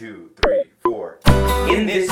two, three, four. In this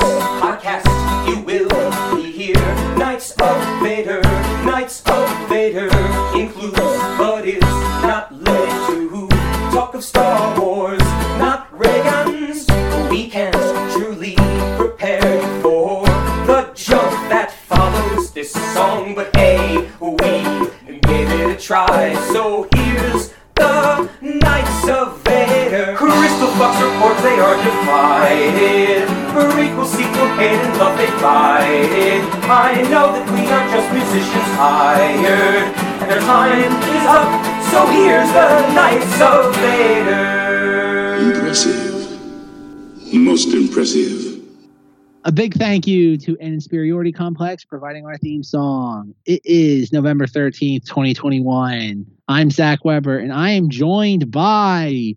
A big thank you to An Inferiority Complex providing our theme song. It is November 13th, 2021. I'm Zach Weber, and I am joined by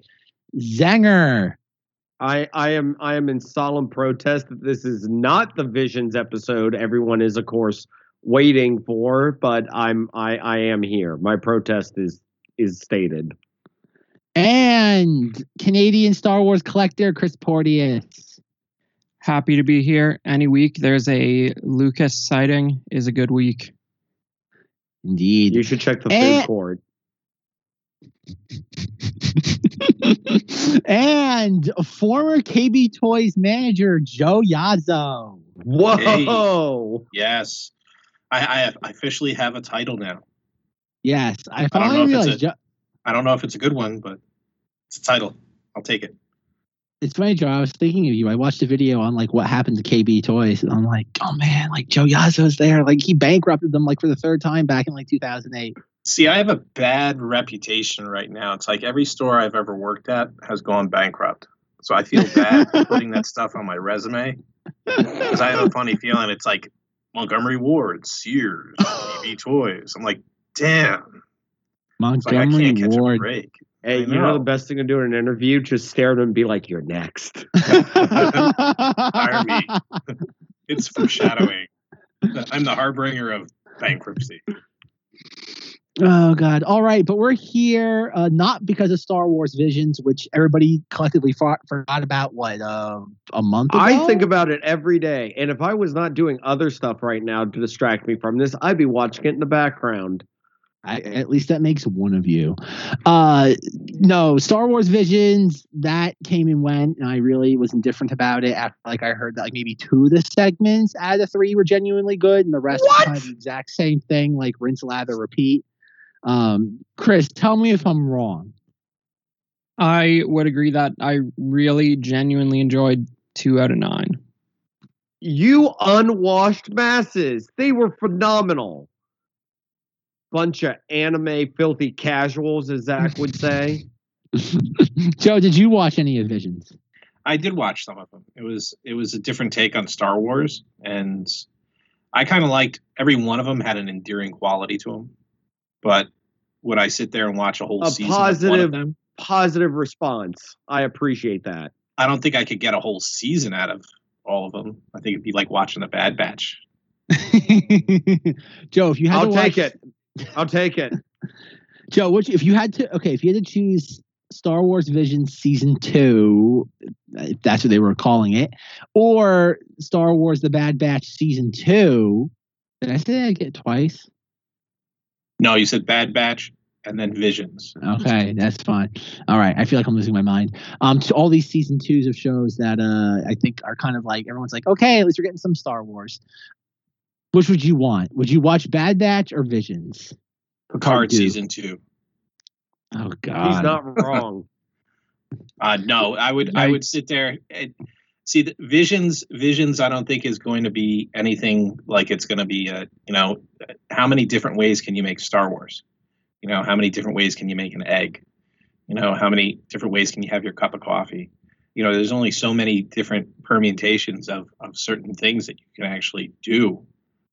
Zanger. I, I am I am in solemn protest that this is not the Visions episode everyone is of course waiting for, but I'm I, I am here. My protest is is stated. And Canadian Star Wars collector Chris Porteous. Happy to be here. Any week there's a Lucas sighting is a good week. Indeed. You should check the food And- court. and former KB Toys manager Joe Yazzo. Whoa. Yes. I, I officially have a title now. Yes, I don't know finally if it's realized. a- Jo- I don't know if it's a good one, but it's a title. I'll take it. It's funny, Joe. I was thinking of you. I watched a video on like what happened to KB Toys, and I'm like, oh man, like Joe Yazzo's there. Like he bankrupted them like for the third time back in like 2008. See, I have a bad reputation right now. It's like every store I've ever worked at has gone bankrupt. So I feel bad putting that stuff on my resume because I have a funny feeling it's like Montgomery Ward, Sears, KB Toys. I'm like, damn. Like Montgomery a Ward. Break. Hey, I you know know. the best thing to do in an interview? Just stare at him and be like, "You're next." Hire me. It's foreshadowing. I'm the harbinger of bankruptcy. Oh God! All right, but we're here uh, not because of Star Wars Visions, which everybody collectively fought, forgot about. What uh, a month ago? I think about it every day, and if I was not doing other stuff right now to distract me from this, I'd be watching it in the background. I, at least that makes one of you. Uh, no, Star Wars Visions that came and went, and I really was indifferent about it. After like I heard that like maybe two of the segments out of the three were genuinely good, and the rest was kind of the exact same thing, like rinse, lather, repeat. Um, Chris, tell me if I'm wrong. I would agree that I really genuinely enjoyed two out of nine. You unwashed masses. They were phenomenal. Bunch of anime filthy casuals, as Zach would say. Joe, did you watch any of Visions? I did watch some of them. It was it was a different take on Star Wars, and I kind of liked every one of them had an endearing quality to them. But would I sit there and watch a whole A season of one positive- of them? Positive response. I appreciate that. I don't think I could get a whole season out of all of them. I think it'd be like watching the Bad Batch. Joe, if you had I'll to take watch, it. I'll take it. Joe, which if you had to, okay, if you had to choose Star Wars Vision season two, if that's what they were calling it, or Star Wars The Bad Batch season two, did I say I get it twice? No, you said Bad Batch and then Visions. Okay, that's fine. All right, I feel like I'm losing my mind. Um, to all these season twos of shows that uh I think are kind of like everyone's like, okay, at least we're getting some Star Wars. Which would you want? Would you watch Bad Batch or Visions? Picard do. season two. Oh God, He's not wrong. Uh, no, I would I would sit there. And, see, the Visions Visions. I don't think is going to be anything like it's going to be. A, you know, how many different ways can you make Star Wars? You know, how many different ways can you make an egg? You know, how many different ways can you have your cup of coffee? You know, there's only so many different permutations of of certain things that you can actually do,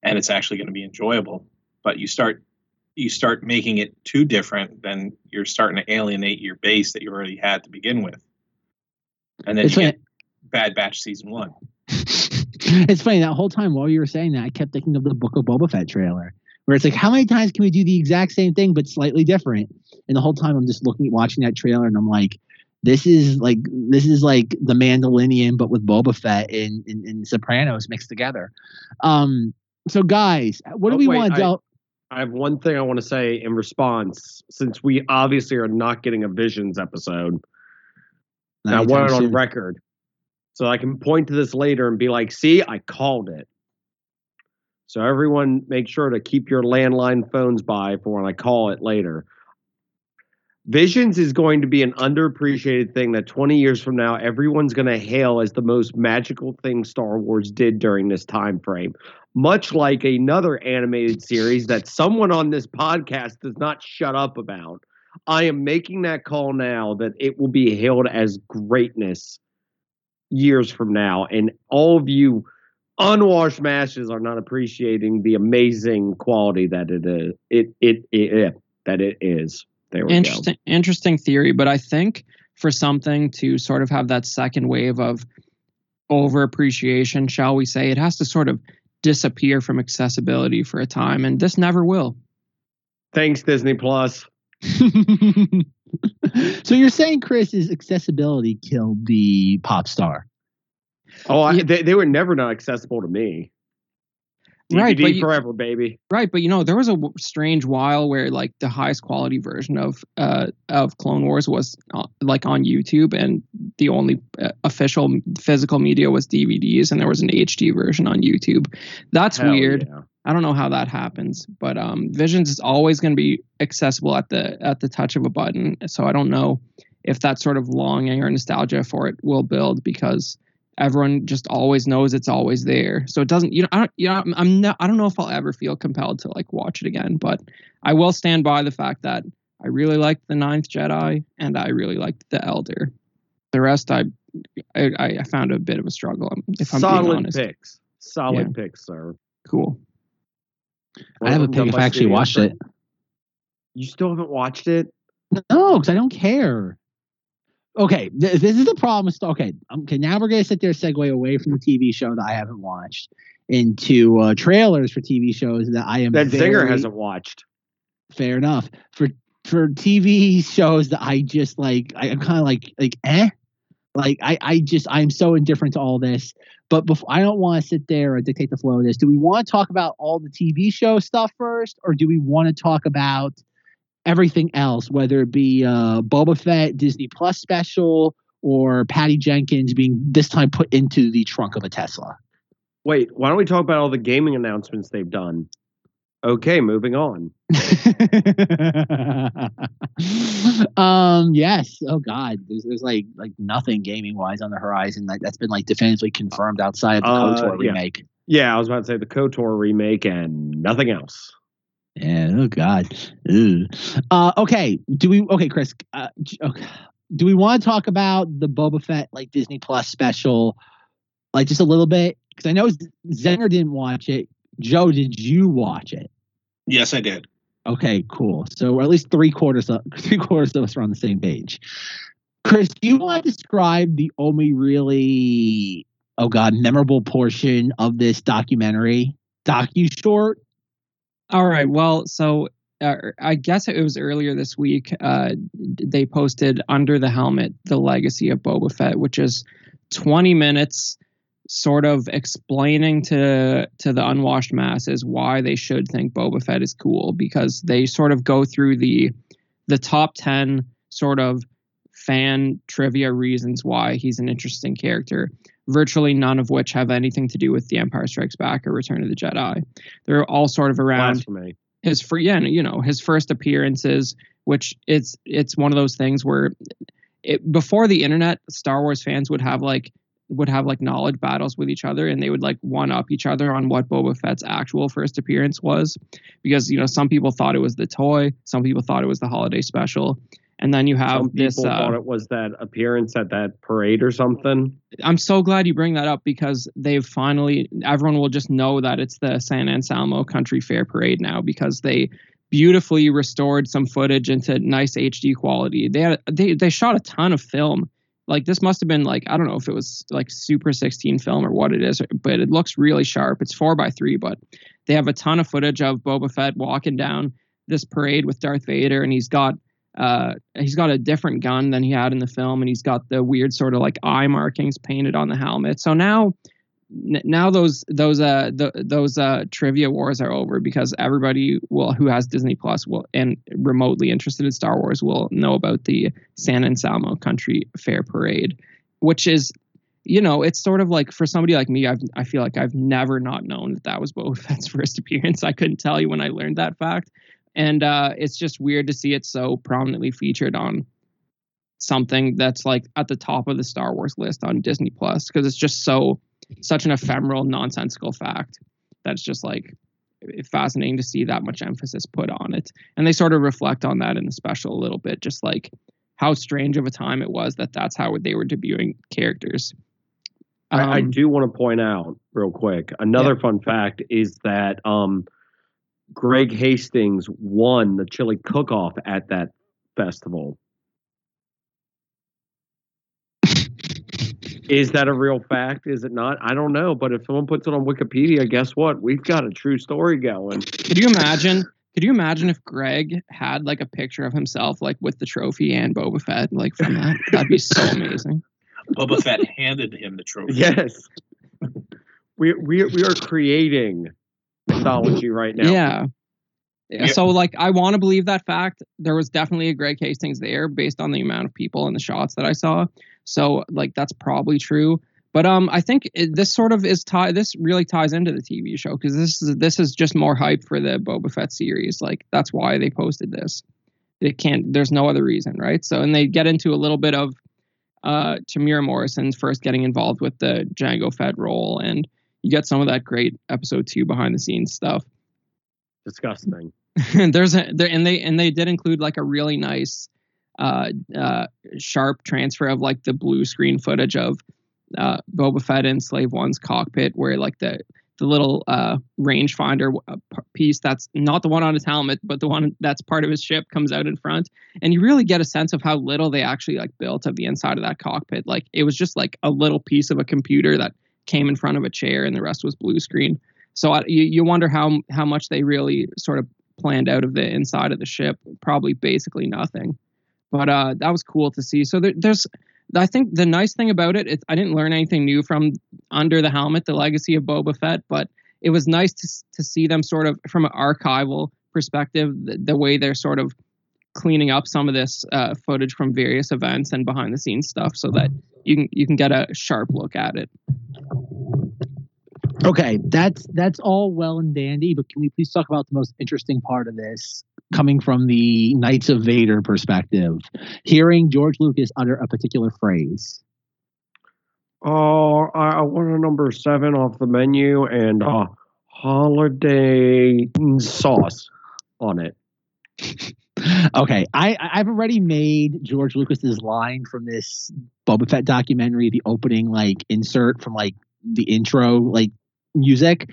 and it's actually going to be enjoyable. But you start you start making it too different, then you're starting to alienate your base that you already had to begin with. And then It's you funny- get Bad Batch season one. it's funny that whole time while you were saying that, I kept thinking of the Book of Boba Fett trailer, where it's like, how many times can we do the exact same thing but slightly different? And the whole time I'm just looking, watching that trailer, and I'm like, This is like this is like the Mandalorian, but with Boba Fett and, and, and Sopranos mixed together. Um, so guys, what do Oh, we wait, want to? I have one thing I want to say in response, since we obviously are not getting a Visions episode. And I want it on record. So I can point to this later and be like, see, I called it. So everyone make sure to keep your landline phones by for when I call it later. Visions is going to be an underappreciated thing that 20 years from now everyone's going to hail as the most magical thing Star Wars did during this time frame. Much like another animated series that someone on this podcast does not shut up about. I am making that call now that it will be hailed as greatness years from now. And all of you unwashed masses are not appreciating the amazing quality that it is. It it, it, it that it is. There we interesting interesting theory, but I think for something to sort of have that second wave of over appreciation, shall we say, it has to sort of disappear from accessibility for a time, and this never will. Thanks, Disney Plus. so you're saying Chris is accessibility killed the pop star? Oh, I, Yeah. they, they were never not accessible to me. Right, DVD but you- forever, baby. Right, but you know there was a w- strange while where like the highest quality version of uh of Clone Wars was uh, like on YouTube, and the only uh, official physical media was DVDs, and there was an HD version on YouTube. That's Hell weird. yeah. I don't know how that happens, but um, Visions is always going to be accessible at the at the touch of a button. So I don't know if that sort of longing or nostalgia for it will build because everyone just always knows it's always there. So it doesn't. You know, I don't. You know, I'm, I'm not. I don't know if I'll ever feel compelled to like watch it again, but I will stand by the fact that I really liked the Ninth Jedi and I really liked the Elder. The rest, I I, I found a bit of a struggle. Um, if I'm being Solid honest. picks. Solid Yeah. picks, sir. Cool. I have a Well, pick if I actually watched it. You still haven't watched it? No, because I don't care. Okay, th- this is the problem. Okay, um, okay, now we're gonna sit there segue away from the TV show that I haven't watched into uh, trailers for TV shows that I am that Zinger hasn't watched. Fair enough for for TV shows that I just like. I, I'm kind of like like eh. Like I, I just I'm so indifferent to all this. But before I don't want to sit there and dictate the flow of this. Do we want to talk about all the TV show stuff first, or do we want to talk about everything else, whether it be uh, Boba Fett Disney Plus special or Patty Jenkins being this time put into the trunk of a Tesla? Wait, why don't we talk about all the gaming announcements they've done? Okay, moving on. um yes oh god there's, there's like like nothing gaming wise on the horizon like that's been like definitively confirmed outside of the Uh, KOTOR yeah. remake Yeah, I was about to say the KOTOR remake and nothing else. Yeah oh god uh okay do we okay chris uh, okay. do we want to talk about the boba fett like disney plus special like just a little bit because i know zenger didn't watch it joe did you watch it Yes, I did. Okay, cool. So at least three quarters of three quarters of us are on the same page. Chris, do you want to describe the only really oh god memorable portion of this documentary docu short? All right. Well, so uh, I guess it was earlier this week. Uh, they posted under the helmet the legacy of Boba Fett, which is 20 minutes, sort of explaining to to the unwashed masses why they should think Boba Fett is cool, because they sort of go through the the top 10 sort of fan trivia reasons why he's an interesting character. Virtually none of which have anything to do with The Empire Strikes Back or Return of the Jedi. They're all sort of around Blasphemy. his for yeah, you know his first appearances, which it's it's one of those things where it, before the internet, Star Wars fans would have like would have like knowledge battles with each other, and they would like one up each other on what Boba Fett's actual first appearance was, because you know some people thought it was the toy, some people thought it was the holiday special, and then you have Some this. people Uh, thought it was that appearance at that parade or something. I'm so glad you bring that up because they've finally everyone will just know that it's the San Anselmo Country Fair Parade now because they beautifully restored some footage into nice HD quality. They had they they shot a ton of film. Like this must have been like I don't know if it was like Super 16 film or what it is, but it looks really sharp. It's four by three, but they have a ton of footage of Boba Fett walking down this parade with Darth Vader, and he's got uh, he's got a different gun than he had in the film, and he's got the weird sort of like eye markings painted on the helmet. So now, now those those uh the, those uh trivia wars are over because everybody will who has Disney Plus will and remotely interested in Star Wars will know about the San Anselmo Country Fair Parade, which is you know, it's sort of like for somebody like me, I've I feel like I've never not known that that was Boba Fett's first appearance. I couldn't tell you when I learned that fact, and uh, it's just weird to see it so prominently featured on something that's like at the top of the Star Wars list on Disney Plus because it's just so such an ephemeral, nonsensical fact that's just like fascinating to see that much emphasis put on it. And they sort of reflect on that in the special a little bit, just like how strange of a time it was that that's how they were debuting characters. Um, I, I, um, do want to point out real quick another yeah. fun fact is that um, Greg Hastings won the chili cook-off at that festival. Is that a real fact? Is it not? I don't know. But if someone puts it on Wikipedia, guess what? We've got a true story going. Could you imagine? Could you imagine if Greg had like a picture of himself, like with the trophy and Boba Fett, like from that? That'd be so amazing. Boba Fett handed him the trophy. Yes. we we we are creating mythology right now. Yeah. Yeah. So like I want to believe that fact. There was definitely a Greg Hastings there based on the amount of people and the shots that I saw. So like that's probably true. But um, I think it, this sort of is tie. This really ties into the TV show because this is this is just more hype for the Boba Fett series. Like that's why they posted this. It can't. There's no other reason, right? So and they get into a little bit of uh, Temuera Morrison's first getting involved with the Jango Fett role, and you get some of that great episode two behind the scenes stuff. Disgusting. There's a there, and they and they did include like a really nice, uh, uh, sharp transfer of like the blue screen footage of uh, Boba Fett in Slave One's cockpit, where like the the little uh, rangefinder uh, piece that's not the one on his helmet, but the one that's part of his ship comes out in front, and you really get a sense of how little they actually like built of the inside of that cockpit. Like it was just like a little piece of a computer that came in front of a chair, and the rest was blue screen. So uh, you you wonder how how much they really sort of planned out of the inside of the ship. Probably basically nothing, but uh, that was cool to see. So there, there's I think the nice thing about it, it, I didn't learn anything new from Under the Helmet, the legacy of Boba Fett, but it was nice to to see them sort of from an archival perspective, the, the way they're sort of cleaning up some of this uh, footage from various events and behind the scenes stuff, so that you can you can get a sharp look at it. Okay, that's that's all well and dandy, but can we please talk about the most interesting part of this coming from the Knights of Vader perspective, hearing George Lucas utter a particular phrase. Oh, I want a number seven off the menu and a holiday sauce on it. okay, I I've already made George Lucas's line from this Boba Fett documentary, the opening like insert from like the intro like music.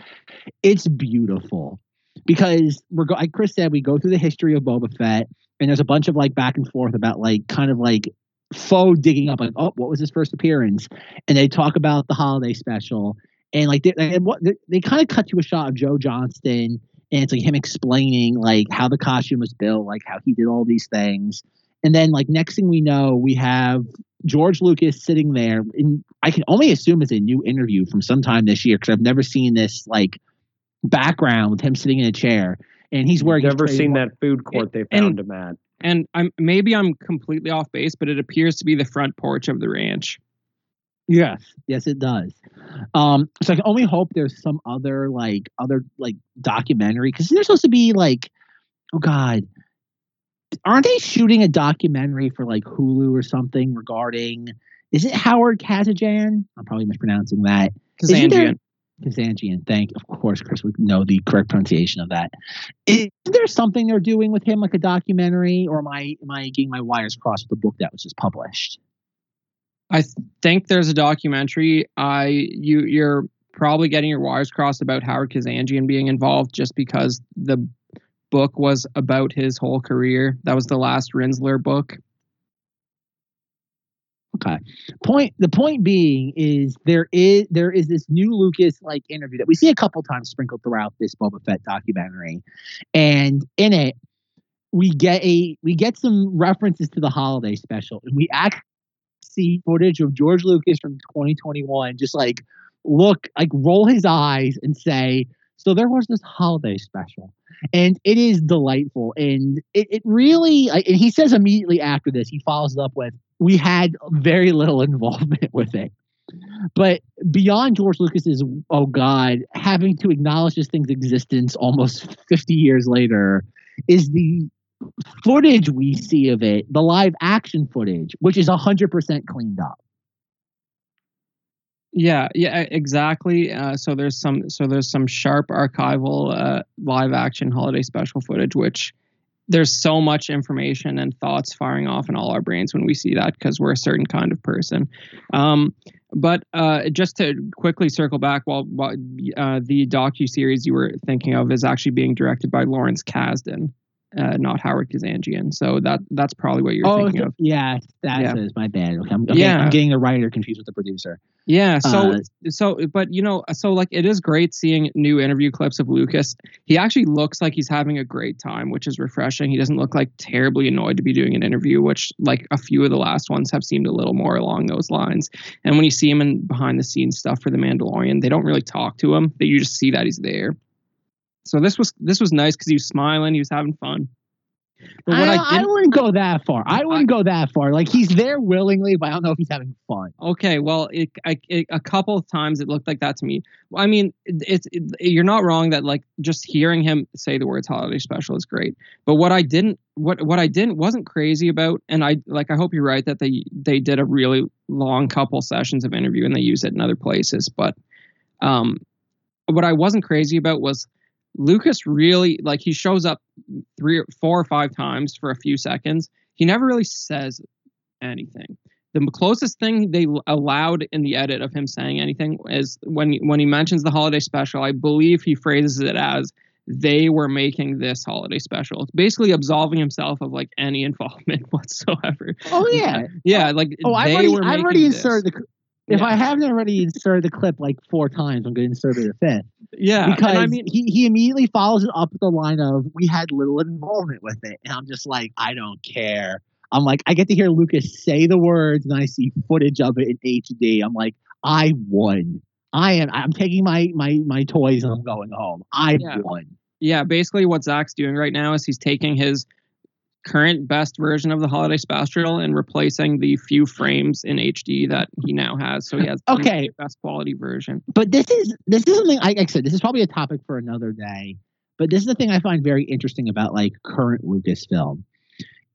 It's beautiful because we're go- like Chris said, we go through the history of Boba Fett, and there's a bunch of like back and forth about like kind of like faux digging up like oh what was his first appearance, and they talk about the holiday special, and like they, and what they, they kind of cut to a shot of Joe Johnston, and it's like him explaining like how the costume was built, like how he did all these things, and then like next thing we know, we have George Lucas sitting there, and I can only assume it's a new interview from sometime this year because I've never seen this like background with him sitting in a chair, and he's wearing. Never seen that food court they found and, him at. And I'm maybe I'm completely off base, but it appears to be the front porch of the ranch. Yes, yes, it does. Um, so I can only hope there's some other like other like documentary because they're supposed to be like, oh god, aren't they shooting a documentary for like Hulu or something regarding? Is it Howard Kazajan? I'm probably mispronouncing that. Kazanjian. Kazanjian. Thank, of course, Chris would know the correct pronunciation of that. Is there something they're doing with him, like a documentary, or am I am I getting my wires crossed with the book that was just published? I think there's a documentary. I you you're probably getting your wires crossed about Howard Kazanjian being involved just because the book was about his whole career. That was the last Rinzler book. Okay. Point the point being is there is there is this new Lucas like interview that we see a couple times sprinkled throughout this Boba Fett documentary. And in it, we get a we get some references to the holiday special, and we actually see footage of George Lucas from 2021, just like look like roll his eyes and say, "So there was this holiday special." and it is delightful and it, it really and he says immediately after this he follows it up with we had very little involvement with it but beyond george lucas's oh god having to acknowledge this thing's existence almost 50 years later is the footage we see of it the live action footage which is 100% cleaned up yeah, yeah, exactly. Uh, so there's some so there's some sharp archival uh, live action holiday special footage, which there's so much information and thoughts firing off in all our brains when we see that because we're a certain kind of person. Um, but uh, just to quickly circle back, while, while uh, the docu series you were thinking of is actually being directed by Lawrence Kasdan uh, not Howard Kazanjian. So that that's probably what you're oh, thinking of. Yeah, that yeah. is my bad. Okay, I'm, I'm yeah, getting, I'm getting the writer confused with the producer. Yeah. So uh, so but you know so like it is great seeing new interview clips of Lucas. He actually looks like he's having a great time, which is refreshing. He doesn't look like terribly annoyed to be doing an interview, which like a few of the last ones have seemed a little more along those lines. And when you see him in behind the scenes stuff for the Mandalorian, they don't really talk to him. They you just see that he's there. So this was this was nice because he was smiling, he was having fun. But what I, I, I, wouldn't go that far. I wouldn't I, go that far. Like he's there willingly, but I don't know if he's having fun. Okay, well, it, it, a couple of times it looked like that to me. I mean, it's it, you're not wrong that like just hearing him say the words "holiday special" is great. But what I didn't, what what I didn't wasn't crazy about, and I like I hope you're right that they they did a really long couple sessions of interview and they use it in other places. But um, what I wasn't crazy about was Lucas really like he shows up three or four or five times for a few seconds. He never really says anything. The closest thing they allowed in the edit of him saying anything is when when he mentions the holiday special. I believe he phrases it as they were making this holiday special. It's basically absolving himself of like any involvement whatsoever. Oh yeah, yeah. Like oh, I've already, I've already inserted the if yeah. I haven't already inserted the clip like four times, I'm going to insert it a fifth. Yeah, because I mean, he, he immediately follows it up with the line of "We had little involvement with it," and I'm just like, I don't care. I'm like, I get to hear Lucas say the words, and I see footage of it in HD. I'm like, I won. I am. I'm taking my my my toys and I'm going home. I yeah. won. Yeah, basically what Zach's doing right now is he's taking his current best version of the holiday special and replacing the few frames in HD that he now has. So he has okay best quality version. But this is this is something like I said. This is probably a topic for another day. But this is the thing I find very interesting about like current Lucasfilm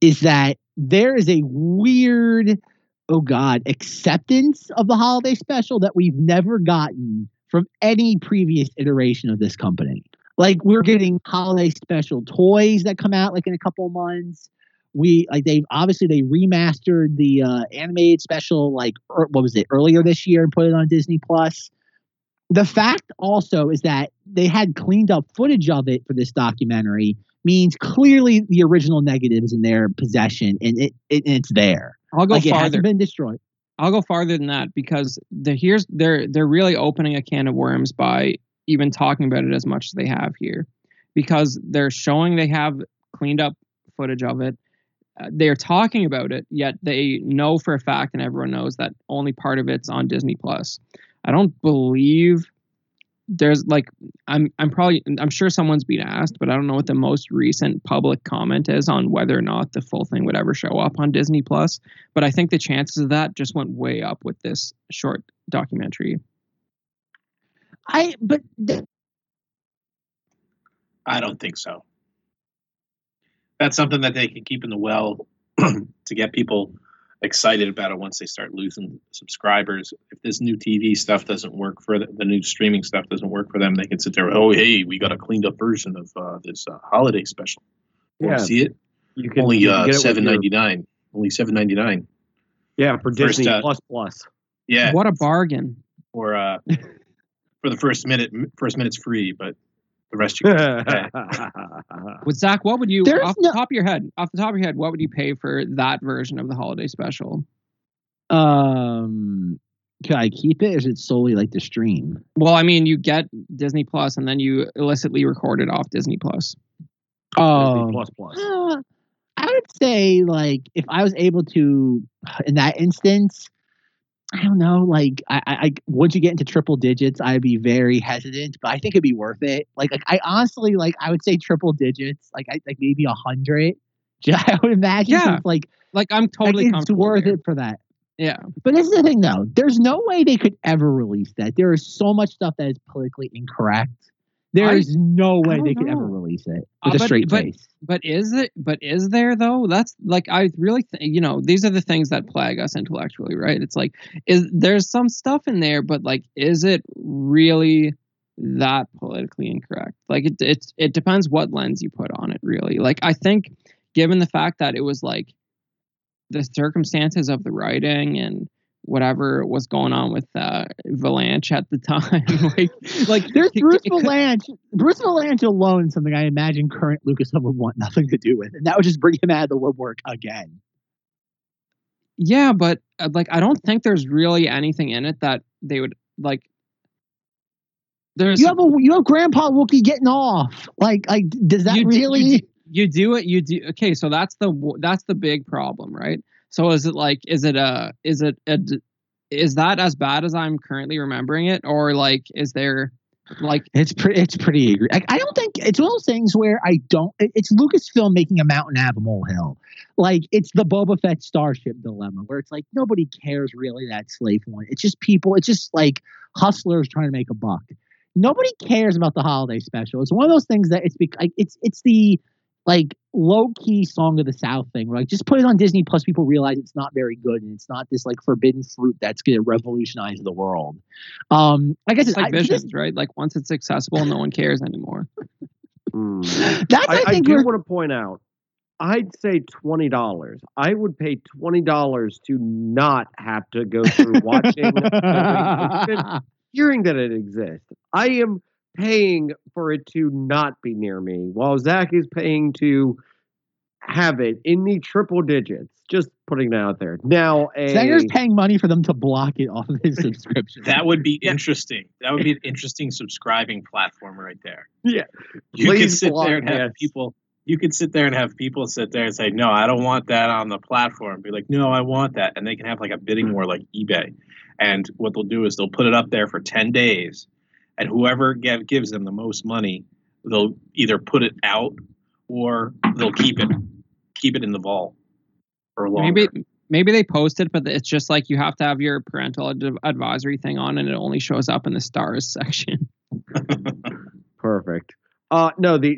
is that there is a weird, oh god, acceptance of the holiday special that we've never gotten from any previous iteration of this company. Like we're getting holiday special toys that come out like in a couple of months. We like they obviously they remastered the uh, animated special like er, what was it earlier this year and put it on Disney Plus. The fact also is that they had cleaned up footage of it for this documentary means clearly the original negative is in their possession and it, it and it's there. I'll go like farther. It hasn't been destroyed. I'll go farther than that because the here's they're they're really opening a can of worms by even talking about it as much as they have here because they're showing they have cleaned up footage of it. Uh, they're talking about it, yet they know for a fact, and everyone knows that only part of it's on Disney Plus. I don't believe there's like I'm I'm probably I'm sure someone's been asked, but I don't know what the most recent public comment is on whether or not the full thing would ever show up on Disney Plus. But I think the chances of that just went way up with this short documentary. I but th- I don't think so. That's something that they can keep in the well to get people excited about it once they start losing subscribers. If this new TV stuff doesn't work for the, the new streaming stuff doesn't work for them, they can sit there. Oh, hey, we got a cleaned up version of uh, this uh, holiday special. Yeah, see it? You can only you can uh, seven ninety nine. Only seven ninety nine. Yeah, for Disney First, uh, Plus Plus. Yeah, what a bargain. Or uh, for the first minute. First minute's free, but the rest you can. With Zach, what would you There's off no, the top of your head? Off the top of your head, what would you pay for that version of the holiday special? Um, can I keep it? Is it solely like the stream? Well, I mean, you get Disney Plus, and then you illicitly record it off Disney Plus. Oh, Disney Plus Plus. Uh, I would say like if I was able to in that instance, I don't know, like I, I once you get into triple digits, I'd be very hesitant, but I think it'd be worth it. Like, like I honestly like I would say triple digits, like I like maybe a hundred. I would imagine. Yeah. like Like I'm totally like, it's worth there. it for that. Yeah. But this is the thing, though. There's no way they could ever release that. There is so much stuff that is politically incorrect. There I- is no way they could ever release it Uh, with a but- straight but- face. But is it? But is there though? That's like I really, th- you know, these are the things that plague us intellectually, right? It's like, is there's some stuff in there, but like, is it really that politically incorrect? Like, it it's it depends what lens you put on it, really. Like, I think, given the fact that it was like the circumstances of the writing and whatever was going on with uh Vilanch at the time, like, like There's Bruce Vilanch. Bruce Vilanch alone is something I imagine current Lucasfilm would want nothing to do with, and that would just bring him out of the woodwork again. Yeah, but uh, like I don't think there's really anything in it that they would like. There's You have a you have Grandpa Wookie getting off. Like like does that you, do- really? you, do- you do it you do okay so that's the that's the big problem right so is it like is it a is it a is that as bad as i'm currently remembering it or like is there like It's pretty. It's pretty. I, I don't think it's one of those things where I don't. It's Lucasfilm making a mountain out of a molehill. Like it's the Boba Fett starship dilemma, where it's like nobody cares really that slave one. It's just people. It's just like hustlers trying to make a buck. Nobody cares about the holiday special. It's one of those things that it's like it's it's the like low key song of the South thing. Where like just put it on Disney Plus, people realize it's not very good and it's not this like forbidden fruit that's going to revolutionize the world. Um, I guess it's like I, this- visions right like once it's accessible no one cares anymore Hmm. That's I, I, I think do want to point out. I'd say twenty dollars. I would pay twenty dollars to not have to go through watching, hearing that it exists. I am paying for it to not be near me, while Zach is paying to have it in the triple digits. Just putting that out there. Now, a Zanger's paying money for them to block it off of his subscription. That would be interesting. That would be an interesting subscribing platform right there. Yeah. You could sit block there and have this. people. You could sit there and have people sit there and say, "No, I don't want that on the platform." Be like, "No, I want that," and they can have like a bidding war like eBay. And what they'll do is they'll put it up there for ten days, and whoever give, gives them the most money, they'll either put it out or they'll keep it, keep it in the vault for longer. maybe maybe they post it but it's just like you have to have your parental ad- advisory thing on and it only shows up in the stars section Perfect. Uh no, the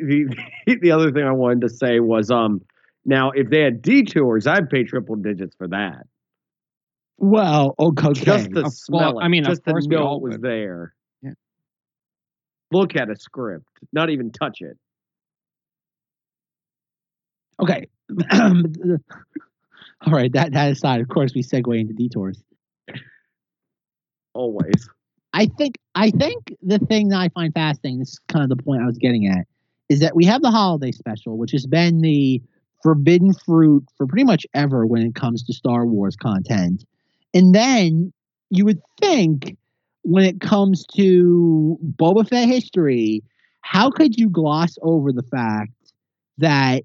the the other thing I wanted to say was um now if they had detours, I'd pay triple digits for that. well, okay. Just to Of- well, smell it. I mean, of just to course we know it was would. there. Look at a script, not even touch it. okay. All right, that that aside, of course, we segue into detours. Always. I think I think the thing that I find fascinating, this is kind of the point I was getting at, is that we have the holiday special, which has been the forbidden fruit for pretty much ever when it comes to Star Wars content. And then you would think when it comes to Boba Fett history, how could you gloss over the fact that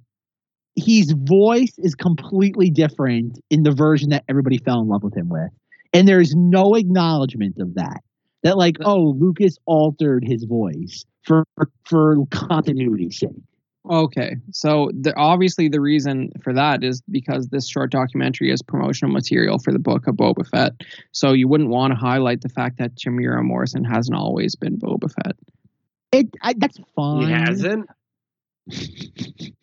his voice is completely different in the version that everybody fell in love with him with? And there's no acknowledgement of that that like oh lucas altered his voice for for continuity's sake okay so the, obviously the reason for that is because this short documentary is promotional material for the book of boba fett so you wouldn't want to highlight the fact that Temuera morrison hasn't always been boba fett it I, that's fine He hasn't. it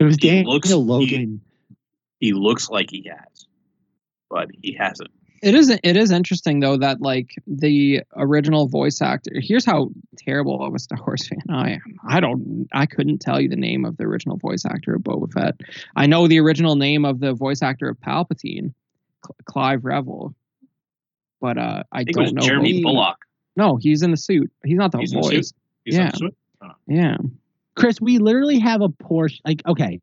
was He Daniel looks- he- he looks like he has, but he hasn't. It is it is interesting though that like the original voice actor. Here's how terrible of a Star Wars fan I am. I don't I couldn't tell you the name of the original voice actor of Boba Fett. I know the original name of the voice actor of Palpatine, Cl- Clive Revill, but uh, I, I think don't was know. Jeremy who- Bulloch. No, he's in the suit. He's not the He's in the suit? He's Yeah. the suit? Yeah. chris we literally have a portion like okay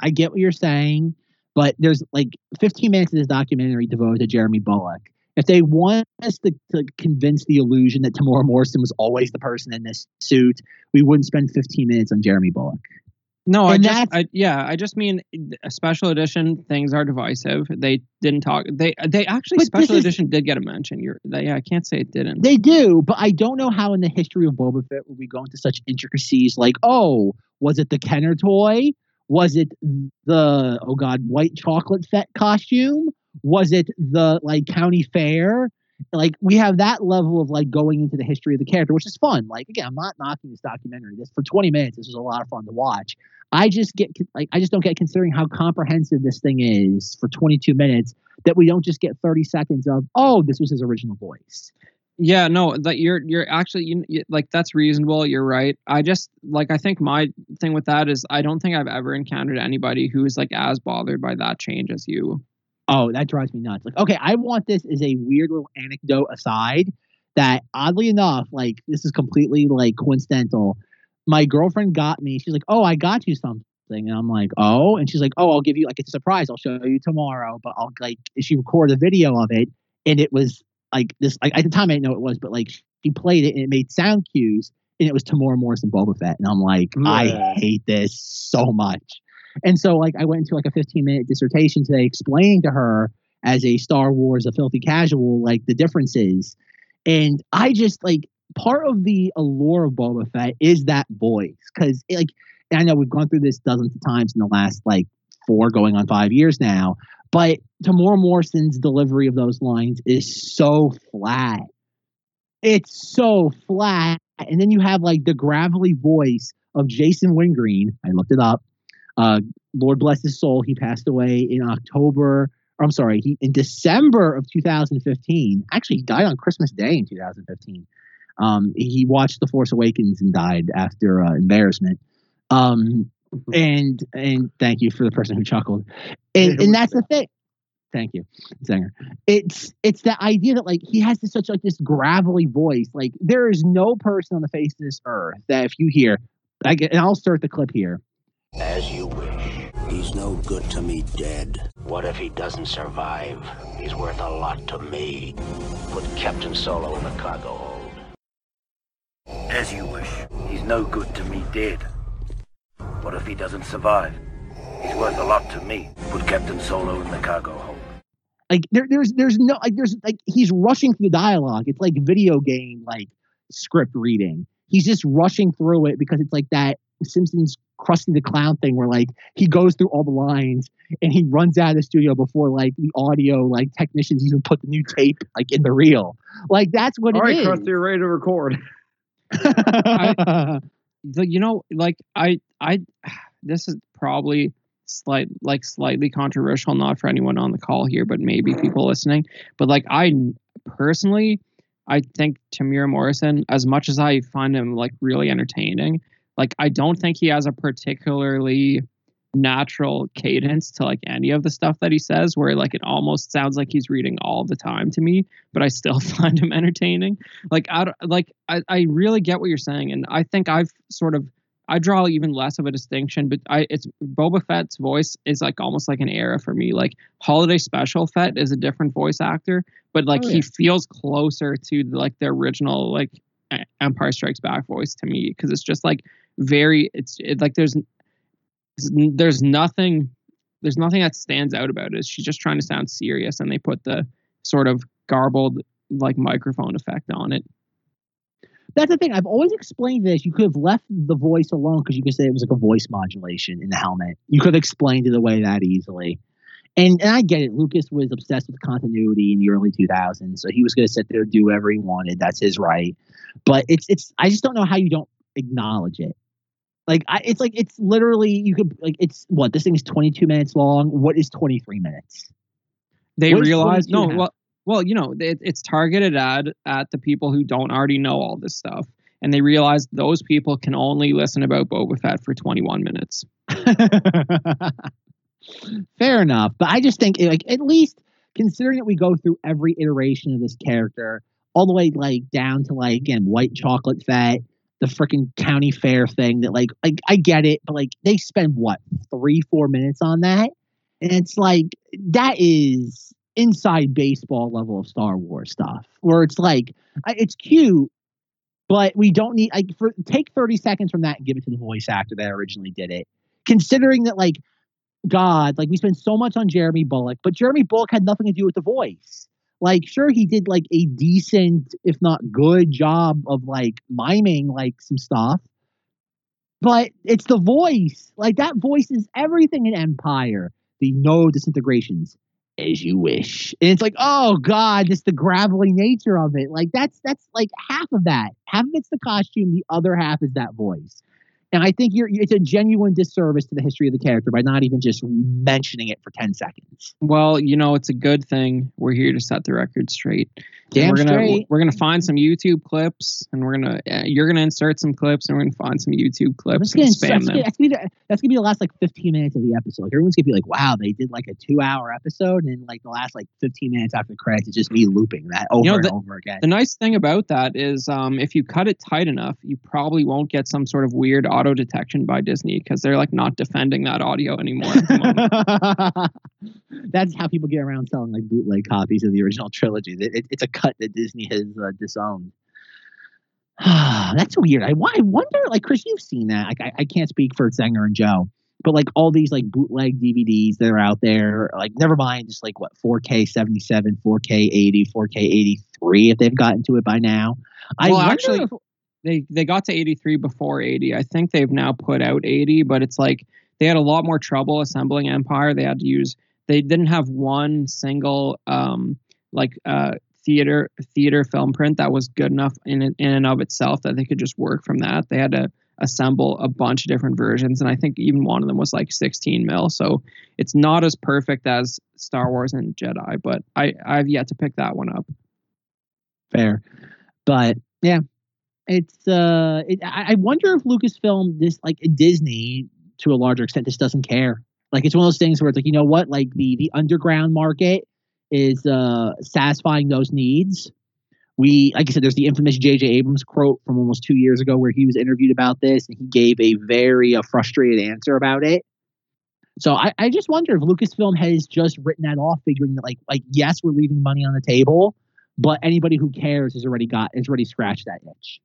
i get what you're saying but there's like 15 minutes of this documentary devoted to jeremy bulloch if they want us to, to convince the illusion that Temuera Morrison was always the person in this suit, we wouldn't spend 15 minutes on Jeremy Bulloch. No, I And just, I, yeah, I just mean a special edition things are divisive. They didn't talk. They they actually special is- edition did get a mention. You're, they, yeah, I can't say it didn't. They do, but I don't know how in the history of Boba Fett would we go into such intricacies like, oh, was it the Kenner toy? Was it the oh god, white chocolate Fett costume? Was it the like county fair? Like we have that level of like going into the history of the character, which is fun. Like again, I'm not knocking this documentary. This for 20 minutes, this was a lot of fun to watch. I just get like I just don't get considering how comprehensive this thing is for 22 minutes that we don't just get 30 seconds of oh this was his original voice. Yeah, no, that you're you're actually you, you, like that's reasonable. You're right. I just like I think my thing with that is I don't think I've ever encountered anybody who is like as bothered by that change as you. Oh, that drives me nuts. Like, okay, I want this as a weird little anecdote aside that oddly enough, like this is completely like coincidental. My girlfriend got me, she's like, Oh, I got you something. And I'm like, Oh, and she's like, Oh, I'll give you like it's a surprise, I'll show you tomorrow. But I'll like she recorded a video of it and it was like this like at the time I didn't know it was, but like she played it and it made sound cues and it was Temuera Morrison Boba Fett. And I'm like, I hate this so much. And so like I went into like a 15 minute dissertation today explaining to her as a Star Wars a filthy casual like the differences. And I just like part of the allure of Boba Fett is that voice cuz like and I know we've gone through this dozens of times in the last like 4 going on 5 years now, but Temuera Morrison's delivery of those lines is so flat. It's so flat. And then you have like the gravelly voice of Jason Wingreen. I looked it up. Uh, Lord bless his soul. He passed away in October. Or I'm sorry, he in December of 2015. Actually, he died on Christmas Day in 2015. Um, he watched The Force Awakens and died after uh, embarrassment. Um, and and thank you for the person who chuckled. And and that's the thing. Thank you, Zanger. It's it's the idea that like he has this such like this gravelly voice. Like there is no person on the face of this earth that if you hear, I get, and I'll start the clip here. As you wish. He's no good to me dead. What if he doesn't survive? He's worth a lot to me. Put Captain Solo in the cargo hold. As you wish. He's no good to me dead. What if he doesn't survive? He's worth a lot to me. Put Captain Solo in the cargo hold. Like there, there's there's no like there's like he's rushing through the dialogue. It's like video game like script reading. He's just rushing through it because it's like that Simpsons Krusty the Clown thing where like he goes through all the lines and he runs out of the studio before like the audio like technicians even put the new tape like in the reel. Like that's what All it right, is. Krusty, you're ready to record. the, you know like i i this is probably slight like slightly controversial not for anyone on the call here but maybe people listening but like I personally i think Temuera morrison as much as i find him like really entertaining like i don't think he has a particularly natural cadence to like any of the stuff that he says where like it almost sounds like he's reading all the time to me but i still find him entertaining. Like I don't- like I, I really get what you're saying and I think I've sort of I draw even less of a distinction but I it's Boba Fett's voice is like almost like an era for me. Like Holiday Special Fett is a different voice actor but like Oh, he feels closer to the, like the original like Empire Strikes Back voice to me because it's just like very it's it, like there's there's nothing there's nothing that stands out about it she's just trying to sound serious and they put the sort of garbled like microphone effect on it That's the thing. I've always explained this. You could have left the voice alone because you could say it was like a voice modulation in the helmet. You could have explained it away that easily. And and I get it. Lucas was obsessed with continuity in the early 2000s, so he was going to sit there and do whatever he wanted. That's his right. But it's it's. I just don't know how you don't acknowledge it. Like I, it's like it's literally you could like it's what this thing is 22 minutes long. What is 23 minutes? they What realize no and a half? well well you know it, it's targeted at at the people who don't already know all this stuff and they realize those people can only listen about Boba Fett for 21 minutes. Fair enough, but I just think like at least considering that we go through every iteration of this character, all the way like down to like again white chocolate Fett, the freaking county fair thing. That like like I get it, but like they spend what three four minutes on that, and it's like that is inside baseball level of Star Wars stuff, where it's like it's cute. But we don't need like for take thirty seconds from that and give it to the voice actor that originally did it considering that like God, like we spend so much on Jeremy Bulloch, but Jeremy Bulloch had nothing to do with the voice. Like, sure, he did like a decent, if not good, job of like miming like some stuff, but it's the voice. Like that voice is everything in Empire. The no disintegrations, as you wish. And it's like, oh God, just the gravelly nature of it. Like that's that's like half of that. Half of it's the costume, the other half is that voice. And I think you're it's a genuine disservice to the history of the character by not even just mentioning it for 10 seconds. Well, you know, it's a good thing we're here to set the record straight. Damn we're gonna straight. we're gonna find some YouTube clips, and we're gonna uh, you're gonna insert some clips, and we're gonna find some YouTube clips That's and gonna, spam that's, them. gonna, that's, gonna be the, that's gonna be the last like 15 minutes of the episode. Everyone's gonna be like, "Wow, they did like a two-hour episode," and like the last like 15 minutes after the credits is just me looping that over know, and the- over again. The nice thing about that is, um, if you cut it tight enough, you probably won't get some sort of weird auto detection by Disney because they're like not defending that audio anymore. At the moment. That's how people get around selling like bootleg copies of the original trilogy. It, it- it's a cut that Disney has uh, disowned. That's weird. I, I wonder, like Chris, you've seen that. Like, I, I can't speak for Zenger and Joe, but like all these like bootleg DVDs that are out there, like never mind just like what 4K 77, 4K 80, 4K 83 if they've gotten to it by now. I Well, wonder actually, if- they they got to 83 before 80. I think they've now put out 80, but it's like they had a lot more trouble assembling Empire. They had to use they didn't have one single um like uh theater theater film print that was good enough in in and of itself that they could just work from that. They had to assemble a bunch of different versions and I think even one of them was like 16 mil. So it's not as perfect as Star Wars and Jedi, but I I've yet to pick that one up. fair, but yeah, it's uh, it, I, wonder if Lucasfilm this like Disney to a larger extent just doesn't care. Like it's one of those things where it's like you know what, like the the underground market is uh satisfying those needs. We like I said, there's the infamous J.J. Abrams quote from almost two years ago where he was interviewed about this and he gave a very uh, frustrated answer about it. So I, I just wonder if Lucasfilm has just written that off, figuring that like like yes, we're leaving money on the table, but anybody who cares has already got has already scratched that itch.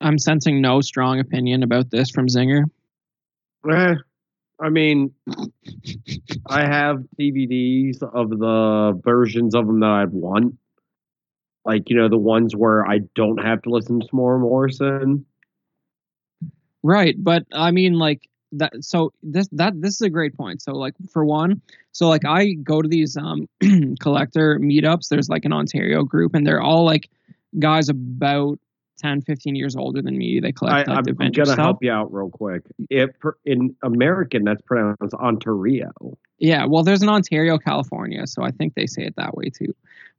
I'm sensing no strong opinion about this from Zinger. Eh, I mean, I have DVDs of the versions of them that I want. Like, you know, the ones where I don't have to listen to Temuera Morrison. Right, but I mean like that so this that this is a great point. So like for one, so like I go to these um collector meetups, there's like an Ontario group and they're all like guys about 10 15 years older than me. They I, collect like I'm, I'm gonna stuff. help you out real quick. It in American that's pronounced Ontario. Yeah, well, there's an Ontario, California, so I think they say it that way too.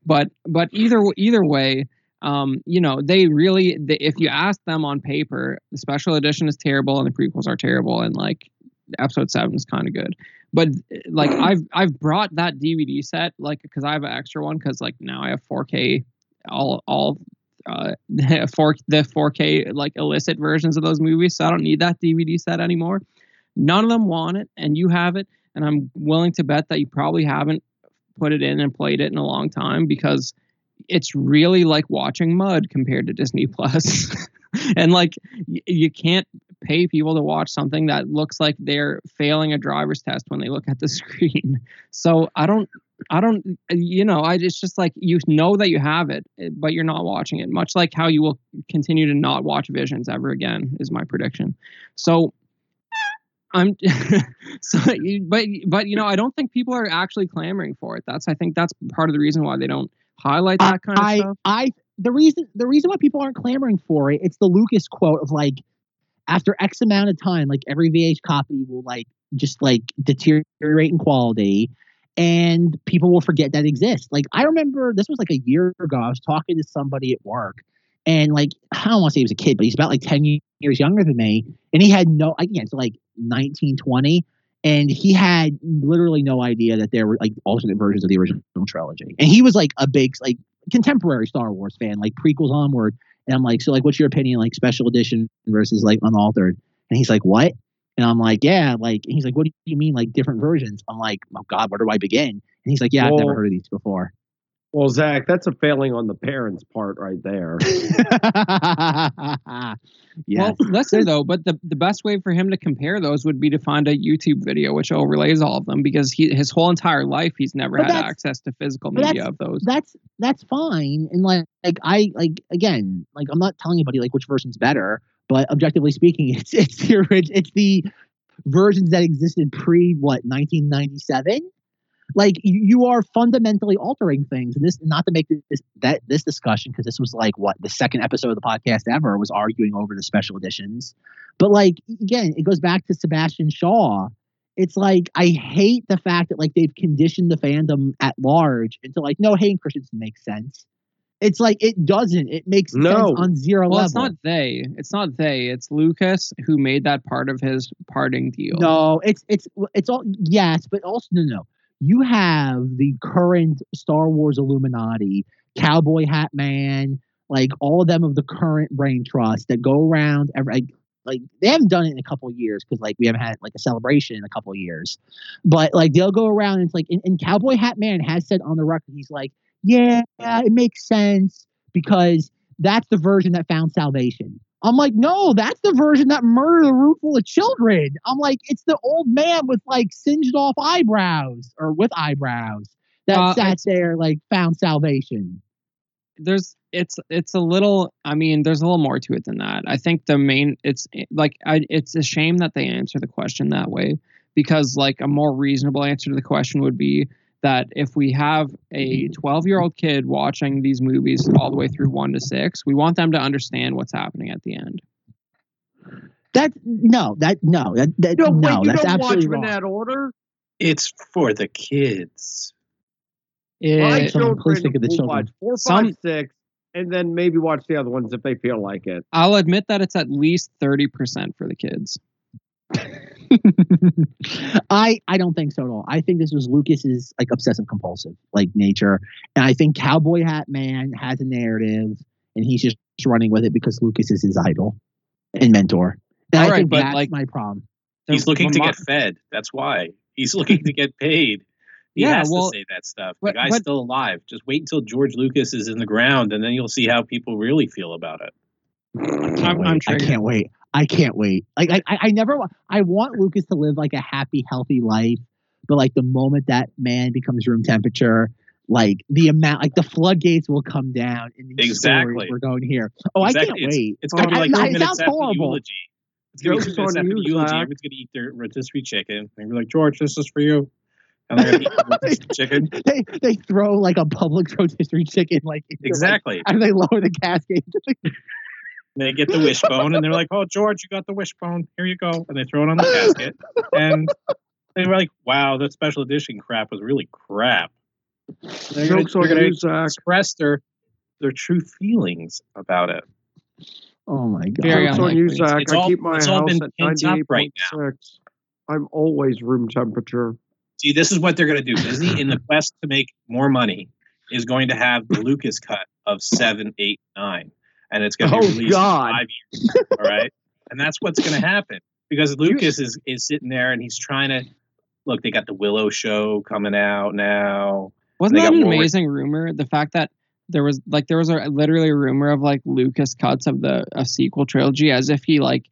But but either either way, um, you know, they really they, if you ask them on paper, the special edition is terrible and the prequels are terrible, and like episode seven is kind of good. But like I've I've brought that DVD set like because I have an extra one because like now I have 4K all all uh the 4K like illicit versions of those movies, so I don't need that DVD set anymore. None of them want it, and you have it and I'm willing to bet that you probably haven't put it in and played it in a long time because it's really like watching mud compared to Disney Plus. and like y- you can't pay people to watch something that looks like they're failing a driver's test when they look at the screen. So I don't I don't you know, I it's just like you know that you have it, eh, but you're not watching it. Much like how you will continue to not watch Visions ever again is my prediction. So I'm so, but but you know, I don't think people are actually clamoring for it. That's I think that's part of the reason why they don't highlight that kind of I, stuff. I, the reason, the reason why people aren't clamoring for it, it's the Lucas quote of like, after X amount of time, like every VH copy will like just like deteriorate in quality, and people will forget that exists. Like I remember this was like a year ago. I was talking to somebody at work, and like I don't want to say he was a kid, but he's about like ten years younger than me, and he had no again, so like 19, 20, and he had literally no idea that there were like alternate versions of the original trilogy. And he was like a big like contemporary Star Wars fan, like prequels onward. And I'm like, so like, what's your opinion, like special edition versus like unaltered? And he's like, what? And I'm like, yeah, like, and he's like, what do you mean, like different versions? I'm like, oh God, where do I begin? And he's like, yeah, I've never heard of these before. Well, Zach, that's a failing on the parents' part right there. yeah. Well, listen though, but the, the best way for him to compare those would be to find a YouTube video which overlays all of them because he his whole entire life he's never But had access to physical but media of those. that's that's fine and like like i like again like i'm not telling anybody like which version's better but objectively speaking it's it's the it's the versions that existed pre what 1997 like you, you are fundamentally altering things. And this not to make this that this discussion because this was like what the second episode of the podcast ever was arguing over the special editions. But like again it goes back to sebastian shaw. It's like I hate the fact that like they've conditioned the fandom at large into like no Hayden Christensen makes sense. It's like it doesn't. It makes No. sense on zero well, level. it's not they. It's not they. It's Lucas who made that part of his parting deal. No, it's it's it's all yes, but also no no. You have the current Star Wars Illuminati, Cowboy Hat Man, like all of them of the current brain trust that go around every like, like they haven't done it in a couple of years because like we haven't had like a celebration in a couple of years. But like they'll go around and it's like and, and Cowboy Hat Man has said on the record, he's like, Yeah, it makes sense because that's the version that found salvation. I'm like, no, that's the version that murdered a room full of children. I'm like, it's the old man with like singed off eyebrows or with eyebrows that Uh, sat there like found salvation. there's it's it's a little i mean there's a little more to it than that i think the main it's like I, it's a shame that they answer the question that way because like a more reasonable answer to the question would be that if we have a mm-hmm. 12 year old kid watching these movies all the way through 1 to 6 we want them to understand what's happening at the end That no, that no, that, that No, wait, no, you that's don't watch absolutely them in that order. It's for the kids. My It- so children simplistic of the children. watch four, Some- five, six, and then maybe watch the other ones if they feel like it. i'll admit that it's at least 30% for the kids I I don't think so at all. I think this was Lucas's like obsessive compulsive like nature, and I think Cowboy Hat Man has a narrative, and he's just running with it because Lucas is his idol and mentor. And All I right, think but, that's like- my problem. He's looking to Mon- get fed. That's why. He's looking to get paid. He Yeah, has well, to say that stuff. but- the guy's but- still alive. Just wait until George Lucas is in the ground, and then you'll see how people really feel about it. I can't I'm- wait. I'm I can't wait. I can't wait. Like I, I, I never. wa- I want Lucas to live like a happy, healthy life. But like the moment that man becomes room temperature, like the amount, like the floodgates will come down in these Exactly. stories we're going here. Oh, I can't wait. It's going to be oh, like I- two it minutes sounds after horrible. the eulogy. It's going to be Joke's two minutes on after the you, eulogy. Zach. Everyone's going to eat their rotisserie chicken. And we're like, George, this is for you. And they're going to eat rotisserie chicken. They they throw like a public rotisserie chicken like into, like, Exactly. and they lower the cascade. They get the wishbone, and they're like, "Oh, George, you got the wishbone. Here you go." And they throw it on the casket, and they were like, "Wow, that special edition crap was really crap." They're gonna, Jokes on they're gonna express their their true feelings about it. Oh my god. Very Jokes on you. Zach. It's I all- keep my house been at pent up right 98.6. I'm always room temperature. See, this is what they're gonna do. Disney, in the quest to make more money, is going to have the Lucas cut of seven, eight, nine, and it's going to be Oh, released God. in five years. All right, and that's what's going to happen because Lucas is is sitting there and he's trying to look. They got the Willow show coming out now. Wasn't that an amazing rumor? The fact that there was like there was a literally a rumor of like Lucas cuts of the a sequel trilogy as if he like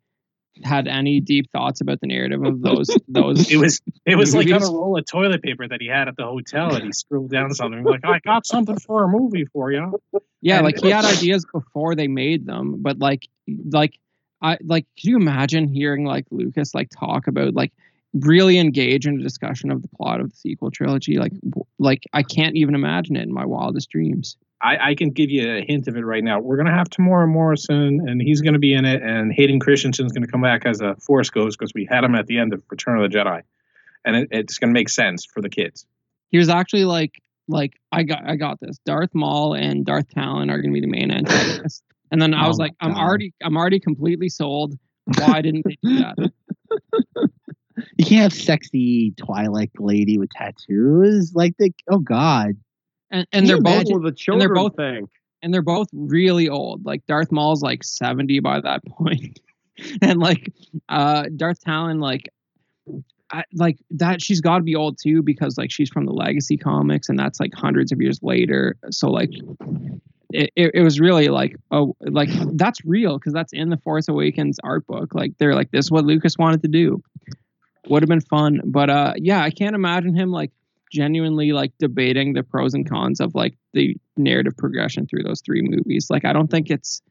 had any deep thoughts about the narrative of those those It was it was like on a roll of toilet paper that he had at the hotel, and he scribbled down something like, "I got something for a movie for you." yeah and- like he had ideas before they made them but like like I like could you imagine hearing like Lucas like talk about like really engage in a discussion of the plot of the sequel trilogy like like I can't even imagine it in my wildest dreams. I, I can give you a hint of it right now. We're gonna have Temuera Morrison, and he's gonna be in it, and Hayden Christensen's gonna come back as a Force Ghost because we had him at the end of Return of the Jedi, and it, it's gonna make sense for the kids. He was actually like like I got I got this. Darth Maul and Darth Talon are gonna be the main antagonists. And then I Oh was my like, I'm already I'm already completely sold. Why didn't they do that? You can't have sexy Twilight lady with tattoos. Like they oh god. And and they're both imagine- What will the children both- think? and they're both really old. Like Darth Maul's like 70 by that and like uh Darth Talon like I, like that she's got to be old too because like she's from the legacy comics and that's like hundreds of years later. So like it, it, it was really like oh like that's real because that's in the force awakens art book. Like they're like this is what lucas wanted to do. Would have been fun. But uh yeah i can't imagine him like genuinely like debating the pros and cons of like the narrative progression through those three movies like i don't think it's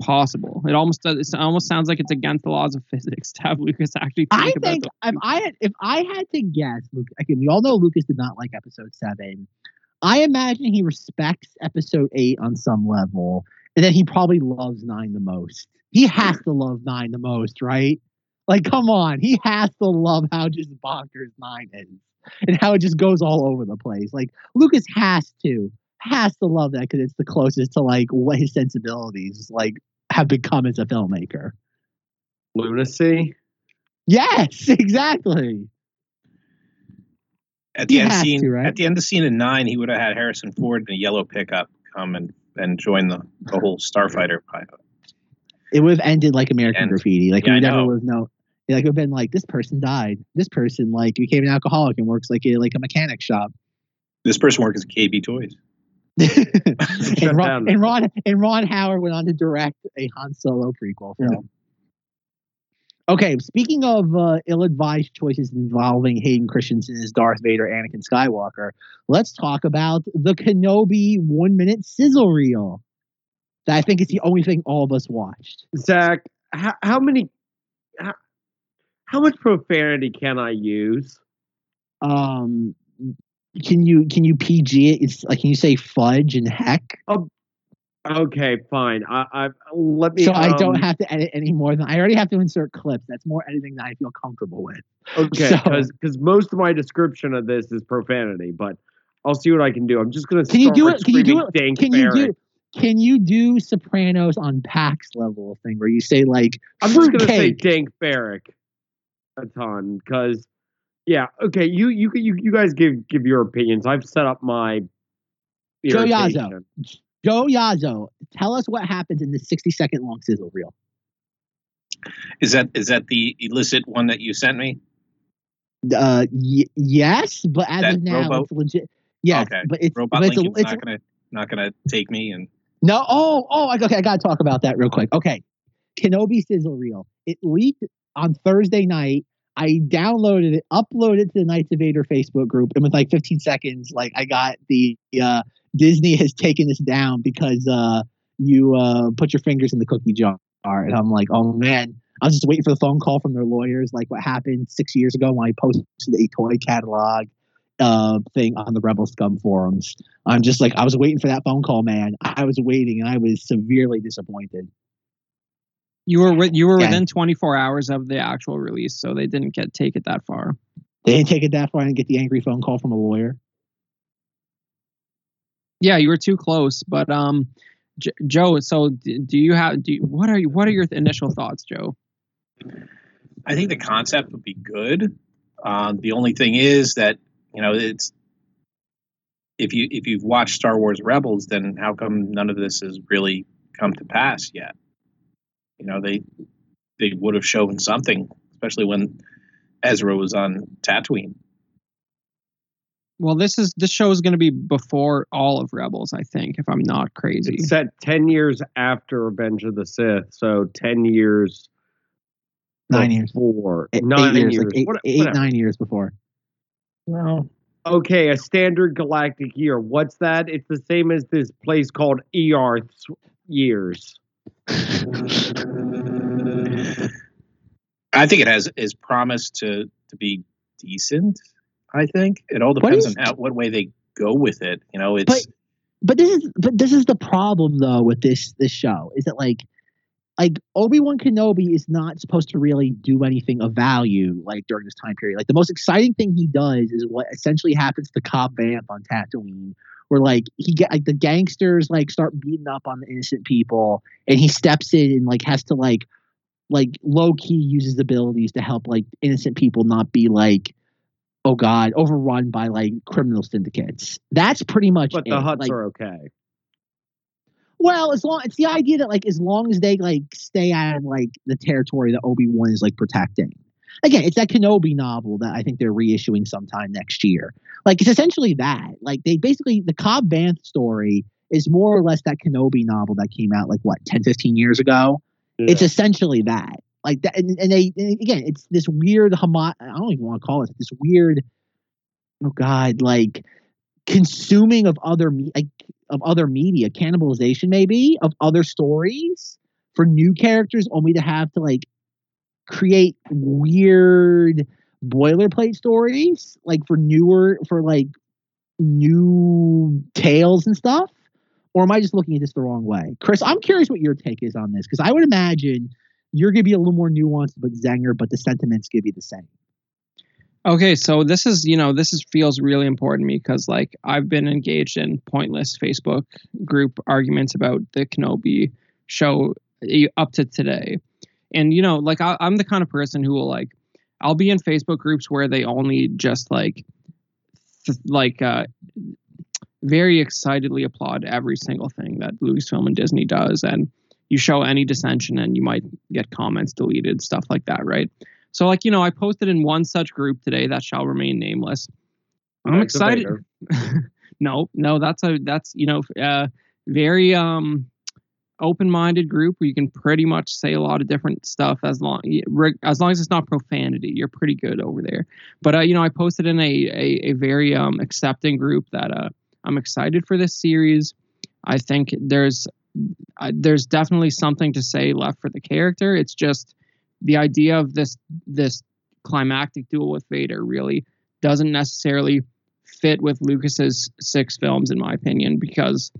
possible. It almost does. It almost sounds like it's against the laws of physics to have Lucas actually. Think I think if I had if I had to guess, Luke. Again, we all know Lucas did not like Episode Seven. I imagine he respects Episode Eight on some level, and then he probably loves Nine the most. He has to love Nine the most, right? Like, come on, he has to love how just bonkers Nine is, and how it just goes all over the place. Like Lucas has to has to love that because it's the closest to like what his sensibilities like have become as a filmmaker. Lunacy. Yes, exactly. At the he end scene, to, right? at the end of scene in nine, he would have had Harrison Ford in a yellow pickup come and, and join the, the whole starfighter pilot. It would have ended like American and, Graffiti. Like yeah, we never would have known. Like it would have been like this person died. This person like became an alcoholic and works like a like a mechanic shop. This person works at KB Toys. and, Ron, and, Ron, and Ron Howard went on to direct a Han Solo prequel film. Yeah. Okay, speaking of uh, ill-advised choices involving Hayden Christensen as Darth Vader, Anakin Skywalker, let's talk about the Kenobi one-minute sizzle reel. That I think is the only thing all of us watched. Zach, how, how many, how, how much profanity can I use? Um, can you can you PG it? It's like can you say fudge and heck? Oh, okay, fine. I, I let me. So um, I don't um, have to edit any more than I already have to insert clips. That's more editing that I feel comfortable with. Okay, because so, because most of my description of this is profanity, but I'll see what I can do. I'm just gonna. Can you do it? Can you do it? Can you do? Can you do Sopranos on PAX level thing where you say like I'm just gonna cake. say Dank Farrik a ton because yeah. Okay. You you you you guys give give your opinions. I've set up my. Joe Yazzo. Joe Yazzo. Tell us what happens in the sixty second long sizzle reel. Is that is that the illicit one that you sent me? Uh, y- yes, but as that of now, Robo? it's legit. Yes, okay. but it's Robot but it's, it's not gonna not gonna take me and. No. Oh. Oh. Okay. I gotta talk about that real quick. Okay. Kenobi sizzle reel. It leaked on Thursday night I downloaded it, uploaded it to the Knights of Vader Facebook group, and with like 15 seconds, like I got the uh, Disney has taken this down because uh, you uh, put your fingers in the cookie jar, and I'm like, oh man. I was just waiting for the phone call from their lawyers, like what happened six years ago when I posted a toy catalog uh, thing on the Rebel Scum forums. I'm just like, I was waiting for that phone call, man. I was waiting, and I was severely disappointed. You were with, you were yeah. within 24 hours of the actual release, so they didn't get take it that far. They didn't take it that far and get the angry phone call from a lawyer. Yeah, you were too close, but um, J- Joe. So do you have? Do you, what are you? What are your initial thoughts, Joe? I think the concept would be good. Uh, the only thing is that you know it's if you if you've watched Star Wars Rebels, then how come none of this has really come to pass yet? You know they they would have shown something, especially when Ezra was on Tatooine. Well, this is this show is going to be before all of Rebels, I think, if I'm not crazy. It's set ten years after Revenge of the Sith, so ten years. Nine years. Before. Eight, nine eight years. years. Like eight, what, eight nine years before. No. Okay, a standard galactic year. What's that? It's the same as this place called Earth years. I think it has is promised to to be decent. I think it all depends is, on how, what way they go with it. You know, it's. But, but this is but this is the problem though with this this show is that like like Obi Wan Kenobi is not supposed to really do anything of value like during this time period. Like the most exciting thing he does is what essentially happens to Cobb Vanth on Tatooine, where like he get like the gangsters like start beating up on the innocent people and he steps in and like has to like like low key uses abilities to help like innocent people not be like oh god overrun by like criminal syndicates that's pretty much but it. the Hutts like, are okay well as long it's the idea that like as long as they like stay out of like the territory that obi-wan is like protecting again, it's that Kenobi novel that I think they're reissuing sometime next year. Like it's essentially that. Like they basically the Cobb Vanth story is more or less that Kenobi novel that came out like what 10, 15 years ago. Yeah. It's essentially that. Like that, and, and they and again, it's this weird homo. I don't even want to call it this weird. Oh God, like consuming of other me like of other media, cannibalization maybe of other stories for new characters, only to have to like create weird boilerplate stories, like for newer for like new tales and stuff. Or am I just looking at this the wrong way? Chris, I'm curious what your take is on this because I would imagine you're going to be a little more nuanced but Zenger, but the sentiments give you the same. Okay, so this is you know this is feels really important to me because like I've been engaged in pointless Facebook group arguments about the Kenobi show eh, up to today, and you know like I, I'm the kind of person who will like I'll be in Facebook groups where they only just like th- like uh very excitedly applaud every single thing that Lucasfilm and Disney does, and you show any dissension and you might get comments deleted, stuff like that, right? So, like, you know, I posted in one such group today that shall remain nameless. I'm excited. no, no, that's a that's you know, uh, very um open-minded group where you can pretty much say a lot of different stuff as long as long as it's not profanity you're pretty good over there but uh, you know i posted in a a, a very um, accepting group that uh, i'm excited for this series i think there's uh, there's definitely something to say left for the character. It's just the idea of this this climactic duel with Vader really doesn't necessarily fit with Lucas's six films, in my opinion, because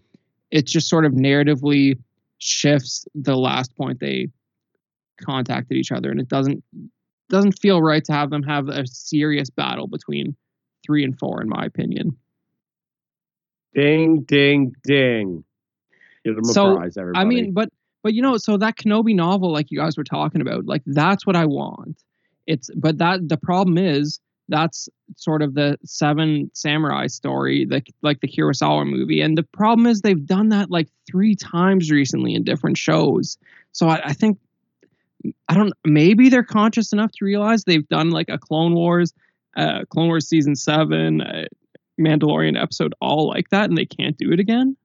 it's just sort of narratively shifts the last point they contacted each other, and it doesn't doesn't feel right to have them have a serious battle between three and four, in my opinion. Ding, ding, ding. Give them so, a prize, everybody. I mean, but but you know, so that Kenobi novel, like you guys were talking about, like that's what I want. It's but that the problem is that's sort of the seven samurai story, the, like the Kurosawa movie. And the problem is they've done that like three times recently in different shows. So I, I think I don't maybe they're conscious enough to realize they've done like a Clone Wars, uh, Clone Wars season seven, uh, Mandalorian episode all like that, and they can't do it again.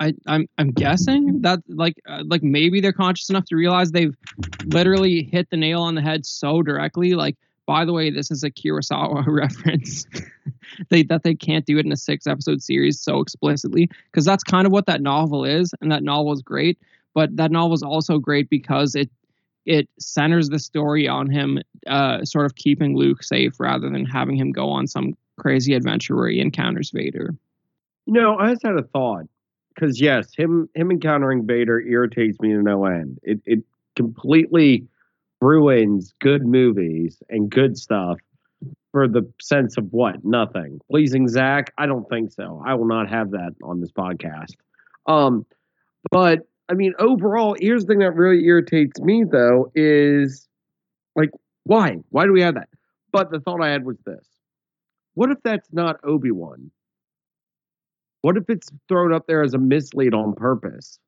I, I'm I'm guessing that like uh, like maybe they're conscious enough to realize they've literally hit the nail on the head so directly. Like, by the way, this is a Kurosawa reference. they that they can't do it in a six episode series so explicitly because that's kind of what that novel is, and that novel is great. But that novel is also great because it it centers the story on him, uh, sort of keeping Luke safe rather than having him go on some crazy adventure where he encounters Vader. You know, I just had a thought because yes, him him encountering Vader irritates me to no end. It it completely ruins good movies and good stuff for the sense of what nothing pleasing Zach. I don't think so. I will not have that on this podcast. Um, but I mean, overall, here's the thing that really irritates me though is like why why do we have that? But the thought I had was this: what if that's not Obi Wan? What if it's thrown up there as a mislead on purpose?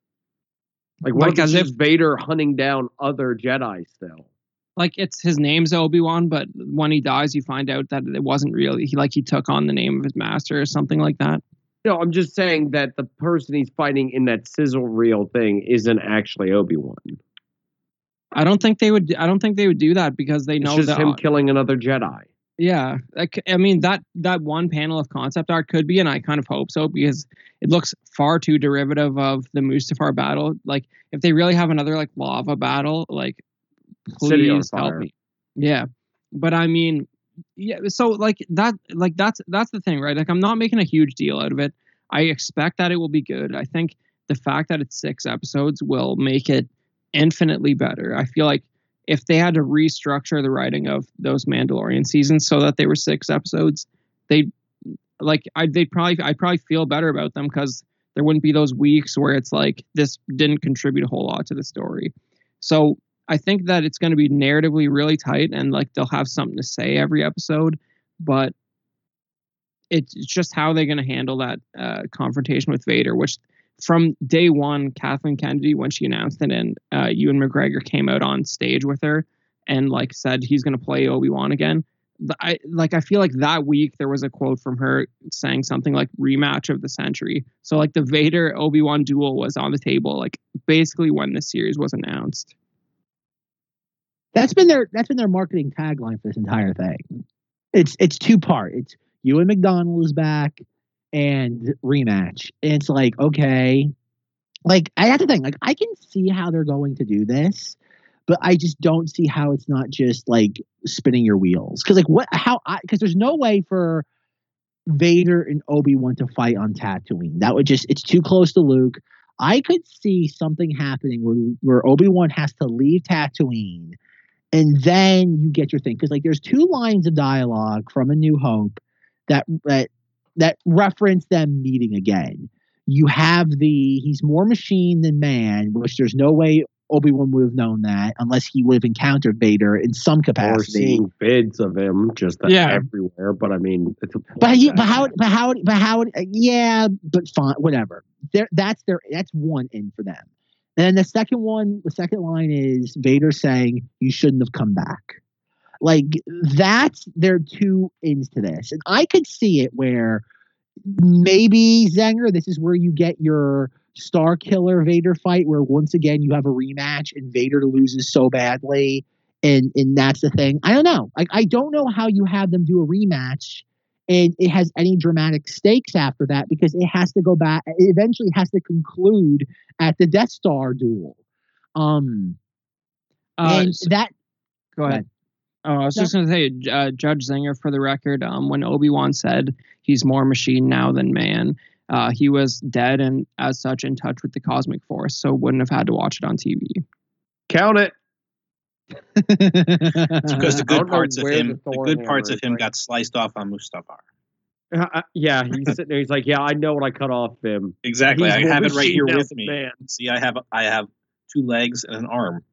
Like what like as if Vader hunting down other Jedi still? Like it's his name's Obi Wan, but when he dies, you find out that it wasn't really he like he took on the name of his master or something like that. No, I'm just saying that the person he's fighting in that sizzle reel thing isn't actually Obi Wan. I don't think they would. I don't think they would do that because they know it's just that him killing another Jedi. Yeah, I mean that that one panel of concept art could be, and I kind of hope so because it looks far too derivative of the Mustafar battle. Like if they really have another like lava battle, like please help me. Yeah, but I mean, yeah. So like that, like that's that's the thing, right? Like I'm not making a huge deal out of it. I expect that it will be good. I think the fact that it's six episodes will make it infinitely better. I feel like if they had to restructure the writing of those Mandalorian seasons so that they were six episodes, they like I they'd probably I probably feel better about them because there wouldn't be those weeks where it's like this didn't contribute a whole lot to the story. So I think that it's going to be narratively really tight and like they'll have something to say every episode, but it's just how they're going to handle that uh, confrontation with Vader, which from day one, Kathleen Kennedy, when she announced it, and uh, Ewan McGregor came out on stage with her, and like said he's going to play Obi Wan again. I like I feel like that week there was a quote from her saying something like rematch of the century. So like the Vader Obi Wan duel was on the table like basically when the series was announced. That's been their that's been their marketing tagline for this entire thing. It's it's two part. It's Ewan McDonald is back and rematch. It's like okay, like I have to think like I can see how they're going to do this but I just don't see how it's not just like spinning your wheels. Because like what? How? I because there's no way for Vader and Obi Wan to fight on Tatooine. That would just it's too close to Luke. I could see something happening where where Obi Wan has to leave Tatooine, and then you get your thing. Because like there's two lines of dialogue from A New Hope that that that reference them meeting again. You have the he's more machine than man, which there's no way Obi Wan would have known that unless he would have encountered Vader in some capacity. Or seeing vids of him just yeah. everywhere. But I mean, but he, but how, but how, but how, yeah, but fine, whatever. There, that's their, that's one in for them. And the second one, the second line is Vader saying, "You shouldn't have come back." Like that's their two ends to this, and I could see it where maybe Zenger, this is where you get your Starkiller Vader fight where once again you have a rematch and Vader loses so badly and and that's the thing. I don't know. Like I don't know how you have them do a rematch and it has any dramatic stakes after that because it has to go back it eventually has to conclude at the Death Star duel. Um uh, and so, that go ahead. Oh, I was just going to say, uh, Judge Zinger, for the record, um, when Obi Wan said he's more machine now than man, uh, he was dead and as such in touch with the cosmic force, so wouldn't have had to watch it on TV. Count it. because the good parts of him, the, the good parts of him got sliced off on Mustafar. Uh, uh, yeah, he's sitting there. He's like, "Yeah, I know what I cut off him." Exactly. He's I have it right here with me. Man. See, I have I have two legs and an arm.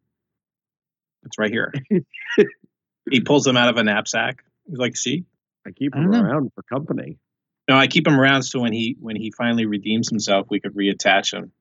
It's right here. he pulls them out of a knapsack. He's like, "See, I keep him around for company." No, I keep him around so when he when he finally redeems himself, we could reattach him.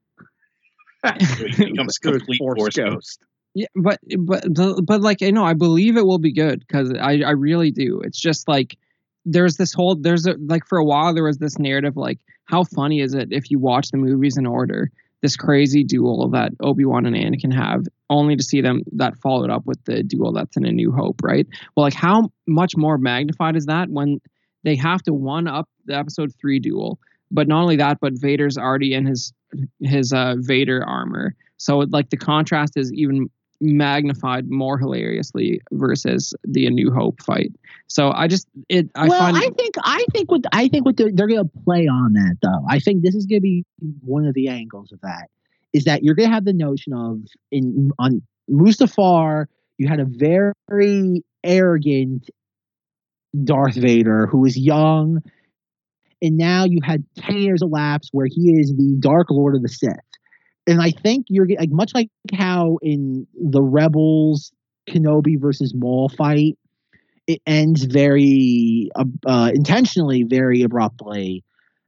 so he becomes complete force, force ghost. ghost. Yeah, but but but like I know, I believe it will be good because I I really do. It's just like there's this whole there's a like for a while there was this narrative like how funny is it if you watch the movies in order this crazy duel that Obi-Wan and Anakin have only to see them that followed up with the duel that's in A New Hope, right? Well, like how much more magnified is that when they have to one up the episode three duel. But not only that, but Vader's already in his his uh, Vader armor. So like the contrast is even magnified more hilariously versus the A New Hope fight. So I just it. I well, find I think I think what I think what they're, they're going to play on that though. I think this is going to be one of the angles of that is that you're going to have the notion of in on Mustafar you had a very arrogant Darth Vader who was young and now you had 10 years elapsed where he is the Dark Lord of the Sith. And I think you're like much like how in the Rebels Kenobi versus Maul fight, it ends very uh, intentionally, very abruptly.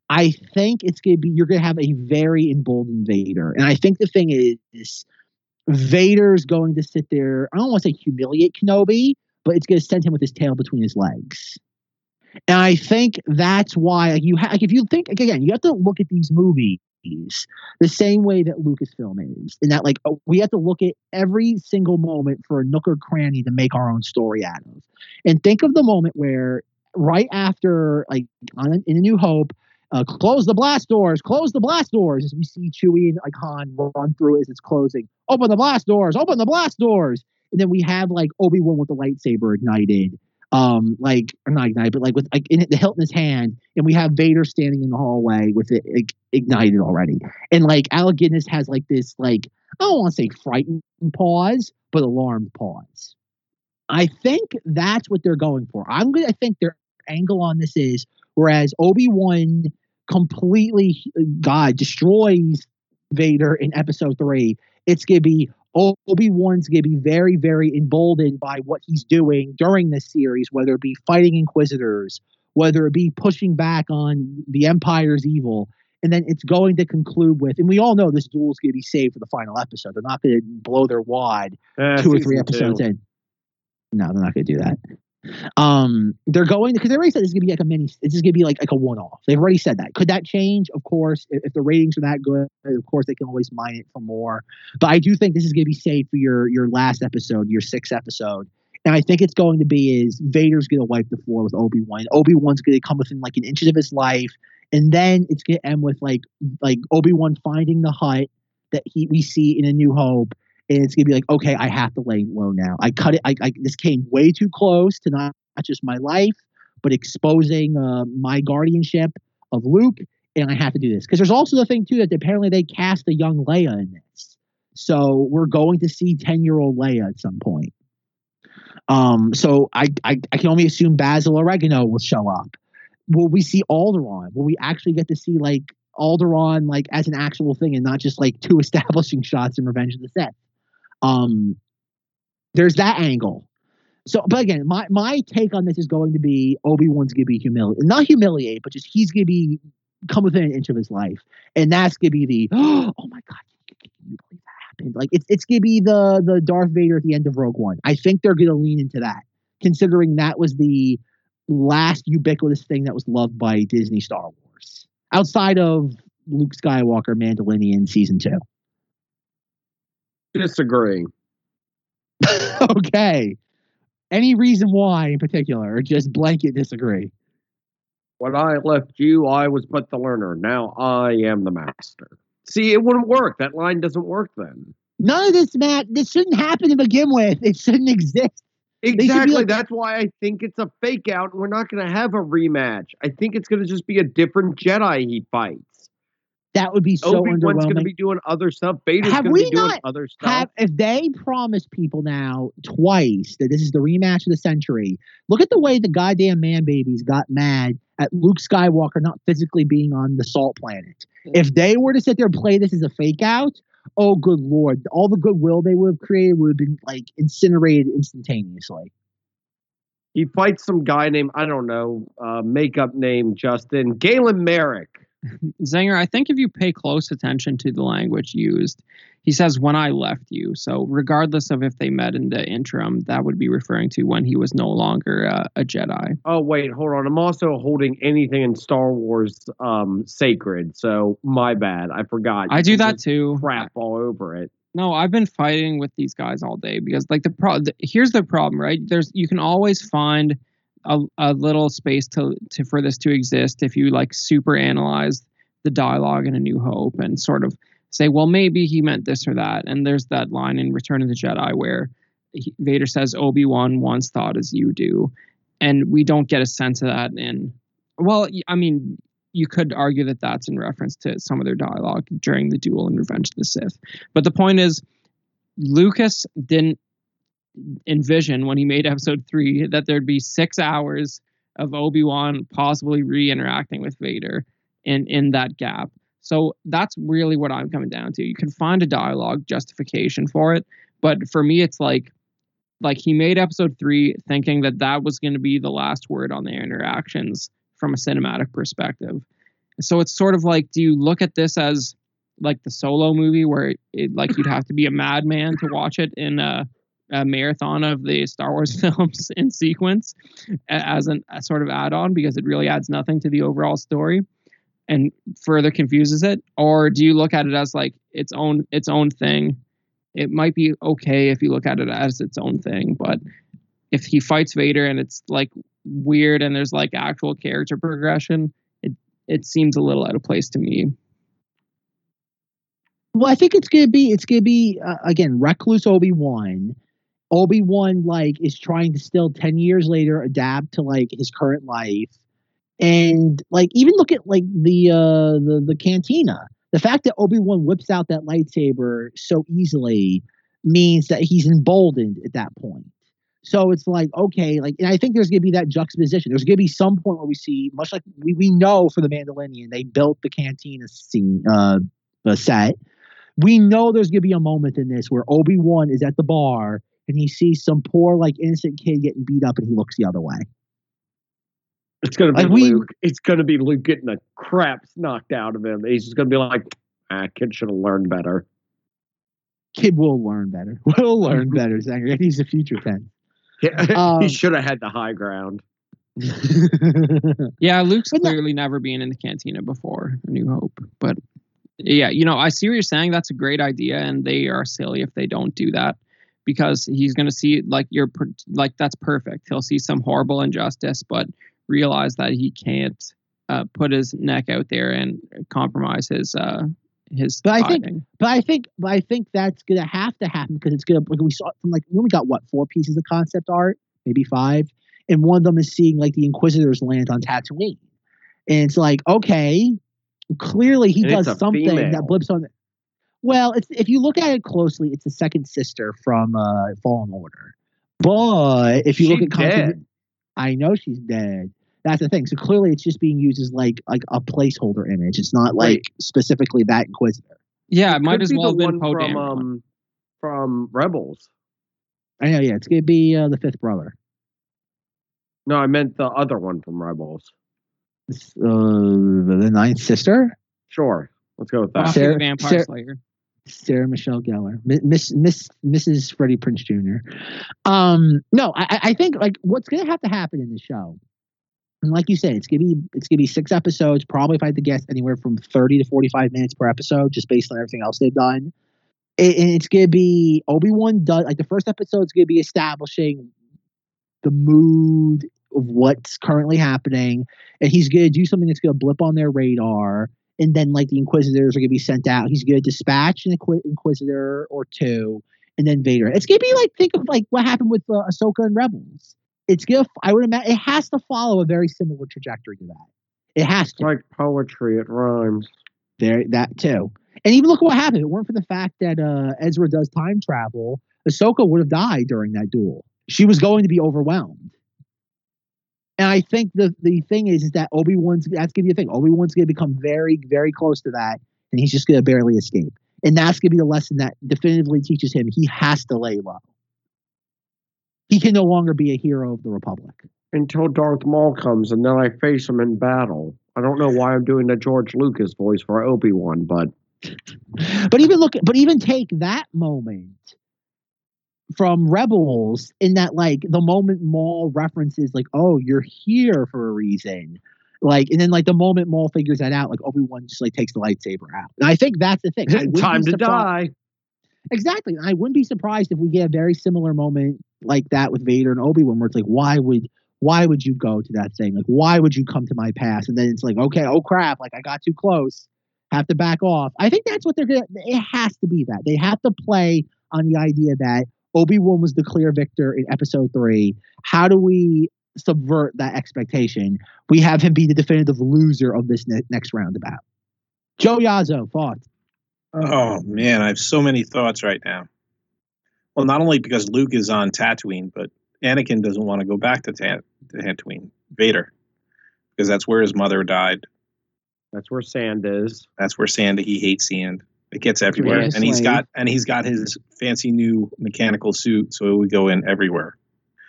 I think it's gonna be you're gonna have a very emboldened Vader, and I think the thing is, Vader's going to sit there. I don't want to say humiliate Kenobi, but it's gonna send him with his tail between his legs. And I think that's why like, you have, like, if you think again, you have to look at these movies the same way that Lucasfilm is, in that like oh, we have to look at every single moment for a nook or cranny to make our own story out of. And think of the moment where right after like on in A New Hope, uh, close the blast doors, close the blast doors, as we see Chewie and like Han run through as it's closing. Open the blast doors, open the blast doors. And then we have like Obi Wan with the lightsaber ignited um, like or not ignited, but like with like in the hilt in his hand, and we have Vader standing in the hallway with it ignited already, and like Alec Guinness has like this like I don't want to say frightened pause, but alarmed pause. I think that's what they're going for. I'm gonna I think their angle on this is whereas Obi Wan completely God destroys Vader in Episode Three. It's gonna be Obi Wan's going to be very, very emboldened by what he's doing during this series, whether it be fighting Inquisitors, whether it be pushing back on the Empire's evil. And then it's going to conclude with, and we all know this duel is going to be saved for the final episode. They're not going to blow their wad uh, two or three episodes two. in. No, they're not going to do that. Um, they're going because they already said this is gonna be like a mini. This is gonna be like like a one off. They've already said that. Could that change? Of course, if, if, the ratings are that good, of course they can always mine it for more. But I do think this is gonna be safe for your your last episode, your sixth episode. And I think it's going to be is Vader's gonna wipe the floor with Obi Wan. Obi Wan's gonna come within like an inches of his life, and then it's gonna end with like like Obi Wan finding the hut that he we see in A New Hope and it's gonna be like, okay, I have to lay low now. I cut it. I, I this came way too close to not, not just my life, but exposing uh, my guardianship of Luke, and I have to do this because there's also the thing too that apparently they cast a young Leia in this, so we're going to see ten year old Leia at some point. Um, so I, I I can only assume Basil Organa will show up. Will we see Alderaan? Will we actually get to see like Alderaan like as an actual thing and not just like two establishing shots in Revenge of the Sith? Um, there's that angle. So, but again, my my take on this is going to be Obi Wan's going to be humiliated, not humiliate, but just he's going to be come within an inch of his life, and that's going to be the oh my god, can you believe that happened? Like it's it's going to be the the Darth Vader at the end of Rogue One. I think they're going to lean into that, considering that was the last ubiquitous thing that was loved by Disney Star Wars outside of Luke Skywalker Mandalorian season two. Disagree. okay. Any reason why in particular, or just blanket disagree? When I left you, I was but the learner. Now I am the master. See, it wouldn't work. That line doesn't work then. None of this, Matt. This shouldn't happen to begin with. It shouldn't exist. Exactly. Like, That's why I think it's a fake out, and we're not going to have a rematch. I think it's going to just be a different Jedi he fights. That would be so Obi-Wan's underwhelming. going to be doing other stuff. Vader's going to be doing other stuff. Have, if they promise people now twice that this is the rematch of the century, look at the way the goddamn man babies got mad at Luke Skywalker not physically being on the salt planet. If they were to sit there and play this as a fake out, oh good lord, all the goodwill they would have created would have been like incinerated instantaneously. He fights some guy named I don't know, uh, makeup name Justin Galen Marek Zanger, I think if you pay close attention to the language used, he says, when I left you. So, regardless of if they met in the interim, that would be referring to when he was no longer uh, a Jedi. Oh, wait, hold on. I'm also holding anything in Star Wars um, sacred. So, my bad. I forgot. I do that too. Crap all over it. No, I've been fighting with these guys all day because, like, the problem here's the problem, right? There's you can always find a, a little space to, to for this to exist if you like super analyze the dialogue in A New Hope and sort of say, well, maybe he meant this or that. And there's that line in Return of the Jedi where he, Vader says, Obi Wan once thought as you do, and we don't get a sense of that in. Well, I mean, you could argue that that's in reference to some of their dialogue during the duel in Revenge of the Sith. But the point is, Lucas didn't envision when he made episode three that there'd be six hours of Obi-Wan possibly re-interacting with Vader in in that gap. So that's really what I'm coming down to. You can find a dialogue justification for it, but for me it's like like he made episode 3 thinking that that was going to be the last word on their interactions from a cinematic perspective. So it's sort of like do you look at this as like the solo movie where it, like you'd have to be a madman to watch it in a a marathon of the Star Wars films in sequence as an, a sort of add-on because it really adds nothing to the overall story and further confuses it? Or do you look at it as like its own its own thing? It might be okay if you look at it as its own thing but if he fights Vader and it's like weird and there's like actual character progression it it seems a little out of place to me. Well, I think it's gonna be it's gonna be uh, again recluse Obi Wan Obi Wan like is trying to still ten years later adapt to like his current life, and like even look at like the uh the the cantina. The fact that Obi Wan whips out that lightsaber so easily means that he's emboldened at that point. So it's like okay, like and I think there's gonna be that juxtaposition. There's gonna be some point where we see much like we, we know for the Mandalorian they built the cantina scene uh set. We know there's gonna be a moment in this where Obi Wan is at the bar and he sees some poor like innocent kid getting beat up and he looks the other way. It's gonna be like Luke. We, it's gonna be Luke getting the craps knocked out of him. He's just gonna be like, ah, kid should have learned better. Kid will learn better. Will learn better, Zanger. He's a future tense. Um, he should have had the high ground. yeah, Luke's clearly never been in the cantina before A New Hope, but yeah, you know, I see what you're saying. That's a great idea, and they are silly if they don't do that because he's going to see like you're like that's perfect. He'll see some horrible injustice, but realize that he can't uh, put his neck out there and compromise his uh, his. But I think, but I think, but I think that's going to have to happen because it's going to. We saw from like when we got what four pieces of concept art, maybe five, and one of them is seeing like the Inquisitors land on Tatooine, and it's like okay, clearly he and does something female. that blips on. Well, it's if you look at it closely, it's the second sister from uh, Fallen Order. But if you look at content, I know she's dead. That's the thing. So clearly, it's just being used as like like a placeholder image. It's not like Wait. specifically that Inquisitor. Yeah, it, it might as well have been Poe from um, from Rebels. I know. Yeah, it's gonna be uh, the fifth brother. No, I meant the other one from Rebels. Uh, the ninth sister. Sure, let's go with that. Sarah, Vampire Sarah, Slayer. Sarah Michelle Gellar, Miss Miss Mrs. Freddie Prinze Jr. Um, no, I, I think like what's gonna have to happen in the show, and like you said, it's gonna be it's gonna be six episodes. Probably, if I had to guess, anywhere from thirty to forty five minutes per episode, just based on everything else they've done. It, and it's gonna be Obi Wan does like the first episode's gonna be establishing the mood of what's currently happening, and he's gonna do something that's gonna blip on their radar and then like the Inquisitors are gonna be sent out. He's gonna dispatch an Inquisitor or two, and then Vader. It's gonna be like think of like what happened with uh, Ahsoka and Rebels. It's gonna I would imagine it has to follow a very similar trajectory to that. It has to. Like poetry, it rhymes. There, that too. And even look at what happened. If it weren't for the fact that uh, Ezra does time travel, Ahsoka would have died during that duel. She was going to be overwhelmed. And I think the the thing is, is that Obi Wan's that's gonna be the thing. Obi Wan's gonna become very, very close to that, and he's just gonna barely escape. And that's gonna be the lesson that definitively teaches him he has to lay low. He can no longer be a hero of the Republic. Until Darth Maul comes, and then I face him in battle. I don't know why I'm doing the George Lucas voice for Obi Wan, but but even look, but even take that moment from Rebels in that like the moment Maul references like, oh, you're here for a reason. Like, and then like the moment Maul figures that out, like Obi Wan just like takes the lightsaber out. And I think that's the thing. Time to die. Exactly. I wouldn't be surprised if we get a very similar moment like that with Vader and Obi Wan, where it's like, why would why would you go to that thing? Like, why would you come to my pass? And then it's like, okay, oh crap, like I got too close, have to back off. I think that's what they're gonna. It has to be that they have to play on the idea that Obi Wan was the clear victor in episode three. How do we subvert that expectation? We have him be the definitive loser of this ne- next roundabout. Joe Yazzo, thoughts? Oh man, I have so many thoughts right now. Well, not only because Luke is on Tatooine, but Anakin doesn't want to go back to, Ta- to Tatooine. Vader, because that's where his mother died. That's where sand is. That's where sand. He hates sand. It gets everywhere, and he's got and he's got his fancy new mechanical suit, so it would go in everywhere.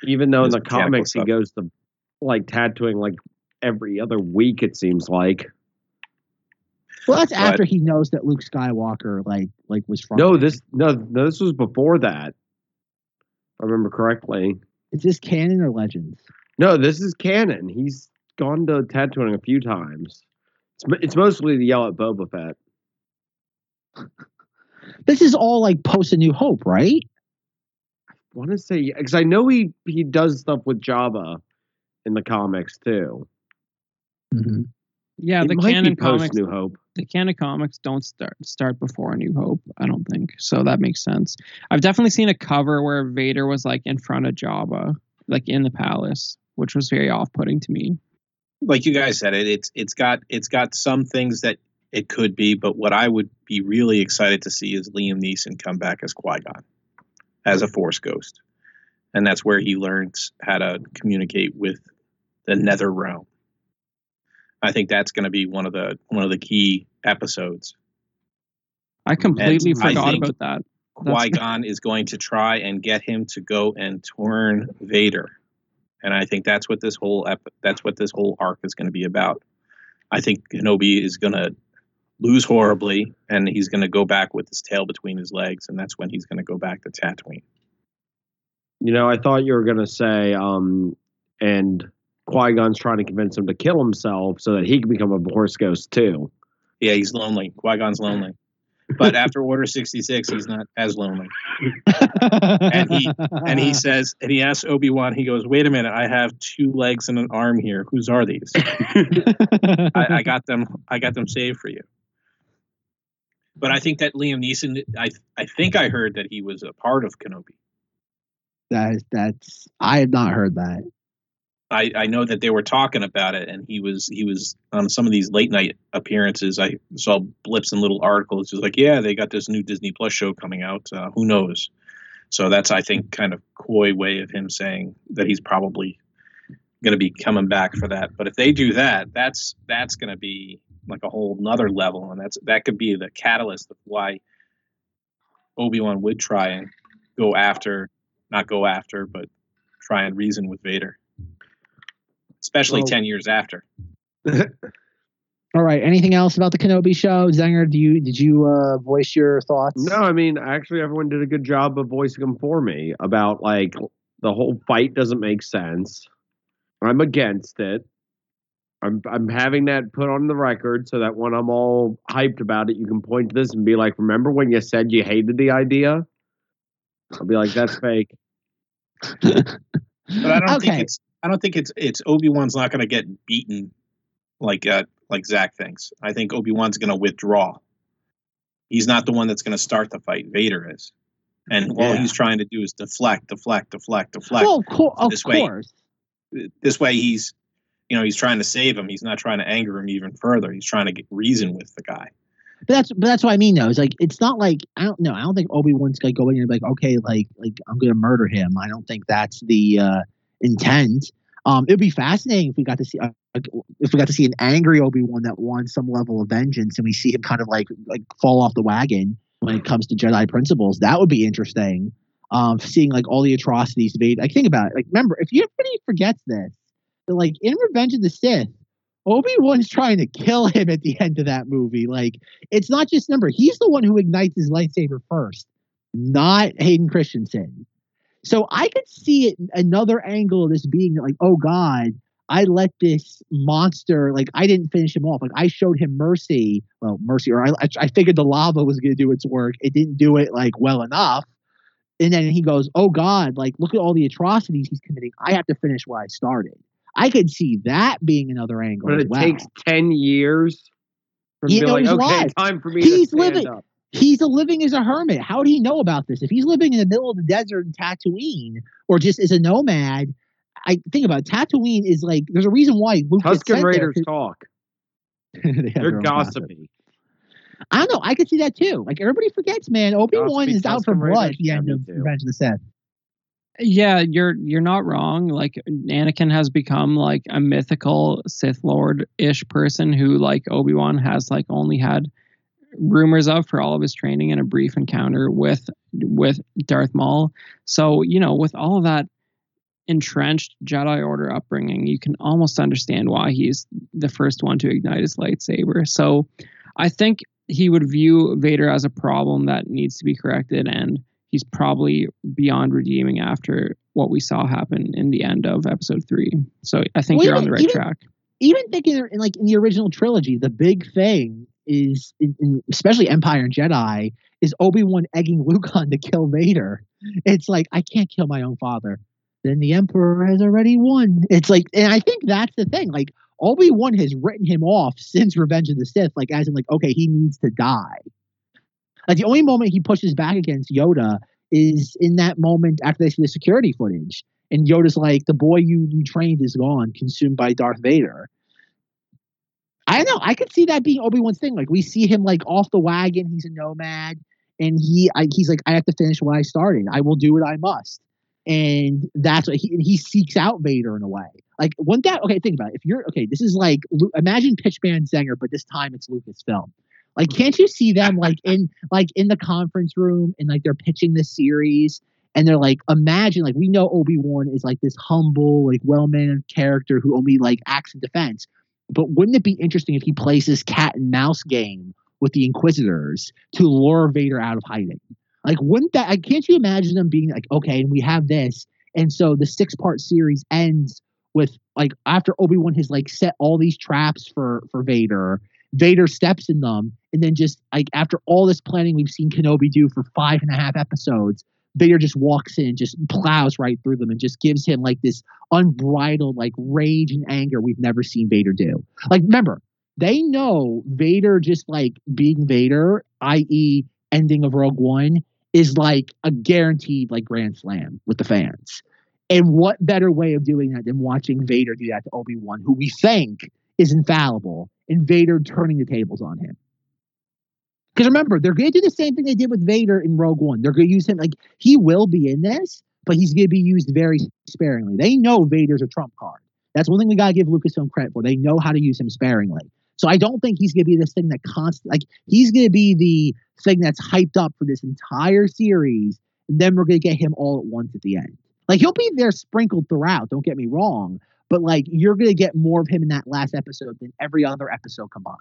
Even though in the comics stuff. he goes to like Tatooine like every other week, it seems like. Well, that's but, after he knows that Luke Skywalker like like was from. No, this no, no, this was before that. If I remember correctly. Is this canon or legends? No, this is canon. He's gone to Tatooine a few times. It's, it's mostly the yell at Boba Fett. This is all like post a New Hope, right? I want to say because I know he he does stuff with Jabba in the comics too. Mm-hmm. Yeah, it the canon comics. New Hope. The canon comics don't start start before a New Hope. I don't think so. That makes sense. I've definitely seen a cover where Vader was like in front of Jabba, like in the palace, which was very off putting to me. Like you guys said, it it's it's got it's got some things that it could be, but what I would be really excited to see is Liam Neeson come back as Qui Gon, as a Force ghost, and that's where he learns how to communicate with the Nether realm. I think that's going to be one of the one of the key episodes. I completely and forgot I about that. Qui Gon is going to try and get him to go and turn Vader, and I think that's what this whole ep- that's what this whole arc is going to be about. I think Kenobi is going to lose horribly, and he's going to go back with his tail between his legs, and that's when he's going to go back to Tatooine. You know, I thought you were gonna say, um, and Qui Gon's trying to convince him to kill himself so that he can become a horse ghost too. Yeah, he's lonely. Qui Gon's lonely. But after Order 66, he's not as lonely. and he and he says and he asks Obi-Wan, he goes, Wait a minute, I have two legs and an arm here. Whose are these? I, I got them I got them saved for you. But I think that Liam Neeson I I think I heard that he was a part of Kenobi. That that's I had not heard that. I, I know that they were talking about it, and he was he was on some of these late night appearances. I saw blips and little articles. Just like, yeah, they got this new Disney Plus show coming out. Uh, who knows? So that's I think kind of coy way of him saying that he's probably going to be coming back for that. But if they do that, that's that's going to be like a whole nother level, and that's that could be the catalyst of why Obi Wan would try and go after, not go after, but try and reason with Vader especially well, 10 years after. All right. Anything else about the Kenobi show, Zenger? Do you did you uh, voice your thoughts? No, I mean actually everyone did a good job of voicing them for me about like the whole fight doesn't make sense. I'm against it. I'm I'm having that put on the record so that when I'm all hyped about it, you can point to this and be like, "Remember when you said you hated the idea?" I'll be like, "That's fake." but I don't okay. think it's I don't think it's it's Obi Wan's not going to get beaten like uh, like Zach thinks. I think Obi Wan's going to withdraw. He's not the one that's going to start the fight. Vader is, and yeah. all he's trying to do is deflect, deflect, deflect, deflect. Well, of, co- of this course. Way, this way, he's you know he's trying to save him. He's not trying to anger him even further. He's trying to get reason with the guy. But that's but that's what I mean though. It's like it's not like I don't know. I don't think Obi Wan's gonna go in and be like, okay, like like I'm gonna murder him. I don't think that's the uh intent. Um, it would be fascinating if we got to see uh, if we got to see an angry Obi Wan that wants some level of vengeance, and we see him kind of like like fall off the wagon when it comes to Jedi principles. That would be interesting. Um, seeing like all the atrocities made. Like think about it. Like remember, if everybody forgets this, like in Revenge of the Sith, Obi Wan's trying to kill him at the end of that movie. Like it's not just number. He's the one who ignites his lightsaber first, not Hayden Christensen. So I could see it another angle of this being like, oh God, I let this monster like I didn't finish him off. Like I showed him mercy, well, mercy, or I I figured the lava was going to do its work. It didn't do it like well enough. And then he goes, "Oh God! Like look at all the atrocities he's committing. I have to finish what I started." I could see that being another angle. But it well. takes ten years. For you know, like, okay, time for me he's to living. Up he's a living as a hermit. How would he know about this? If he's living in the middle of the desert in Tatooine, or just as a nomad, I think about it, Tatooine is like there's a reason why Luke Tusken Raiders talk. they are gossipy. I don't know. I could see that too. Like everybody forgets, man. Obi Wan is out for blood at the end of Revenge of the Sith. Yeah, you're you're not wrong. Like Anakin has become like a mythical Sith Lord ish person who like Obi Wan has like only had rumors of for all of his training and a brief encounter with with Darth Maul. So you know, with all of that entrenched Jedi Order upbringing, you can almost understand why he's the first one to ignite his lightsaber. So I think he would view Vader as a problem that needs to be corrected, and he's probably beyond redeeming after what we saw happen in the end of Episode Three. So I think well, you're even, on the right even, track. Even thinking in like in the original trilogy, the big thing is, in, especially Empire and Jedi, is Obi Wan egging Luke on to kill Vader. It's like I can't kill my own father. Then the Emperor has already won. It's like, and I think that's the thing. Like Obi Wan has written him off since Revenge of the Sith. Like as in, like okay, he needs to die. Like the only moment he pushes back against Yoda is in that moment after they see the security footage. And Yoda's like, the boy you you trained is gone, consumed by Darth Vader. I don't know. I could see that being Obi Wan's thing. Like we see him like off the wagon. He's a nomad, and he I, he's like, I have to finish what I started. I will do what I must, and that's what he and he seeks out Vader in a way. Like one that okay, think about it. If you're okay, this is like imagine Pitchman Zenger, but this time it's Lucasfilm. Like, can't you see them like in like in the conference room and like they're pitching the series and they're like, imagine like we know Obi Wan is like this humble, like well mannered character who only like acts in defense. But wouldn't it be interesting if he plays this cat and mouse game with the Inquisitors to lure Vader out of hiding? Like, wouldn't that? Can't you imagine them being like, okay, and we have this, And so the six part series ends with like after Obi Wan has like set all these traps for for Vader, Vader steps in them, and then just like after all this planning we've seen Kenobi do for five and a half episodes, Vader just walks in, just plows right through them, and just gives him like this unbridled like rage and anger we've never seen Vader do. Like remember, they know Vader just like being Vader, i.e., ending of Rogue One, is like a guaranteed like grand slam with the fans. And what better way of doing that than watching Vader do that to Obi Wan, who we think is infallible, and Vader turning the tables on him? Because remember, they're going to do the same thing they did with Vader in Rogue One. They're going to use him like he will be in this, but he's going to be used very sparingly. They know Vader's a trump card. That's one thing we got to give Lucasfilm credit for. They know how to use him sparingly. So I don't think he's going to be this thing that constant like he's going to be the thing that's hyped up for this entire series, and then we're going to get him all at once at the end. Like he'll be there sprinkled throughout. Don't get me wrong, but like you're going to get more of him in that last episode than every other episode combined.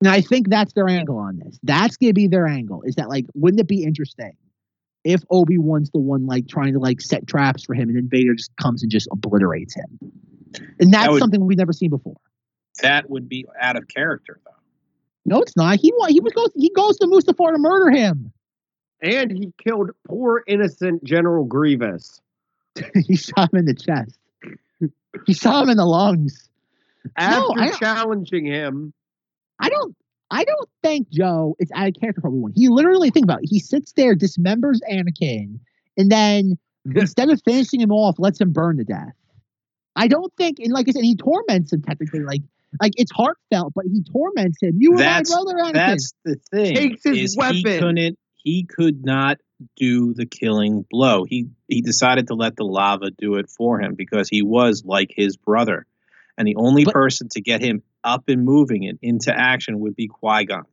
And I think that's their angle on this. That's going to be their angle. Is that like wouldn't it be interesting if Obi Wan's the one like trying to like set traps for him, and then Vader just comes and just obliterates him, and that's That would- something we've never seen before. That would be out of character, though. No, it's not. He wa- he was goes he goes to Mustafar to murder him. And he killed poor innocent General Grievous. he shot him in the chest. He saw him in the lungs. After I- challenging him, I don't I don't think Joe is out of character for Obi Wan. He literally think about it. He sits there, dismembers Anakin, and then instead of finishing him off, lets him burn to death. I don't think, and like I said, he torments him technically. Like like it's heartfelt, but he torments him. You were That's- my brother, Anakin. That's the thing. Takes his is He weapon. couldn't. He could not do the killing blow. He he decided to let the lava do it for him because he was like his brother, and the only But- person to get him up and moving and into action would be Qui Gon.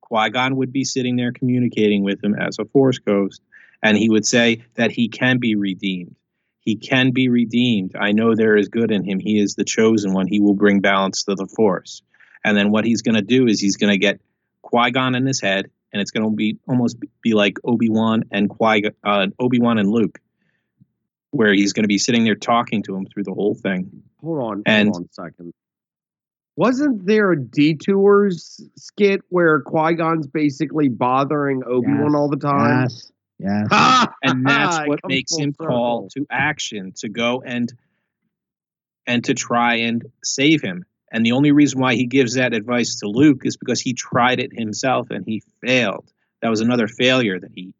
Qui Gon would be sitting there communicating with him as a Force ghost, and he would say that he can be redeemed. He can be redeemed. I know there is good in him. He is the chosen one. He will bring balance to the Force. And then what he's going to do is he's going to get Qui Gon in his head, and it's going to be almost be like Obi Wan and Qui uh, Obi Wan and Luke, where he's going to be sitting there talking to him through the whole thing. hold on, And- hold on a second. Wasn't there a detours skit where Qui Gon's basically bothering Obi Wan Yes, all the time? Yes. Yes. and that's what makes full him call to action to go and and to try and save him and the only reason why he gives that advice to luke is because he tried it himself and he failed. That was another failure that he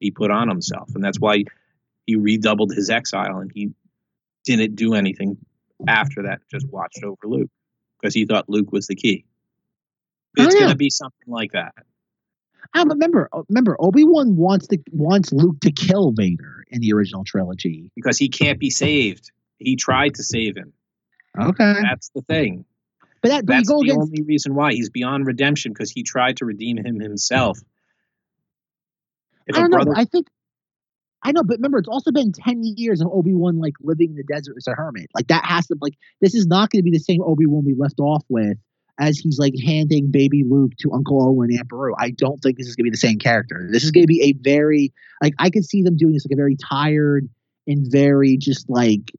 he put on himself. And that's why he redoubled his exile and he didn't do anything after that just watched over luke because he thought luke was the key. Oh, it's don't going to be something like that. But remember, oh, remember, Obi Wan wants to wants Luke to kill Vader in the original trilogy. because he can't be saved. He tried to save him. Okay, that's the thing but that but That's the against only reason why he's beyond redemption because he tried to redeem him himself. If I don't know. brother, but I think I know, but remember, it's also been ten years of Obi Wan like living in the desert as a hermit. Like that has to like this is not going to be the same Obi Wan we left off with as he's like handing baby Luke to Uncle Owen and Aunt Beru. I don't think this is going to be the same character. This is going to be a very like I could see them doing this like a very tired and very just like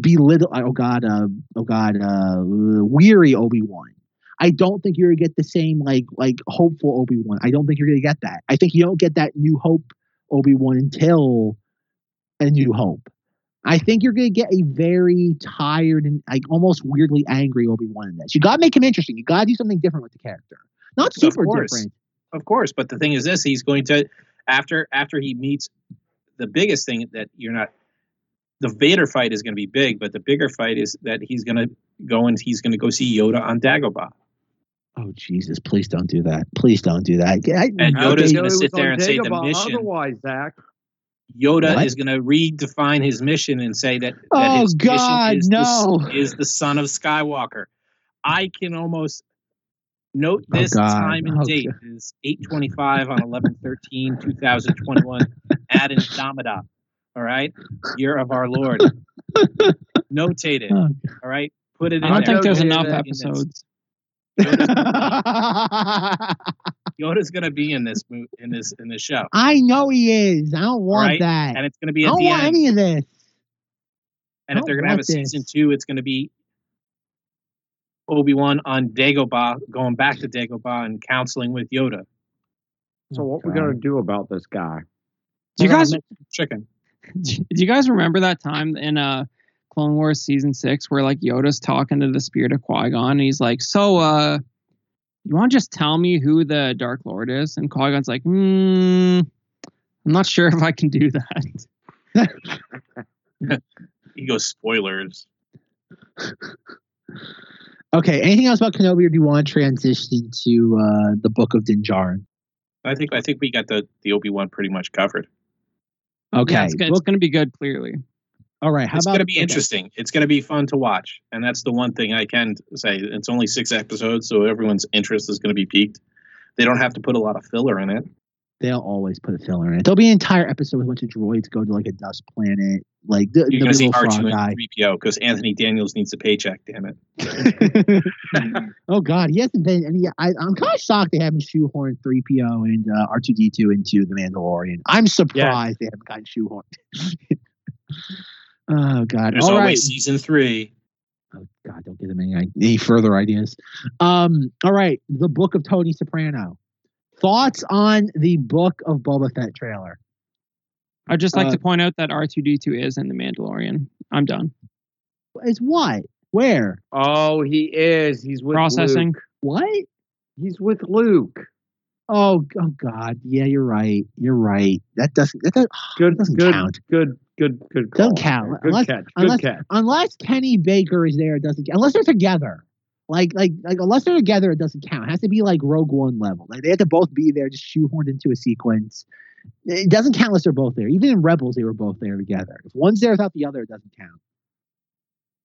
belittle. Oh God, uh, oh God, uh, weary Obi Wan. I don't think you're gonna get the same like like hopeful Obi Wan. I don't think you're gonna get that. I think you don't get that New Hope Obi Wan until a New Hope. I think you're gonna get a very tired and like almost weirdly angry Obi Wan in this. You gotta make him interesting. You gotta do something different with the character. Not super course. different. of course, but the thing is this: he's going to after after he meets the biggest thing that you're not. The Vader fight is going to be big, but the bigger fight is that he's going to go and he's going to go see Yoda on Dagobah, Oh Jesus! Please don't do that. Please don't do that. I, And Yoda's did gonna sit there and say the mission- Otherwise, Zach. Yoda What? is going to redefine his mission and say that, that Oh, his God, mission is, no. the, is the son of Skywalker. I can almost note Oh, this God. time and Oh, date is 825 on 1113 2021 ad Andromeda. All right, year of our Lord. Notate it. All right, put it in I don't there. think there's Okay, enough that- episodes. Yoda's gonna be in this mo- in this in this show, I know he is. I don't want Right, that. and it's gonna be I don't the want end. any of this. and if they're gonna have a this. season two, it's gonna be Obi Wan on Dagobah, going back to Dagobah and counseling with Yoda. So what Oh, we gonna do about this guy? Do you guys chicken? do you guys remember that time in uh Clone Wars season six where like Yoda's talking to the spirit of Qui Gon and he's like, "So, uh, you want to just tell me who the Dark Lord is?" And Qui Gon's like, "Hmm, I'm not sure if I can do that." He goes spoilers. Okay. Anything else about Kenobi, or do you want to transition to uh, the Book of Din Djarin? I think I think we got the the Obi Wan pretty much covered. Okay. yeah, it's, go- it's Book- going to be good. Clearly, all right. How it's about going to be okay. interesting. It's going to be fun to watch, and that's the one thing I can say. It's only six episodes, so everyone's interest is going to be piqued. They don't have to put a lot of filler in it. They'll always put a filler in it. There'll be an entire episode with a bunch of droids go to like a dust planet, like the, You're the see little R frog two guy. and three PO because Anthony Daniels needs a paycheck. Damn it! oh God, he hasn't been. Any, I, I'm kind of shocked they haven't shoehorned 3PO and uh, R2D2 into the Mandalorian. I'm surprised they haven't gotten shoehorned. oh God! There's All always right. season three. Oh God! Don't give them any any further ideas. Um. All right. The Book of Tony Soprano. Thoughts on the Book of Boba Fett trailer? I'd just like Uh, to point out that R2D2 is in the Mandalorian. I'm done. It's what? Where? Oh, he is. He's with Processing. Luke. What? He's with Luke. Oh, oh God! Yeah, you're right. You're right. That doesn't. That doesn't, Good, doesn't good, count. good, good, good. Call. Doesn't count. Good Unless- catch. Good unless- catch. unless Kenny Baker is there, it doesn't. Unless they're together. Like, like, like, unless they're together, it doesn't count. It has to be like Rogue One level. Like they have to both be there, just shoehorned into a sequence. It doesn't count unless they're both there. Even in Rebels, they were both there together. If one's there without the other, it doesn't count.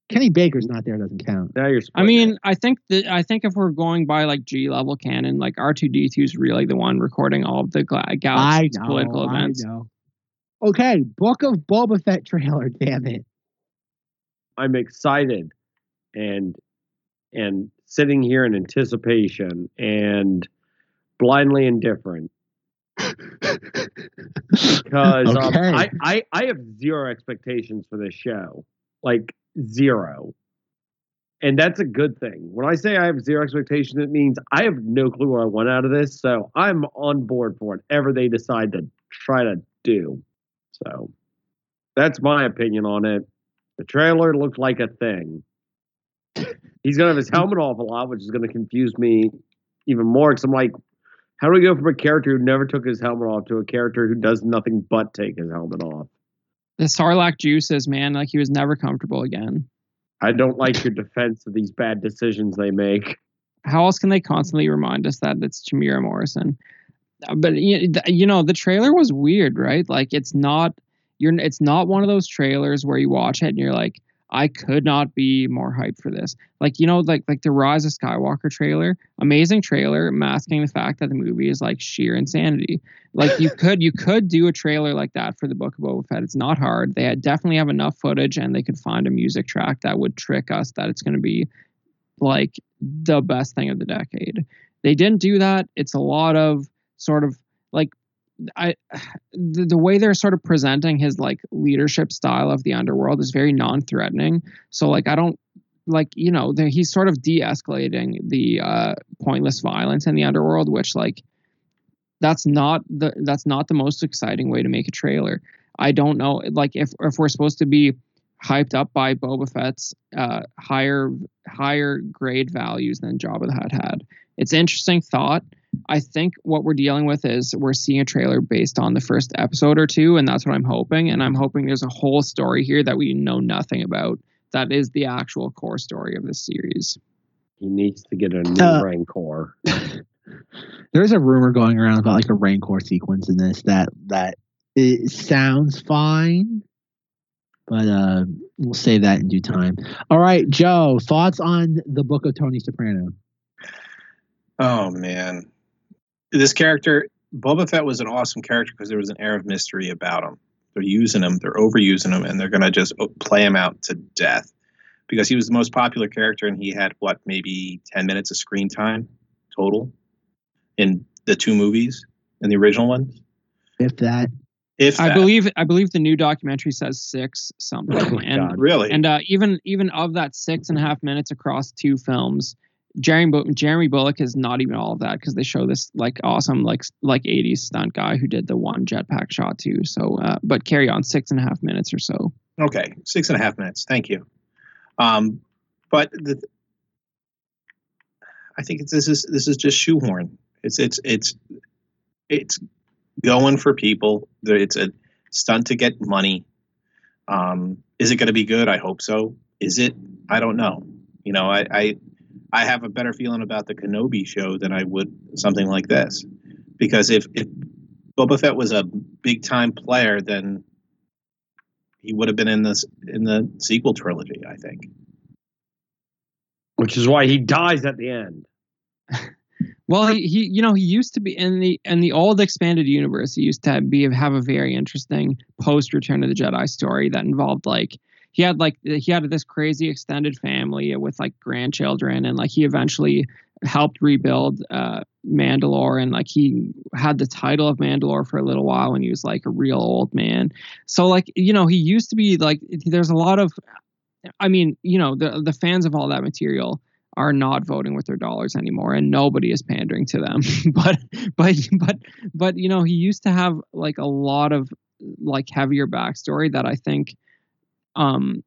Kenny Baker's not there, it doesn't count. Now you're. I mean. I think that I think if we're going by like G level canon, like R2D2 is really the one recording all of the gla- I galaxy's know. political I events. know. Okay, Book of Boba Fett trailer. Damn it. I'm excited, and and sitting here in anticipation and blindly indifferent because um, I, I I have zero expectations for this show, like zero, and that's a good thing. When I say I have zero expectations, it means I have no clue what I want out of this. So I'm on board for whatever they decide to try to do. So that's my opinion on it. The trailer looked like a thing. He's gonna have his helmet off a lot, which is gonna confuse me even more. Because I'm like, how do we go from a character who never took his helmet off to a character who does nothing but take his helmet off? The Sarlacc juices, man, like he was never comfortable again. I don't like your defense of these bad decisions they make. How else can they constantly remind us that it's Temuera Morrison? Uh, But you you know, the trailer was weird, right? Like it's not you're it's not one of those trailers where you watch it and you're like, I could not be more hyped for this. Like you know, like like the Rise of Skywalker trailer, amazing trailer, masking the fact that the movie is like sheer insanity. Like you could you could do a trailer like that for the Book of Boba Fett. It's not hard. They had, definitely have enough footage, and they could find a music track that would trick us that it's going to be like the best thing of the decade. They didn't do that. It's a lot of sort of like I the, the way they're sort of presenting his like leadership style of the underworld is very non-threatening. So like I don't like you know the, he's sort of de-escalating the uh, pointless violence in the underworld, which like that's not the that's not the most exciting way to make a trailer. I don't know like if if we're supposed to be hyped up by Boba Fett's uh, higher higher grade values than Jabba the Hutt had. It's interesting thought. I think what we're dealing with is we're seeing a trailer based on the first episode or two, and that's what I'm hoping. And I'm hoping there's a whole story here that we know nothing about. That is the actual core story of this series. He needs to get a new Uh, Rancor. There's a rumor going around about like a Rancor sequence in this that that it sounds fine, but uh, we'll say that in due time. All right, Joe, thoughts on the Book of Tony Soprano? Oh man, this character Boba Fett was an awesome character because there was an air of mystery about him. They're using him, they're overusing him, and they're gonna just play him out to death because he was the most popular character and he had what maybe ten minutes of screen time total in the two movies and the original ones? If that. If I believe I believe the new documentary says six something, Oh my and God. really, and uh, even even of that six and a half minutes across two films, Jeremy Jeremy Bulloch is not even all of that because they show this like awesome like like 80s stunt guy who did the one jetpack shot too. So, uh, but carry on six and a half minutes or so. Okay, six and a half minutes. Thank you. Um, but the, I think it's, this is this is just shoehorn. It's it's it's it's going for people. It's a stunt to get money. Um, is it going to be good? I hope so. Is it? I don't know. You know, I, I I have a better feeling about the Kenobi show than I would something like this, because if if Boba Fett was a big time player, then he would have been in this in the sequel trilogy. I think. Which is why he dies at the end. Well, he, he you know he used to be in the in the old expanded universe. He used to be have a very interesting post Return of the Jedi story that involved like he had like he had this crazy extended family with like grandchildren and like he eventually helped rebuild uh Mandalore and like he had the title of Mandalore for a little while when he was like a real old man. So like you know he used to be like there's a lot of I mean you know the the fans of all that material are not voting with their dollars anymore and nobody is pandering to them but but but but you know he used to have like a lot of like heavier backstory that i think um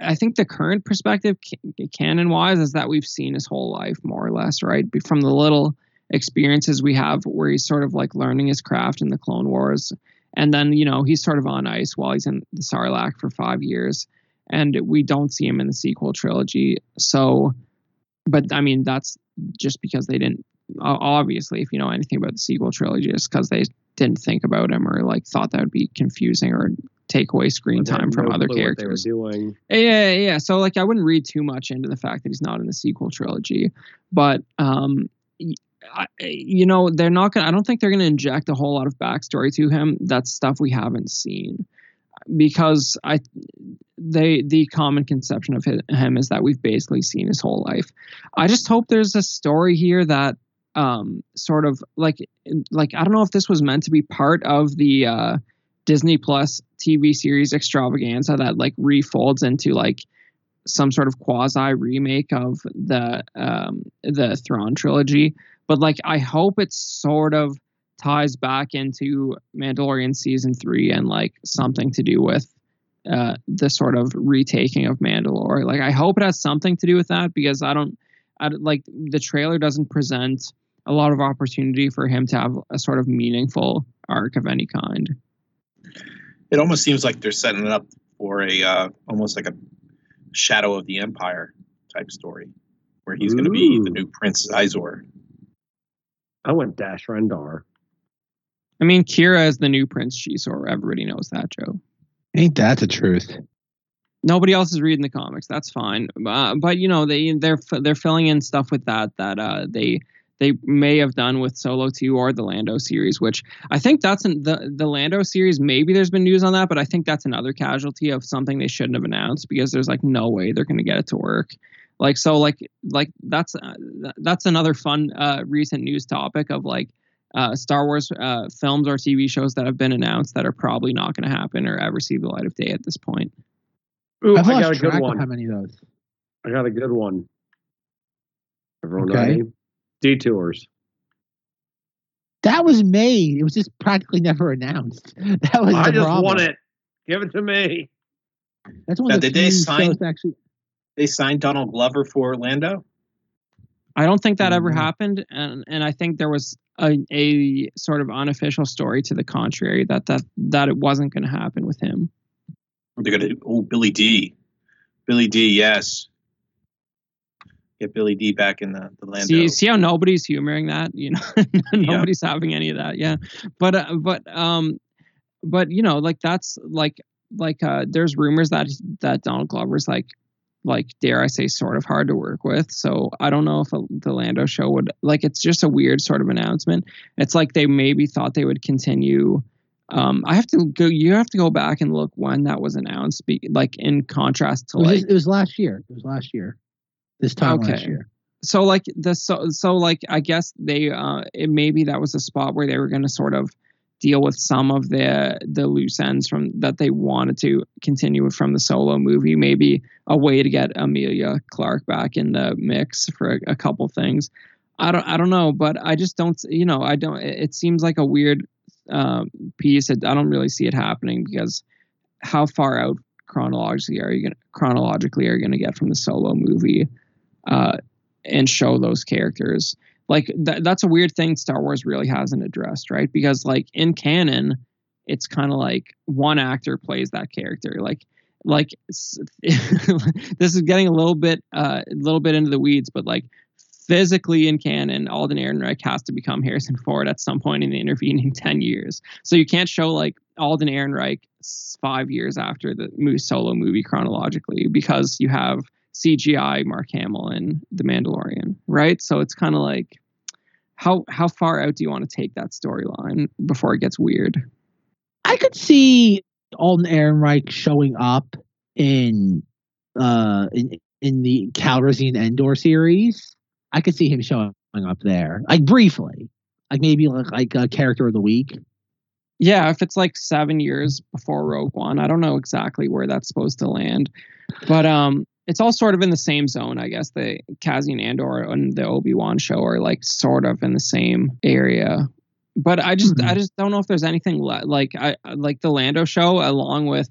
i think the current perspective canon wise is that we've seen his whole life more or less right from the little experiences we have where he's sort of like learning his craft in the clone wars and then you know he's sort of on ice while he's in the sarlacc for five years and we don't see him in the sequel trilogy so but I mean that's just because they didn't. Obviously, if you know anything about the sequel trilogy, it's because they didn't think about him or like thought that would be confusing or take away screen time from no other clue what they were characters. doing. Yeah, yeah, yeah. So like, I wouldn't read too much into the fact that he's not in the sequel trilogy, but um, I, you know, they're not gonna. I don't think they're gonna inject a whole lot of backstory to him. That's stuff we haven't seen because I they the common conception of him is that we've basically seen his whole life. I just hope there's a story here that um sort of like like I don't know if this was meant to be part of the uh Disney Plus TV series extravaganza that like refolds into like some sort of quasi remake of the um the Thrawn trilogy but like I hope it sort of ties back into Mandalorian season 3 and like something to do with uh, the sort of retaking of Mandalore. Like, I hope it has something to do with that because I don't, I, like, the trailer doesn't present a lot of opportunity for him to have a sort of meaningful arc of any kind. It almost seems like they're setting it up for a uh, almost like a Shadow of the Empire type story, where he's going to be the new Prince Xizor. I went Dash Rendar. I mean, Qi'ra is the new Prince Xizor. Everybody knows that, Joe. Ain't that the truth? Nobody else is reading the comics. That's fine. Uh, but you know, they they're they're filling in stuff with that that uh, they they may have done with Solo 2 or the Lando series, which I think that's an, the the Lando series. Maybe there's been news on that, but I think that's another casualty of something they shouldn't have announced because there's like no way they're going to get it to work. Like so, like like that's uh, that's another fun uh, recent news topic of like uh, Star Wars uh, films or TV shows that have been announced that are probably not going to happen or ever see the light of day at this point. Ooh, I've I lost got a good track of one. how many of those. I got a good one. Everyone Okay. ready? Detours. That was made. It was just practically never announced. That was I the just problem. want it. Give it to me. That's one Now, of the did they few sign- actually. They signed Donald Glover for Lando. I don't think that ever Mhm. happened, and and I think there was a, a sort of unofficial story to the contrary that that that it wasn't going to happen with him. They're going to oh Billy Dee, Billy Dee. Yes, get Billy Dee back in the, the Lando. See, see how nobody's humoring that, you know, nobody's having any of that, yeah. But uh, but um, but you know, like that's like like uh, there's rumors that that Donald Glover's like like dare I say sort of hard to work with. So I don't know if a, the Lando show would like it's just a weird sort of announcement. It's like they maybe thought they would continue. Um, I have to go. You have to go back and look when that was announced. Be, like in contrast to It was, like it was last year. It was last year. This time last Okay. year. so like the so so like I guess they uh it, maybe that was a spot where they were going to sort of deal with some of the the loose ends from that they wanted to continue from the solo movie. Maybe a way to get Emilia Clarke back in the mix for a, a couple things. I don't I don't know, but I just don't you know I don't. It, it seems like a weird um, piece. I don't really see it happening because how far out chronologically are you gonna, chronologically are you going to get from the solo movie uh, and show those characters? like th- that's a weird thing Star Wars really hasn't addressed, right? Because like in canon, it's kind of like one actor plays that character. Like like this is getting a little bit uh, a little bit into the weeds, but like physically in canon, Alden Ehrenreich has to become Harrison Ford at some point in the intervening 10 years. So you can't show like Alden Ehrenreich five years after the solo movie chronologically because you have CGI Mark Hamill in The Mandalorian, right? So it's kind of like how how far out do you want to take that storyline before it gets weird? I could see Alden Ehrenreich showing up in uh in in the Cassian Andor series. I could see him showing up there, like briefly, like maybe like like a character of the week. Yeah, if it's like seven years before Rogue One, I don't know exactly where that's supposed to land, but um, it's all sort of in the same zone, I guess. The Cassian Andor and the Obi Wan show are like sort of in the same area, but I just mm-hmm. I just don't know if there's anything le- like I like the Lando show along with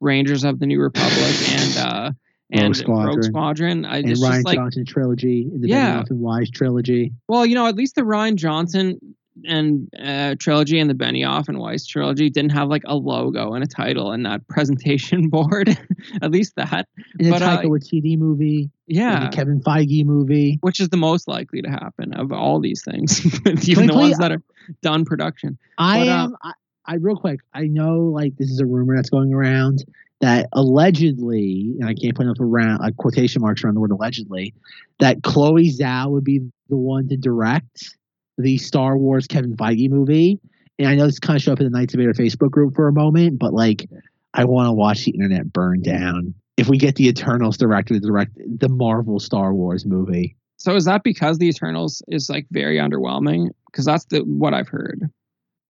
Rangers of the New Republic and uh and Rogue Squadron, Rogue Squadron. I and just like, Johnson trilogy, and the yeah. and Weiss trilogy. Well, you know, at least the Rian Johnson and uh, trilogy and the Benioff and Weiss trilogy didn't have like a logo and a title and that presentation board. At least that. In but, the Taika uh, Waititi movie. Yeah. Kevin Feige movie. Which is the most likely to happen of all these things, even the ones that are done production. I but, uh, am. I, I real quick. I know like this is a rumor that's going around that allegedly, and I can't put enough around like quotation marks around the word allegedly, that Chloe Zhao would be the one to direct the Star Wars Kevin Feige movie. And I know this kind of showed up in the Knights of Vader Facebook group for a moment, but like, I want to watch the internet burn down. If we get the Eternals director to direct the Marvel Star Wars movie. So is that because the Eternals is like very underwhelming? Because that's the what I've heard.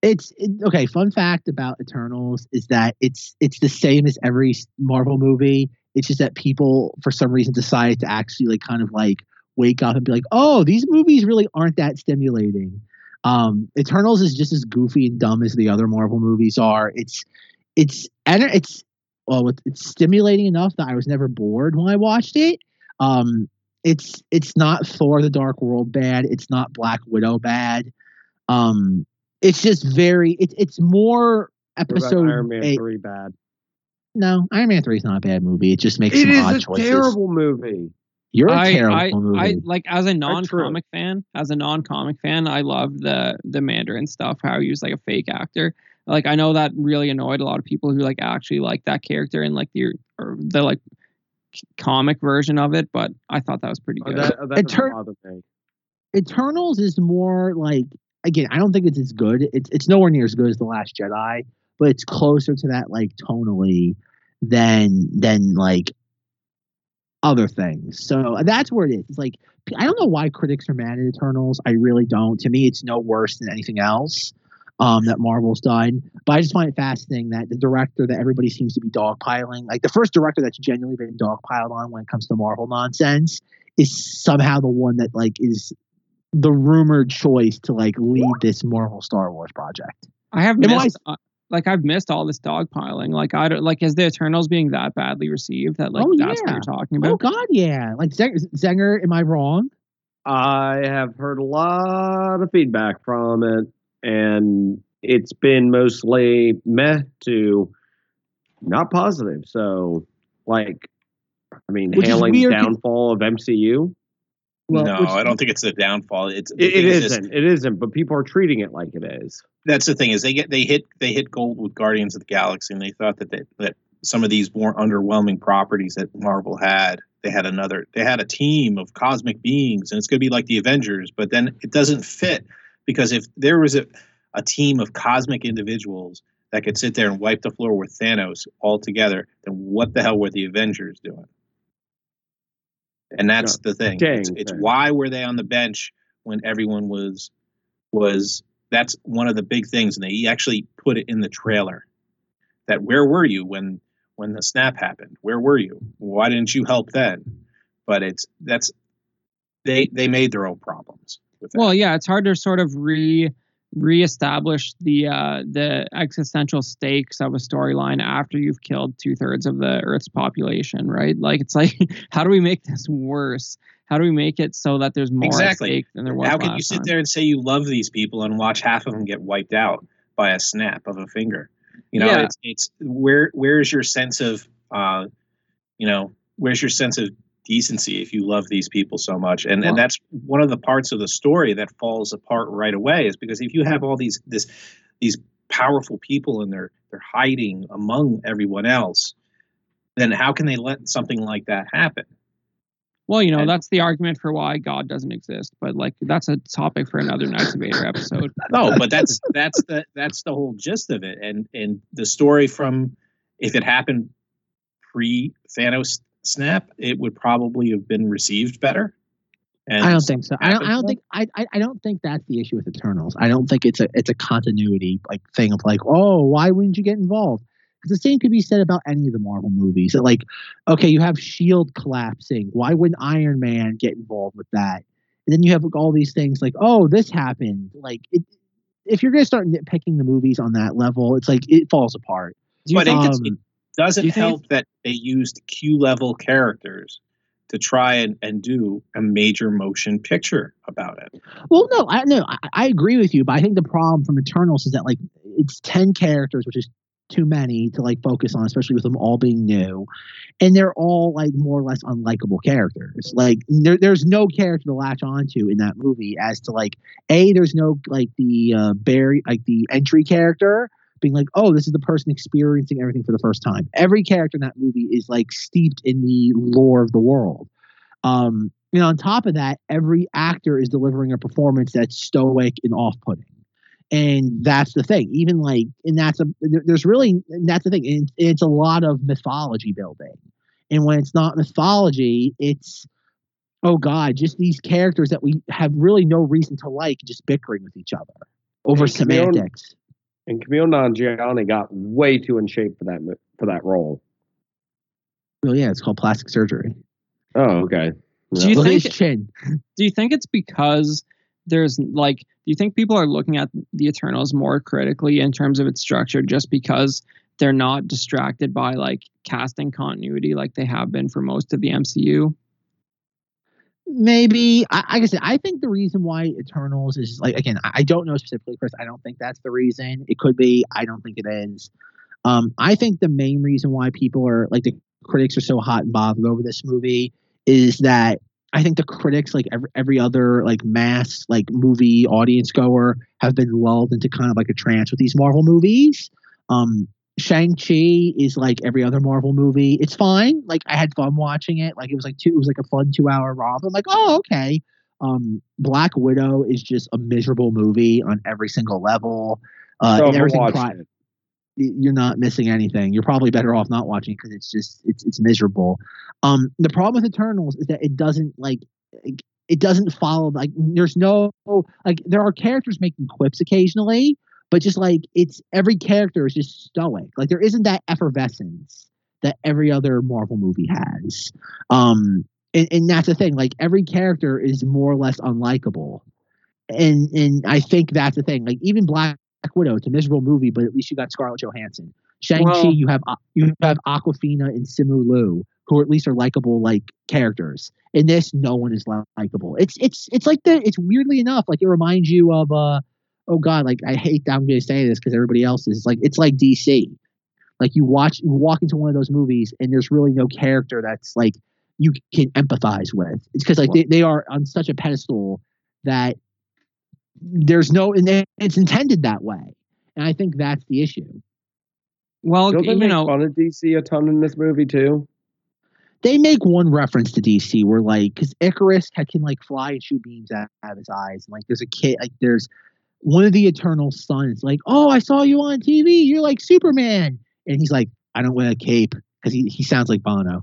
It's it, okay. Fun fact about Eternals is that it's it's the same as every Marvel movie. It's just that people, for some reason, decided to actually like kind of like wake up and be like, oh, these movies really aren't that stimulating. Um, Eternals is just as goofy and dumb as the other Marvel movies are. It's it's and it's well, it's stimulating enough that I was never bored when I watched it. Um, it's it's not Thor: The Dark World bad. It's not Black Widow bad. Um, it's just very. It's it's more episode. Iron Man eight. three bad. No, Iron Man three is not a bad movie. It just makes it some odd a choices. terrible movie. You're a I, terrible I, movie. I like as a non-comic fan. As a non-comic fan, I love the the Mandarin stuff. How he was like a fake actor. Like I know that really annoyed a lot of people who like actually like that character and like the or the like comic version of it. But I thought that was pretty oh, good. Oh, that, oh, that Eter- Eternals is more like again. I don't think it's as good. It's it's nowhere near as good as the Last Jedi, but it's closer to that like tonally than than like other things. So that's where it is. It's like I don't know why critics are mad at Eternals. I really don't. To me, it's no worse than anything else um, that Marvel's done. But I just find it fascinating that the director that everybody seems to be dogpiling, like the first director that's genuinely been dogpiled on when it comes to Marvel nonsense, is somehow the one that like is the rumored choice to like lead this Marvel Star Wars project. I have missed, like I've missed all this dogpiling. Like I don't like is the Eternals being that badly received that like oh, that's yeah. what you're talking oh, about? Oh God, yeah. Like Zenger, am I wrong? I have heard a lot of feedback from it, and it's been mostly meh to not positive. So, like, I mean, Which hailing downfall of MCU. Well, no, which, I don't think it's a downfall. It's it, it isn't. Just, it isn't. But people are treating it like it is. That's the thing is they get they hit they hit gold with Guardians of the Galaxy, and they thought that they, that some of these more underwhelming properties that Marvel had, they had another they had a team of cosmic beings, and it's going to be like the Avengers. But then it doesn't fit because if there was a a team of cosmic individuals that could sit there and wipe the floor with Thanos all together, then what the hell were the Avengers doing? And that's the thing. Dang It's, it's thing. why were they on the bench when everyone was was. That's one of the big things, and they actually put it in the trailer. That where were you when when the snap happened? Where were you? Why didn't you help then? But it's that's they they made their own problems with. Well, yeah, it's hard to sort of re reestablish the uh, the existential stakes of a storyline after you've killed two thirds of the Earth's population, right? Like it's like, how do we make this worse? How do we make it so that there's more at Exactly. stake than there was How can you sit time? there and say you love these people and watch half of them get wiped out by a snap of a finger? You know, Yeah. it's it's where where's your sense of uh, you know, where's your sense of decency if you love these people so much? And Well- and that's one of the parts of the story that falls apart right away is because if you have all these this these powerful people and they're they're hiding among everyone else, then how can they let something like that happen? Well, you know, And- that's the argument for why God doesn't exist, but like that's a topic for another Knights of Vader episode. No, but that's that's the that's the whole gist of it, and and the story from if it happened pre Thanos snap, it would probably have been received better. And I don't think so. I don't. I don't think. I, I. I don't think that's the issue with Eternals. I don't think it's a. It's a continuity like thing of like, oh, why wouldn't you get involved? Because the same could be said about any of the Marvel movies. That like, okay, you have Shield collapsing. Why wouldn't Iron Man get involved with that? And then you have like, all these things like, oh, this happened. Like, it, if you're gonna start nitpicking the movies on that level, it's like it falls apart. Do you But think Um, it doesn't do you think help that they used Q level characters to try and, and do a major motion picture about it. Well, no, I no, I, I agree with you, but I think the problem from Eternals is that like it's ten characters, which is too many to like focus on, especially with them all being new, and they're all like more or less unlikable characters. Like there, there's no character to latch onto in that movie as to like a there's no like the uh, Barry like the entry character being like oh this is the person experiencing everything for the first time. Every character in that movie is like steeped in the lore of the world. Um, and on top of that, every actor is delivering a performance that's stoic and off-putting. And that's the thing. Even like, and that's a there's really and that's the thing. And it's a lot of mythology building. And when it's not mythology, it's oh god, just these characters that we have really no reason to like, just bickering with each other over Kumail- semantics. And Kumail Nanjiani got way too in shape for that for that role. Well, yeah, it's called plastic surgery. Oh, okay. Do you Look think- his chin. do you think it's because there's like do you think people are looking at the Eternals more critically in terms of its structure just because they're not distracted by like casting continuity like they have been for most of the MCU? Maybe I, like I I think the reason why Eternals is like again, I, I don't know specifically, Chris. I don't think that's the reason. It could be. I don't think it is. Um, I think the main reason why people are like the critics are so hot and bothered over this movie is that I think the critics, like every every other like mass like movie audience goer, have been lulled into kind of like a trance with these Marvel movies. Um, Shang-Chi is like every other Marvel movie. It's fine. Like I had fun watching it. Like it was like two it was like a fun two hour romp. I'm like, oh, okay. Um Black Widow is just a miserable movie on every single level. Uh everything pri- you're not missing anything. You're probably better off not watching because it's just it's it's miserable. Um the problem with Eternals is that it doesn't like it- it doesn't follow like there's no like there are characters making quips occasionally, but just like it's every character is just stoic. Like there isn't that effervescence that every other Marvel movie has. Um, and, and that's the thing. Like every character is more or less unlikable, and and I think that's the thing. Like even Black Widow, it's a miserable movie, but at least you got Scarlett Johansson. Shang Chi, Well- you have you have Awkwafina and Simu Liu, who at least are likable like characters. In this, no one is likable. It's it's it's like the it's weirdly enough like it reminds you of uh oh god like I hate that I'm going to say this because everybody else is like it's like DC. Like you watch you walk into one of those movies and there's really no character that's like you can empathize with. It's because like they, they are on such a pedestal that there's no and it's intended that way. And I think that's the issue. Well, Don't they you make know, fun of DC a ton in this movie too? They make one reference to DC where like because Ikaris can, can like fly and shoot beams out, out of his eyes. And like there's a kid like there's one of the Eternal sons like oh I saw you on TV you're like Superman and he's like I don't wear a cape because he, he sounds like Bono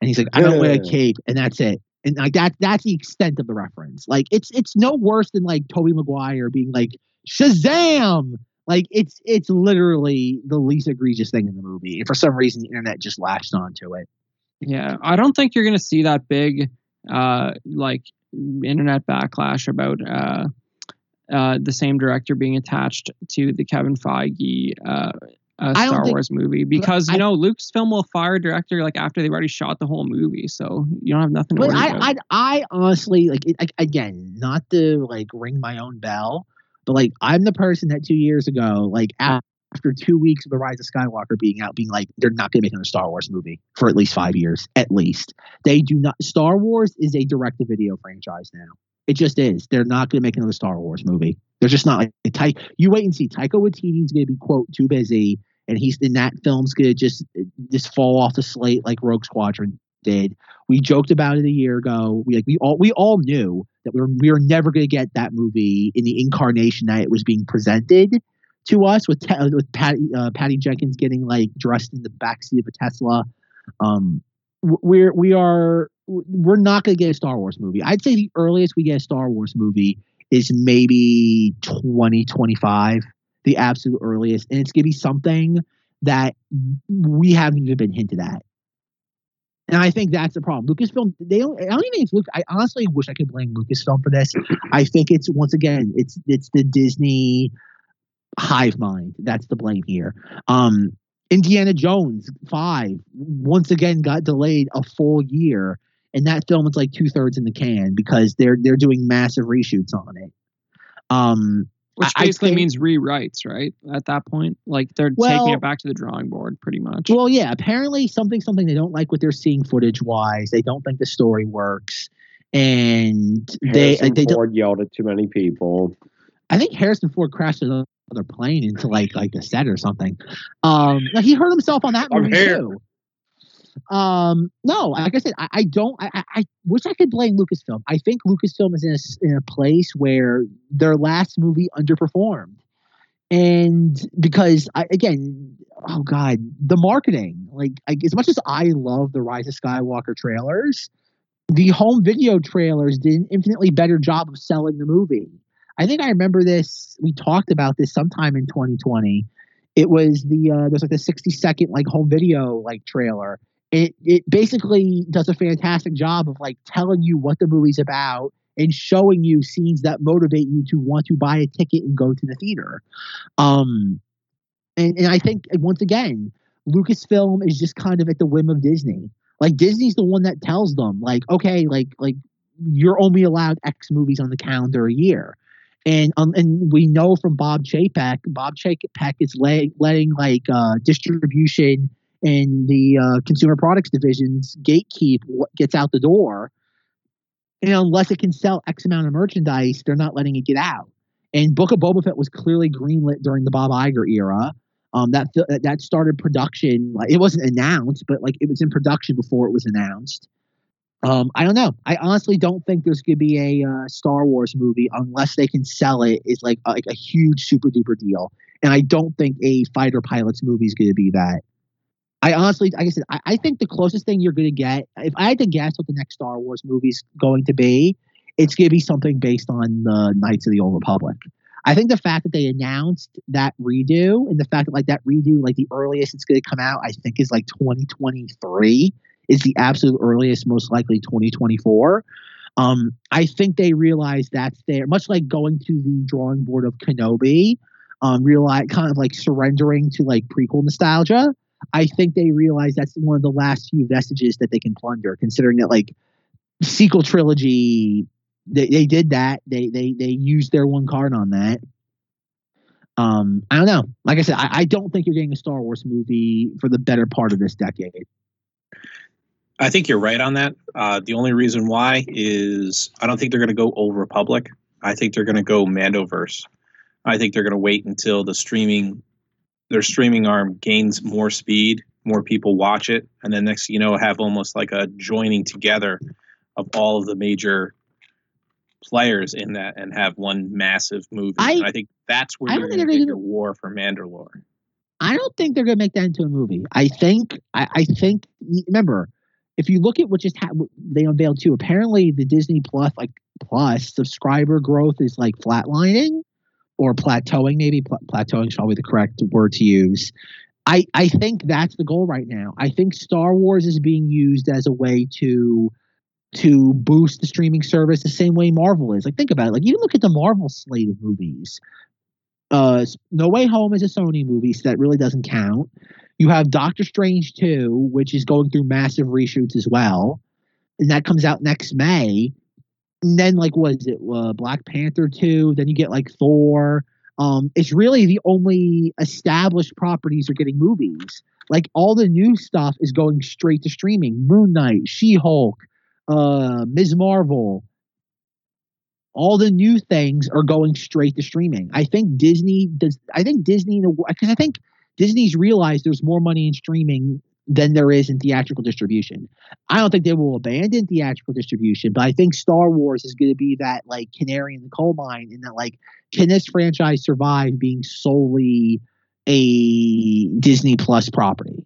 and he's like I don't wear a cape and that's it And like that that's the extent of the reference. Like it's it's no worse than like Tobey Maguire being like Shazam. Like it's it's literally the least egregious thing in the movie. And for some reason the internet just latched onto it. Yeah, I don't think you're gonna see that big uh like internet backlash about uh uh, the same director being attached to the Kevin Feige uh, uh, Star think, Wars movie because you I, know Lucasfilm will fire a director like after they've already shot the whole movie, so you don't have nothing. To but I, about. I, I honestly like it, again, not to like ring my own bell, but like I'm the person that two years ago, like after two weeks of the Rise of Skywalker being out, being like they're not going to make another Star Wars movie for at least five years, at least. They do not. Star Wars is a direct-to-video franchise now. It just is. They're not going to make another Star Wars movie. They're just not like Ty- you wait and see. Taika Waititi's going to be quote too busy, and he's in that film's going to just just fall off the slate like Rogue Squadron did. We joked about it a year ago. We like we all we all knew that we were we were never going to get that movie in the incarnation that it was being presented to us with with Patty uh, Patty Jenkins getting like dressed in the backseat of a Tesla. Um, we're we are we're not going to get a Star Wars movie. I'd say the earliest we get a Star Wars movie is maybe 2025, the absolute earliest. And it's going to be something that we haven't even been hinted at. And I think that's the problem. Lucasfilm, they don't. I don't even think Luke. I honestly wish I could blame Lucasfilm for this. I think it's once again, it's it's the Disney hive mind that's the blame here. Um, Indiana Jones five once again got delayed a full year and that film is like two thirds in the can because they're they're doing massive reshoots on it. Um, which basically think, means rewrites, right? At that point, like they're well, taking it back to the drawing board, pretty much. Well, yeah. Apparently, something something they don't like what they're seeing footage wise. They don't think the story works, and Harrison they they Ford yelled at too many people. I think Harrison Ford crashed another plane into like like a set or something. Um, he hurt himself on that movie too. Um, no, like I said, I, I don't. I, I, wish I could blame Lucasfilm. I think Lucasfilm is in a, in a place where their last movie underperformed, and because I, again, oh god, the marketing. Like, as much as I love the Rise of Skywalker trailers, the home video trailers did an infinitely better job of selling the movie. I think I remember this. We talked about this sometime in 2020. It was the uh, there's like the 60 second like home video like trailer, it it basically does a fantastic job of like telling you what the movie's about and showing you scenes that motivate you to want to buy a ticket and go to the theater. Um, and, and I think once again, Lucasfilm is just kind of at the whim of Disney. Like Disney's the one that tells them, like, okay, like like you're only allowed X movies on the calendar a year. And um, and we know from Bob Chapek, Bob Chapek is lay, letting like uh, distribution and the uh, consumer products divisions gatekeep gets out the door. And unless it can sell X amount of merchandise, they're not letting it get out. And Book of Boba Fett was clearly greenlit during the Bob Iger era. Um, that that started production. Like it wasn't announced, but like it was in production before it was announced. Um, I don't know. I honestly don't think there's going to be a uh, Star Wars movie unless they can sell it is like like a huge super duper deal. And I don't think a fighter pilots movie is going to be that. I honestly, like I said, I, I think the closest thing you're going to get, if I had to guess what the next Star Wars movie is going to be, it's going to be something based on the Knights of the Old Republic. I think the fact that they announced that redo and the fact that like that redo, like the earliest it's going to come out, I think is like 2023 is the absolute earliest, most likely 2024. Um, I think they realize that's there, much like going to the drawing board of Kenobi, um, realize kind of like surrendering to like prequel nostalgia. I think they realize that's one of the last few vestiges that they can plunder, considering that like sequel trilogy, they, they did that. They they they used their one card on that. Um, I don't know. Like I said, I, I don't think you're getting a Star Wars movie for the better part of this decade. I think you're right on that. Uh, the only reason why is I don't think they're going to go Old Republic. I think they're going to go Mandoverse. I think they're going to wait until the streaming their streaming arm gains more speed, more people watch it, and then next you know have almost like a joining together of all of the major players in that and have one massive movie. I, I think that's where I you're going to get your war for Mandalore. I don't think they're going to make that into a movie. I think I, I think remember if you look at what just happened, they unveiled too. Apparently, the Disney Plus like Plus subscriber growth is like flatlining or plateauing. Maybe Pla- plateauing is probably the correct word to use. I I think that's the goal right now. I think Star Wars is being used as a way to to boost the streaming service the same way Marvel is. Like think about it. Like you look at the Marvel slate of movies. Uh, No Way Home is a Sony movie, so that really doesn't count. You have Doctor Strange 2, which is going through massive reshoots as well. And that comes out next May. And then, like, what is it? Uh, Black Panther 2. Then you get, like, Thor. Um, it's really the only established properties are getting movies. Like, all the new stuff is going straight to streaming Moon Knight, She Hulk, uh, Ms. Marvel. All the new things are going straight to streaming. I think Disney does. I think Disney, because I think Disney's realized there's more money in streaming than there is in theatrical distribution. I don't think they will abandon theatrical distribution, but I think Star Wars is going to be that like canary in the coal mine and that like can this franchise survive being solely a Disney Plus property?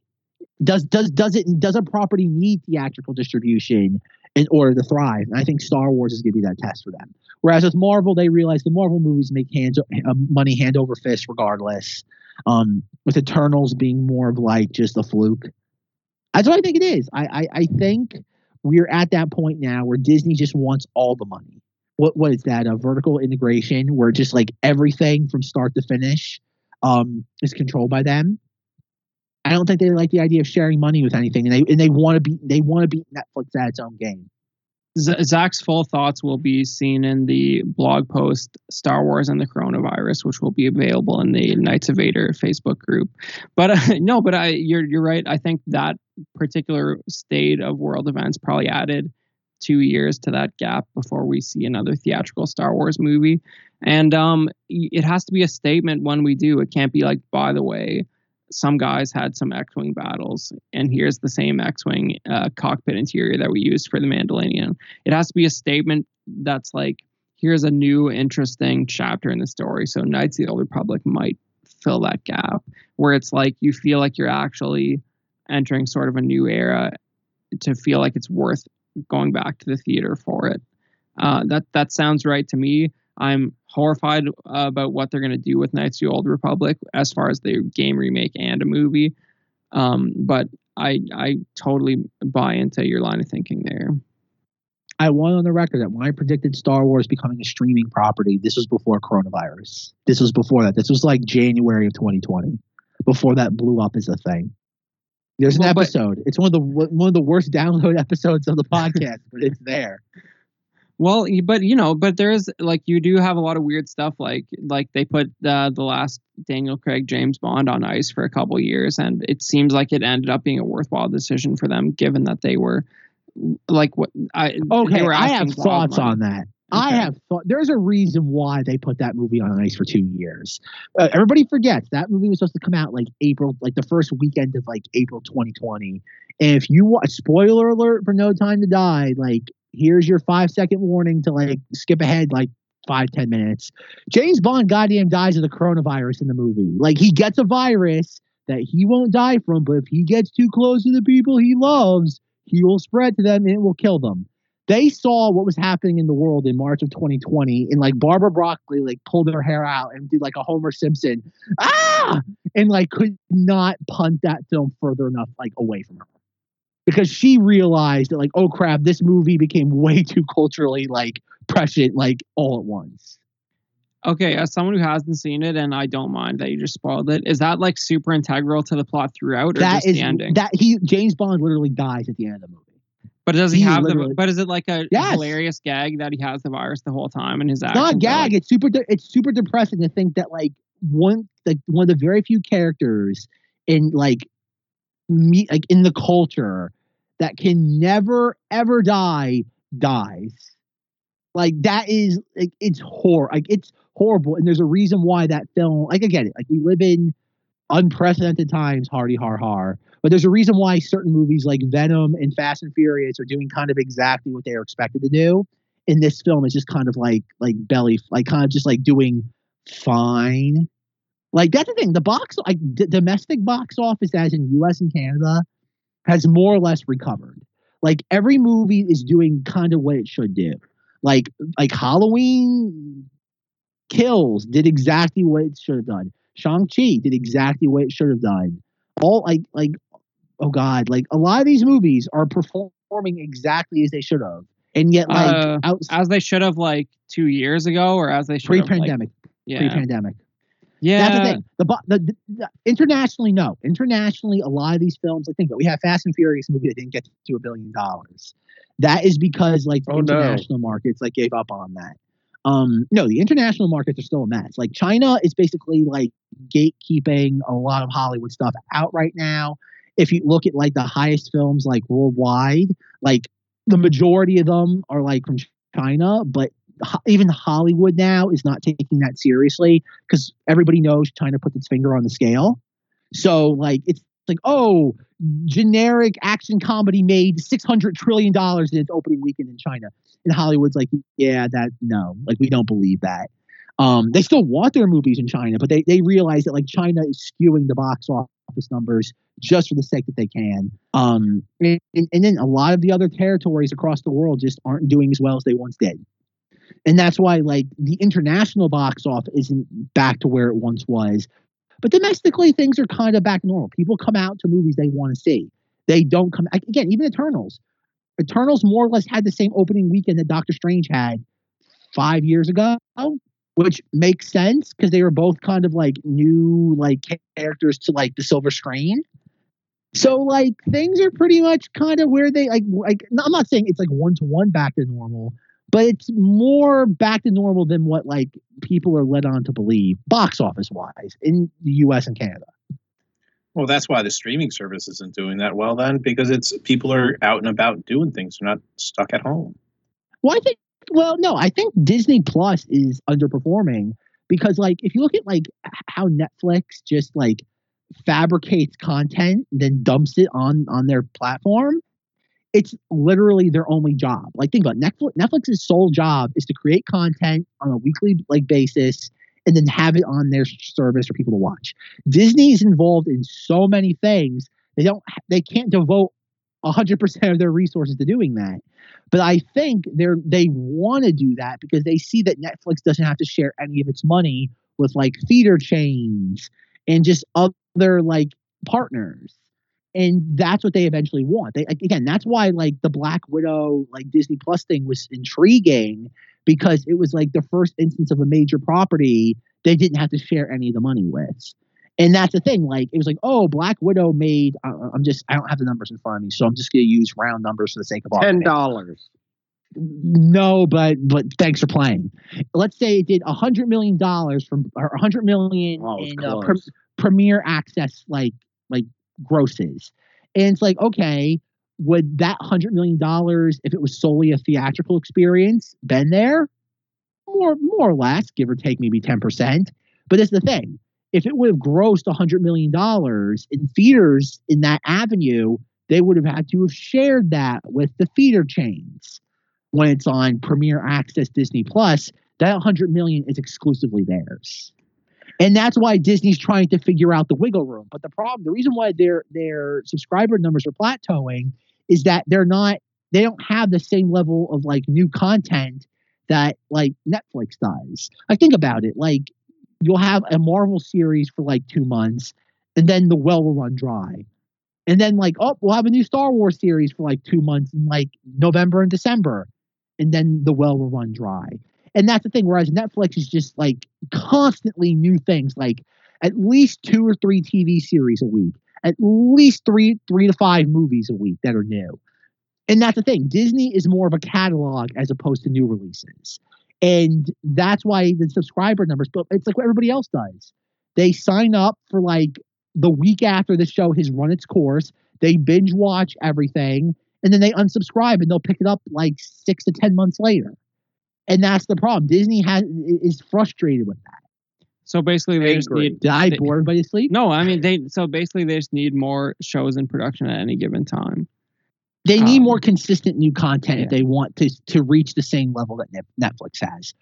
Does does does it does a property need theatrical distribution in order to thrive? And I think Star Wars is going to be that test for them. Whereas with Marvel, they realize the Marvel movies make hands uh, money hand over fist regardless. Um, with Eternals being more of like just a fluke. That's what I think it is. I, I, I think we're at that point now where Disney just wants all the money. What what is that? A vertical integration where just like everything from start to finish um, is controlled by them. I don't think they like the idea of sharing money with anything, and they and they want to be they want to beat Netflix at its own game. Zach's full thoughts will be seen in the blog post Star Wars and the Coronavirus, which will be available in the Knights of Vader Facebook group. But uh, no, but I you're you're right. I think that particular state of world events probably added two years to that gap before we see another theatrical Star Wars movie. And um, it has to be a statement when we do. It can't be like, by the way, some guys had some X-wing battles, and here's the same X-wing uh, cockpit interior that we used for the Mandalorian. It has to be a statement that's like, here's a new interesting chapter in the story. So Knights of the Old Republic might fill that gap, where it's like you feel like you're actually entering sort of a new era to feel like it's worth going back to the theater for it. Uh, that that sounds right to me. I'm horrified uh, about what they're going to do with Knights of the Old Republic as far as the game remake and a movie. Um, but I I totally buy into your line of thinking there. I want on the record that when I predicted Star Wars becoming a streaming property, this was before coronavirus. This was before that. This was like January of 2020, before that blew up as a thing. There's an well, episode. But, it's one of the one of the worst download episodes of the podcast, but it's there. Well, but you know, but there's like you do have a lot of weird stuff. Like like they put uh, the last Daniel Craig James Bond on ice for a couple years, and it seems like it ended up being a worthwhile decision for them, given that they were like what I okay. I have thoughts on that. Okay. I have thought there's a reason why they put that movie on ice for two years. Uh, everybody forgets that movie was supposed to come out like April, like the first weekend of like April 2020. And if you watch, spoiler alert for No Time to Die, like here's your five second warning to like skip ahead like five ten minutes. James Bond goddamn dies of the coronavirus in the movie. Like he gets a virus that he won't die from, but if he gets too close to the people he loves, he will spread to them and it will kill them. They saw what was happening in the world in March of 2020, and like Barbara Broccoli like pulled her hair out and did like a Homer Simpson, ah, and like could not punt that film further enough like away from her. Because she realized that like oh crap this movie became way too culturally like prescient like all at once. Okay as someone who hasn't seen it and i don't mind that you just spoiled it is that like super integral to the plot throughout or that just is, the ending? that he james bond literally dies at the end of the movie but does he, he have the? But is it like a yes. hilarious gag that he has the virus the whole time and his actions? Not gag. Like, it's super. De- it's super depressing to think that like one like one of the very few characters in like me like in the culture that can never ever die dies. Like that is like it's horror. Like it's horrible, and there's a reason why that film. Like I get it. Like we live in unprecedented times, hardy har har. But there's a reason why certain movies like Venom and Fast and Furious are doing kind of exactly what they are expected to do. In this film, it's just kind of like like belly, like kind of just like doing fine. Like that's the thing. The box, like d- domestic box office, as in U.S. and Canada, has more or less recovered. Like every movie is doing kind of what it should do. Like like Halloween Kills did exactly what it should have done. Shang-Chi did exactly what it should have done. All like like oh god, like a lot of these movies are performing exactly as they should have. And yet like Uh, out, as they should have like two years ago, or as they should have pre-pandemic, yeah, pre-pandemic. yeah. That's the thing. The, the, the, the internationally, no. Internationally, a lot of these films, like think about, it, we have Fast and Furious movie that didn't get to a billion dollars. That is because like the Oh, no. international markets like gave up on that. Um, no, the international markets are still a mess. Like China is basically like gatekeeping a lot of Hollywood stuff out right now. If you look at like the highest films like worldwide, like the majority of them are like from China, but even Hollywood now is not taking that seriously because everybody knows China puts its finger on the scale. So like it's like oh, generic action comedy made six hundred trillion dollars in its opening weekend in China. And Hollywood's like, yeah, that no, like we don't believe that. Um, they still want their movies in China, but they they realize that like China is skewing the box office numbers just for the sake that they can. Um, and, and, then a lot of the other territories across the world just aren't doing as well as they once did. And that's why like the international box office isn't back to where it once was. But domestically things are kind of back normal. People come out to movies they want to see. They don't come again even eternals. Eternals more or less had the same opening weekend that doctor strange had five years ago which makes sense because they were both kind of like new like characters to like the silver screen so like things are pretty much kind of where they like like i'm not saying it's like one to one back to normal but it's more back to normal than what like people are led on to believe box office wise in the US and Canada. Well, that's why the streaming service isn't doing that well then, because it's people are out and about doing things. They're not stuck at home. Well, I think well, no, I think Disney Plus is underperforming because like if you look at like how Netflix just like fabricates content and then dumps it on on their platform, it's literally their only job. Like think about it, Netflix Netflix's sole job is to create content on a weekly like basis and then have it on their service for people to watch. Disney is involved in so many things. They don't they can't devote 100% of their resources to doing that. But I think they're they want to do that because they see that Netflix doesn't have to share any of its money with like theater chains and just other like partners. And that's what they eventually want. They again, that's why like the Black Widow like Disney Plus thing was intriguing because it was like the first instance of a major property they didn't have to share any of the money with. And that's the thing. Like it was like, oh, Black Widow made. Uh, I'm just. I don't have the numbers in front of me, so I'm just going to use round numbers for the sake of Ten dollars. No, but but thanks for playing. Let's say it did a hundred million dollars from or a hundred million Oh, in uh, pre- Premier Access like like grosses, and it's like okay, would that hundred million dollars, if it was solely a theatrical experience, been there? More more or less, give or take maybe ten percent. But that's the thing. If it would have grossed a hundred million dollars in theaters in that avenue, they would have had to have shared that with the theater chains when it's on Premier Access Disney Plus, that 100 million is exclusively theirs. And that's why Disney's trying to figure out the wiggle room. But the problem, the reason why their their subscriber numbers are plateauing is that they're not they don't have the same level of like new content that like Netflix does. Like think about it. Like you'll have a Marvel series for like 2 months and then the well will run dry. And then like, oh, we'll have a new Star Wars series for like 2 months in like November and December and then the well will run dry. And that's the thing. Whereas Netflix is just like constantly new things, like at least two or three TV series a week, at least three three to five movies a week that are new. And that's the thing. Disney is more of a catalog as opposed to new releases. And that's why the subscriber numbers, but it's like what everybody else does. They sign up for like the week after the show has run its course. They binge watch everything and then they unsubscribe and they'll pick it up like six to ten months later. And that's the problem. Disney has is frustrated with that. So basically, they just Angry. need. Did I They- bore everybody to sleep? No, I mean they. So basically, they just need more shows in production at any given time. They need Um, more consistent new content if they want to to reach the same level that Netflix has.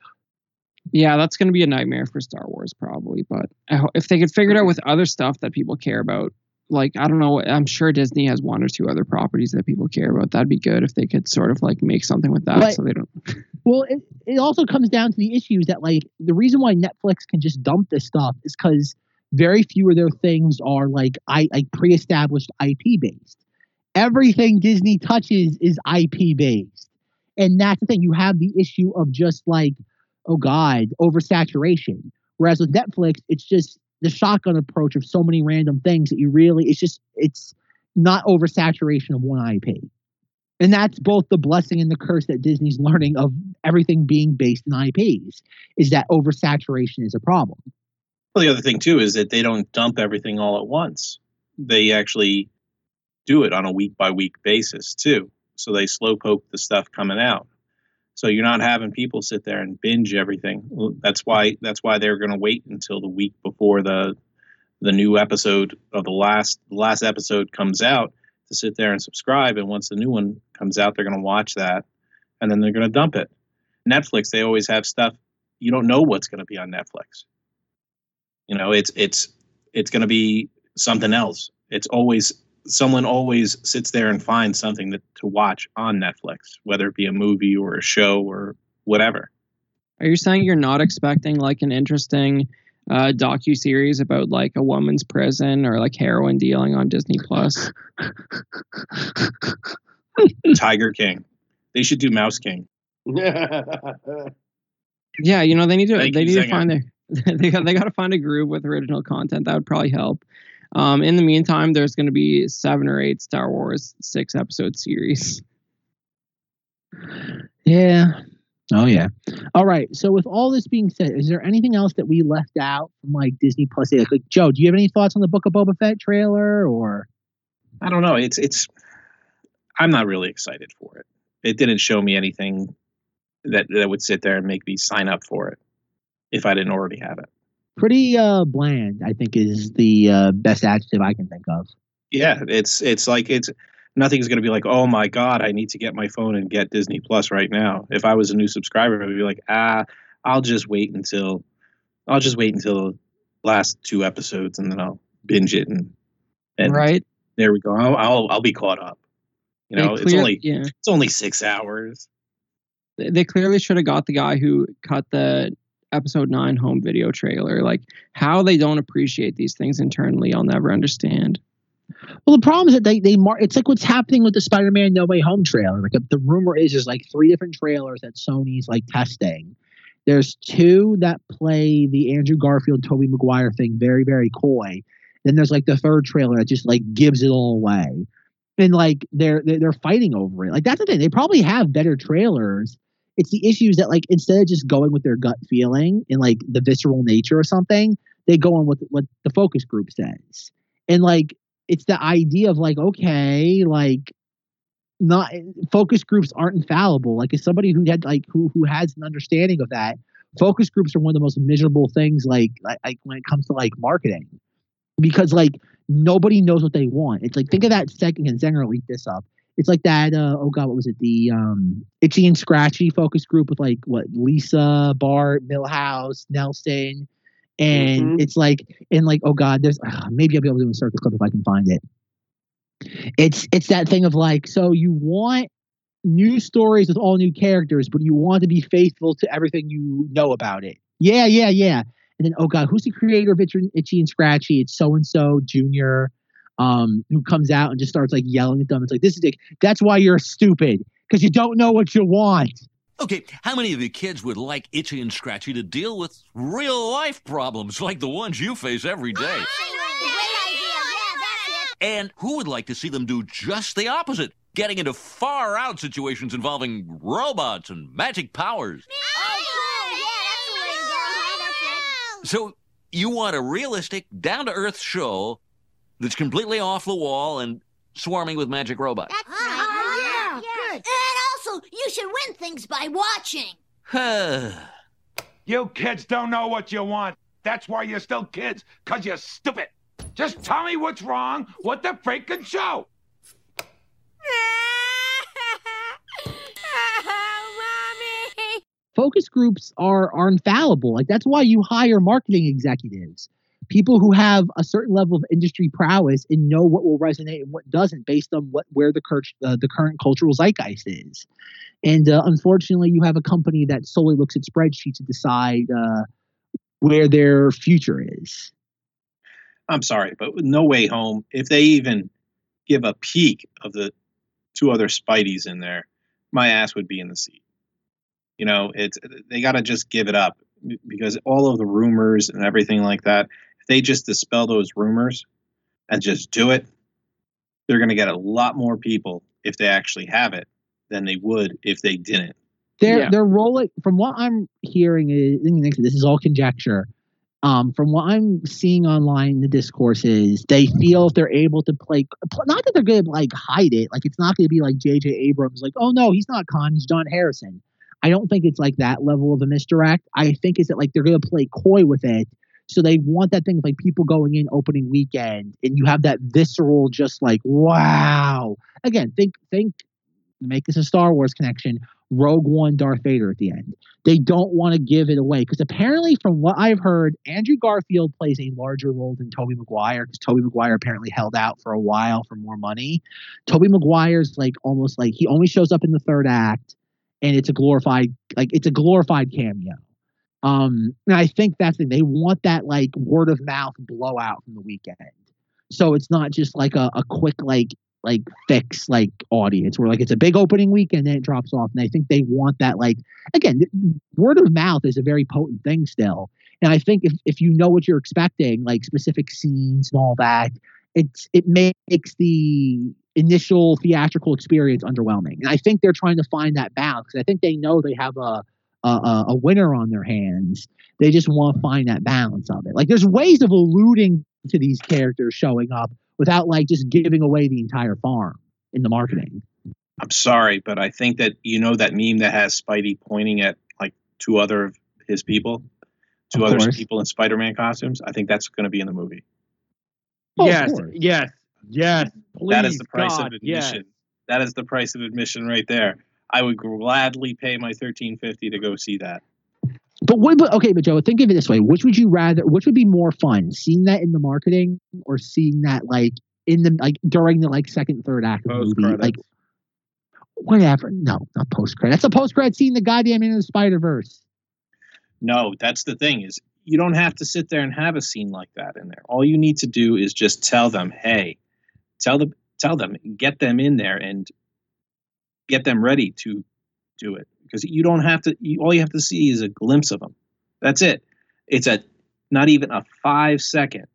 Yeah, that's going to be a nightmare for Star Wars, probably. But I ho- if they could figure it out with other stuff that people care about, like I don't know. I'm sure Disney has one or two other properties that people care about. That'd be good if they could sort of like make something with that, But- so they don't. Well, it, it also comes down to the issues that like the reason why Netflix can just dump this stuff is because very few of their things are like I like pre-established IP based. Everything Disney touches is IP based, and that's the thing. You have the issue of just like, oh god, oversaturation. Whereas with Netflix, it's just the shotgun approach of so many random things that you really it's just it's not oversaturation of one IP. And that's both the blessing and the curse that Disney's learning of everything being based in IPs is that oversaturation is a problem. Well, the other thing too is that they don't dump everything all at once. They actually do it on a week by week basis too. So they slow poke the stuff coming out. So you're not having people sit there and binge everything. That's why that's why they're going to wait until the week before the the new episode of the last the last episode comes out to sit there and subscribe. And once the new one comes out, they're going to watch that, and then they're going to dump it. Netflix, they always have stuff you don't know what's going to be on Netflix. You know, it's it's it's going to be something else. It's always someone always sits there and finds something that, to watch on Netflix, whether it be a movie or a show or whatever. Are you saying you're not expecting like an interesting uh, docu series about like a woman's prison or like heroin dealing on Disney Plus? Tiger King. They should do Mouse King. Yeah, you know they need to Thank they need to Zinger. find their they got they got to find a groove with original content that would probably help. Um, in the meantime, there's going to be seven or eight Star Wars six episode series. Yeah. Oh yeah. All right. So with all this being said, is there anything else that we left out from like Disney Plus? Like, like, Joe, do you have any thoughts on the Book of Boba Fett trailer or? I don't know. It's it's. I'm not really excited for it. It didn't show me anything that that would sit there and make me sign up for it if I didn't already have it. Pretty uh, bland, I think, is the uh, best adjective I can think of. Yeah, it's it's like it's nothing's going to be like, oh my god, I need to get my phone and get Disney Plus right now. If I was a new subscriber, I'd be like, ah, I'll just wait until I'll just wait until the last two episodes and then I'll binge it and and right? there we go. I'll I'll, I'll be caught up. You know, it's only yeah. it's only six hours. They clearly should have got the guy who cut the episode nine home video trailer. Like how they don't appreciate these things internally, I'll never understand. Well, the problem is that they they mar- it's like what's happening with the Spider-Man No Way Home trailer. Like uh, the rumor is there's like three different trailers that Sony's like testing. There's two that play the Andrew Garfield Tobey Maguire thing very very coy. Then there's like the third trailer that just like gives it all away. And like they're, they're fighting over it. Like that's the thing. They probably have better trailers. It's the issues that like instead of just going with their gut feeling and like the visceral nature or something, they go on with what the focus group says. And like it's the idea of like okay like not focus groups aren't infallible. Like as somebody who had like who who has an understanding of that focus groups are one of the most miserable things like like, when it comes to like marketing. Because like nobody knows what they want. It's like think of that second and Zenger leaked this up it's like that uh, oh god what was it? The um itchy and scratchy focus group with like what lisa bart milhouse nelson. And Mhm. it's like and like oh god there's ah, maybe i'll be able to insert the clip if i can find it. It's it's that thing of like so you want new stories with all new characters but you want to be faithful to everything you know about it. Yeah yeah yeah. And then oh god who's the creator of itchy and scratchy? It's so and so junior um who comes out and just starts like yelling at them it's like this is it that's why you're stupid because you don't know what you want Okay, how many of you kids would like Itchy and Scratchy to deal with real life problems like the ones you face every day? Great idea. Yeah, that's it. And who would like to see them do just the opposite, getting into far out situations involving robots and magic powers? Oh, cool. Yeah, that's the way to go. Huh? That's it. So, you want a realistic, down to earth show that's completely off the wall and swarming with magic robots? That's oh, right. yeah, good. And also, you should win things by watching. Huh. You kids don't know what you want. That's why you're still kids, because you're stupid. Just tell me what's wrong with the freaking show. Mommy. focus groups are are infallible. Like that's why you hire marketing executives. People who have a certain level of industry prowess and know what will resonate and what doesn't based on what where the current uh, the current cultural zeitgeist is. And uh, unfortunately, you have a company that solely looks at spreadsheets to decide uh, where their future is. I'm sorry, but No Way Home, if they even give a peek of the two other Spideys in there, my ass would be in the seat. You know, it's they got to just give it up because all of the rumors and everything like that, they just dispel those rumors and just do it, they're going to get a lot more people if they actually have it than they would if they didn't. They're yeah. they're rolling from what I'm hearing is this is all conjecture. Um, from what I'm seeing online, the discourse is they feel if they're able to play, not that they're going to like hide it, like it's not going to be like J.J. Abrams, like, oh no, he's not Khan, he's John Harrison. I don't think it's like that level of a misdirect. I think is that like they're going to play coy with it. So they want that thing of like people going in opening weekend and you have that visceral, just like, wow. Again, think, think, make this a Star Wars connection. Rogue One, Darth Vader at the end. They don't want to give it away because apparently, from what I've heard, Andrew Garfield plays a larger role than Tobey Maguire because Tobey Maguire apparently held out for a while for more money. Tobey Maguire's like almost like he only shows up in the third act and it's a glorified like it's a glorified cameo. Um, and I think that's the. They want that like word of mouth blowout from the weekend. So it's not just like a, a quick like like fix like audience where like it's a big opening weekend and it drops off. And I think they want that like again, word of mouth is a very potent thing still. And I think if, if you know what you're expecting, like specific scenes and all that, it's it makes the initial theatrical experience underwhelming. And I think they're trying to find that balance I think they know they have a, a a winner on their hands. They just want to find that balance of it. Like there's ways of alluding to these characters showing up without like just giving away the entire farm in the marketing. I'm sorry, but I think that you know that meme that has Spidey pointing at like two other of his people, two of other course. people in Spider-Man costumes. I think that's going to be in the movie. Oh, yes, yes, yes. Please, that is the price God, of admission. Yes. That is the price of admission right there. I would gladly pay my thirteen fifty to go see that. But what? But okay, but Joe, think of it this way: which would you rather? Which would be more fun, seeing that in the marketing or seeing that like in the like during the like second, third act of the movie? Credits. Like whatever. No, not post credit. That's a post credit scene. The goddamn into the Spider Verse. No, that's the thing is you don't have to sit there and have a scene like that in there. All you need to do is just tell them, hey, tell them, tell them, get them in there and get them ready to do it. Because you don't have to. You, all you have to see is a glimpse of them. That's it. It's a not even a five second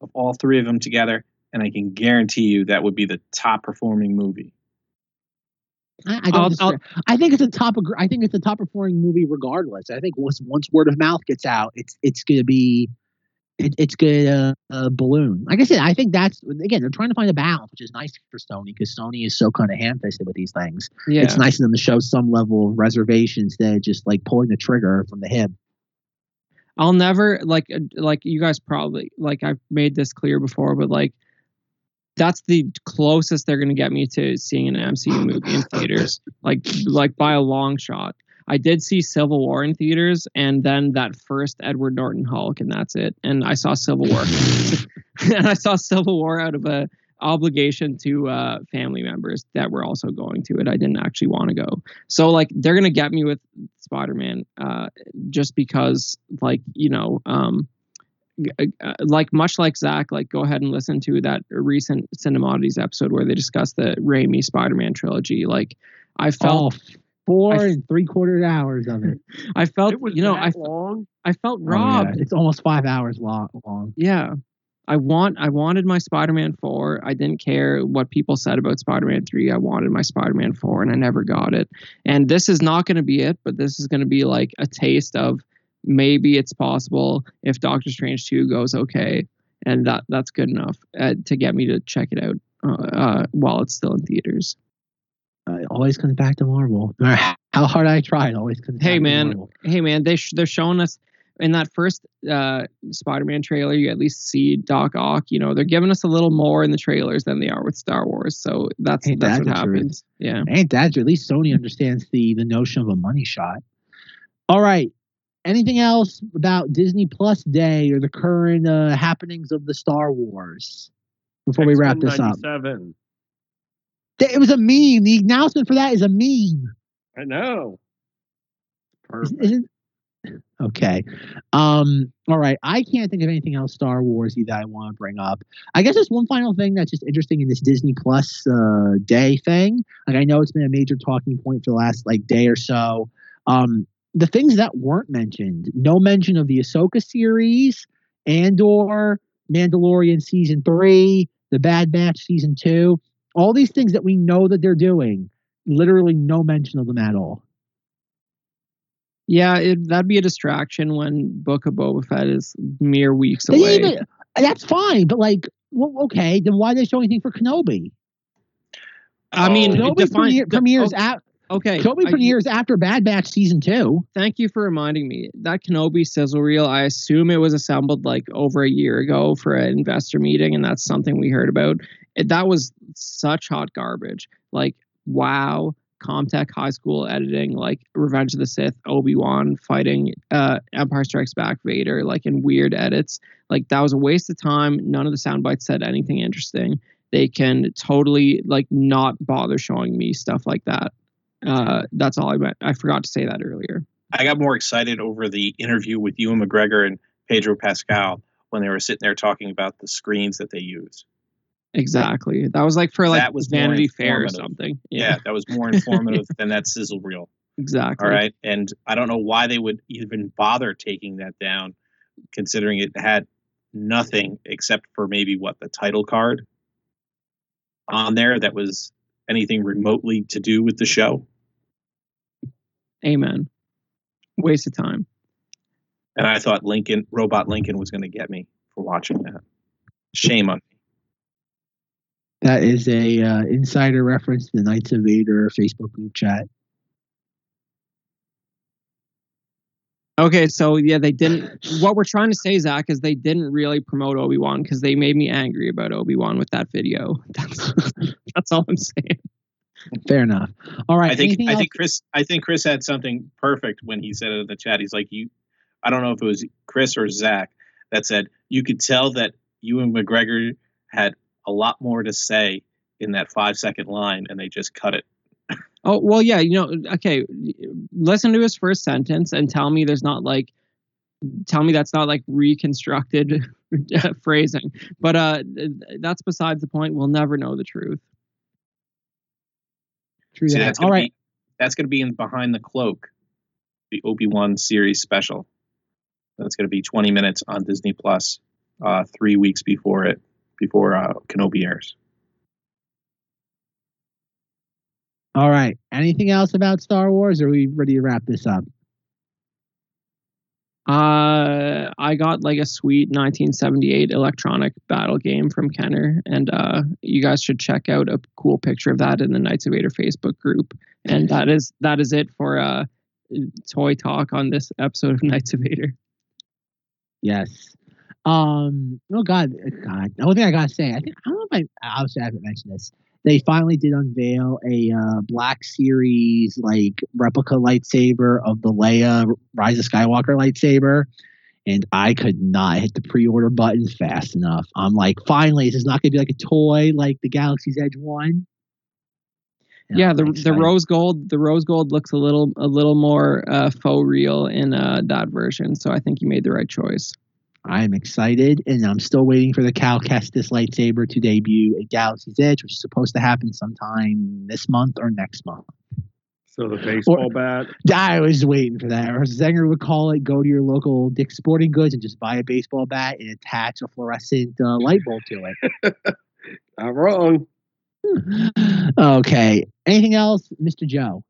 of all three of them together, and I can guarantee you that would be the top performing movie. I, I don't. I'll, I'll, I think it's a top. I think it's a top performing movie regardless. I think once once word of mouth gets out, it's it's gonna be. It, it's gonna uh, balloon. Like I said, I think that's again they're trying to find a balance, which is nice for Sony because Sony is so kind of ham-fisted with these things. Yeah. It's nice of them to show some level of reservation instead of just like pulling the trigger from the hip. I'll never like uh, like you guys probably like I've made this clear before, but like that's the closest they're going to get me to seeing an MCU movie in theaters, like like by a long shot. I did see Civil War in theaters, and then that first Edward Norton Hulk, and that's it. And I saw Civil War, and I saw Civil War out of a obligation to uh, family members that were also going to it. I didn't actually want to go, so like they're gonna get me with Spider Man, uh, just because like you know. Um, uh, uh, like much like Zach, like go ahead and listen to that recent Cinemodities episode where they discussed the Raimi Spider-Man trilogy. Like I felt oh, four I, and three quarter hours of it. I felt you know I long. I felt robbed. Oh, yeah. It's almost five hours long. long. Yeah. I want I wanted my Spider-Man 4. I didn't care what people said about Spider-Man 3. I wanted my Spider-Man 4 and I never got it. And this is not going to be it, but this is going to be like a taste of maybe it's possible if Doctor Strange 2 goes okay, and that that's good enough uh, to get me to check it out uh, uh, while it's still in theaters. Uh, it always comes back to Marvel. No matter How hard I try, it always comes. Back to Marvel. Hey man, hey man, they sh- they're showing us in that first uh, Spider-Man trailer. You at least see Doc Ock. You know, they're giving us a little more in the trailers than they are with Star Wars. So that's Ain't that's that what happens. Yeah, ain't that at least Sony understands the the notion of a money shot. All right, anything else about Disney Plus Day or the current uh, happenings of the Star Wars before we wrap this up? It was a meme. The announcement for that is a meme. I know. Perfect. Isn't, okay. Um, all right. I can't think of anything else Star Wars that I want to bring up. I guess there's one final thing that's just interesting in this Disney Plus uh, day thing. Like I know it's been a major talking point for the last like day or so. Um, the things that weren't mentioned, no mention of the Ahsoka series, Andor, Mandalorian season three, The Bad Batch season two, all these things that we know that they're doing. Literally no mention of them at all. Yeah, it, that'd be a distraction when Book of Boba Fett is mere weeks They away. even- that's fine, but like, well, okay, then why they show anything for Kenobi? I mean, Kenobi define- premiere, de- premieres oh, at okay. Kenobi I- years after Bad Batch season two. Thank you for reminding me. That Kenobi sizzle reel, I assume it was assembled like over a year ago for an investor meeting, and that's something we heard about. It, that was such hot garbage. Like, wow, Comtech High School editing, like Revenge of the Sith, Obi Wan fighting uh, Empire Strikes Back Vader, like in weird edits. Like, that was a waste of time. None of the sound bites said anything interesting. They can totally like not bother showing me stuff like that. Uh, that's all I meant. I forgot to say that earlier. I got more excited over the interview with Ewan McGregor and Pedro Pascal when they were sitting there talking about the screens that they use. Exactly. That was like for like That was Vanity Fair or something. Yeah, that was more informative than that sizzle reel. Exactly. All right. And I don't know why they would even bother taking that down, considering it had nothing except for maybe what the title card on there that was anything remotely to do with the show. Amen. Waste of time. And I thought Lincoln, Robot Lincoln, was going to get me for watching that. Shame on me. That is a uh, insider reference to the Knights of Vader Facebook group chat. Okay, so yeah, they didn't. what we're trying to say, Zach, is they didn't really promote Obi Wan because they made me angry about Obi Wan with that video. That's that's all I'm saying. Fair enough. All right. I think I think Chris I think Chris had something perfect when he said it in the chat. He's like you I don't know if it was Chris or Zach that said you could tell that Ewan McGregor had a lot more to say in that five second line and they just cut it. Oh well, yeah, you know, okay. Listen to his first sentence and tell me there's not like, tell me that's not like reconstructed phrasing. But uh, that's besides the point. We'll never know the truth. True See, that. that's gonna be that's gonna be in behind the cloak, the Obi Wan series special. That's gonna be twenty minutes on Disney Plus, uh, three weeks before it before uh, Kenobi airs. All right. Anything else about Star Wars? Or are we ready to wrap this up? Uh, I got like a sweet 1978 electronic battle game from Kenner, and uh, you guys should check out a cool picture of that in the Knights of Vader Facebook group. And that is that is it for uh, toy talk on this episode of Knights of Vader. Yes. Um. Oh God. God. The only thing I gotta say, I think I don't know if I obviously I haven't mentioned this. They finally did unveil a uh, Black Series like replica lightsaber of the Leia Rise of Skywalker lightsaber, and I could not hit the pre-order button fast enough. I'm like, finally, this is not gonna be like a toy like the Galaxy's Edge one. And yeah, I'm the like, the rose gold the rose gold looks a little a little more uh, faux real in uh, that version. So I think you made the right choice. I'm excited, and I'm still waiting for the Cal Kestis lightsaber to debut at Galaxy's Edge, which is supposed to happen sometime this month or next month. So the baseball bat. I was waiting for that. Or Zenger would call it, go to your local Dick's Sporting Goods and just buy a baseball bat and attach a fluorescent uh, light bulb to it. Not wrong. okay. Anything else, Mr. Joe?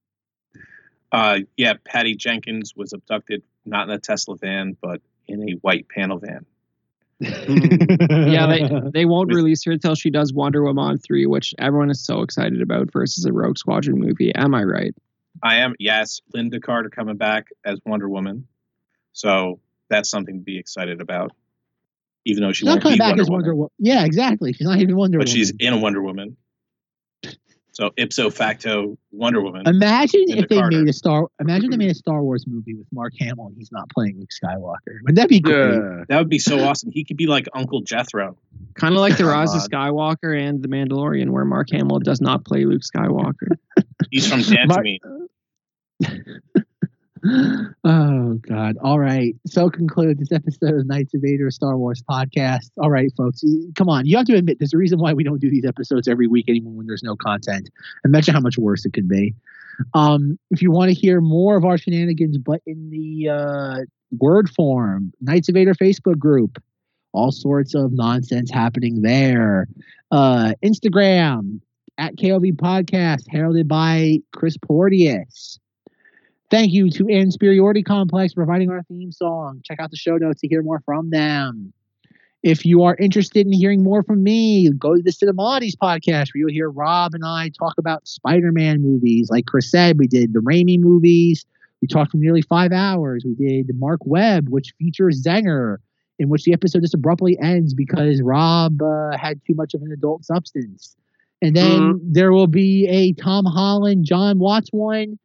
Uh, yeah, Patty Jenkins was abducted not in a Tesla van, but in a white panel van. Mm. yeah, they they won't release her until she does Wonder Woman three, which everyone is so excited about versus a Rogue Squadron movie. Am I right? I am yes, Lynda Carter coming back as Wonder Woman, so that's something to be excited about. Even though she She's not won't coming be back Wonder as Wonder Woman. Yeah, exactly. She's not even Wonder but Woman. But she's in a Wonder Woman. So ipso facto, Wonder Woman. Imagine in if they Carter. made a Star. Imagine they made a Star Wars movie with Mark Hamill and he's not playing Luke Skywalker. Would that be great? Yeah. That would be so awesome. He could be like Uncle Jethro. Kind of like the Come Rise of. Skywalker and The Mandalorian, where Mark Hamill does not play Luke Skywalker. He's from Mark- Dantooine. oh God! All right. So conclude this episode of Knights of Vader Star Wars podcast. All right, folks, come on. You have to admit there's a reason why we don't do these episodes every week anymore when there's no content. Imagine how much worse it could be. Um, if you want to hear more of our shenanigans, but in the uh, word form, Knights of Vader Facebook group, all sorts of nonsense happening there. Uh, Instagram at KOV Podcast, heralded by Chris Porteous. Thank you to Insperiority Complex for providing our theme song. Check out the show notes to hear more from them. If you are interested in hearing more from me, go to the Cinemati's podcast where you'll hear Rob and I talk about Spider Man movies. Like Chris said, we did the Raimi movies. We talked for nearly five hours. We did Marc Webb, which features Zenger, in which the episode just abruptly ends because Rob uh, had too much of an adult substance. And then there will be a Tom Holland, Jon Watts one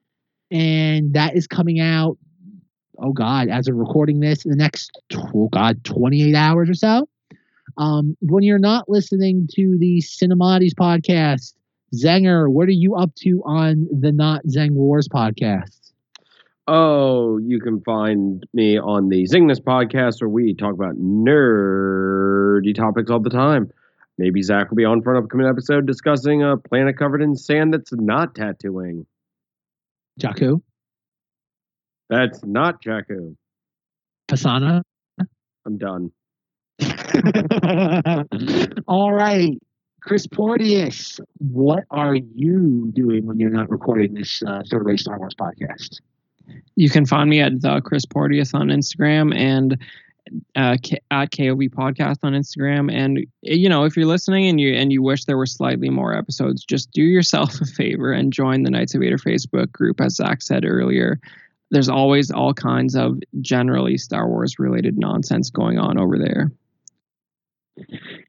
and that is coming out oh god as of recording this in the next oh god 28 hours or so um when you're not listening to the cinematis podcast zenger what are you up to on the not zeng wars podcast Oh, you can find me on the Zingness podcast where we talk about nerdy topics all the time. Maybe Zach will be on for an upcoming episode discussing a planet covered in sand that's not Tatooine. Jaku That's not Jakku. Pasaana I'm done. all right chris porteous what are you doing when you're not recording this uh, third rate star wars podcast You can find me at the Chris Porteous on Instagram and uh, at KOV Podcast on Instagram. And you know, if you're listening and you and you wish there were slightly more episodes, just do yourself a favor and join the Knights of Vader Facebook group. As Zach said earlier, there's always all kinds of generally Star Wars related nonsense going on over there.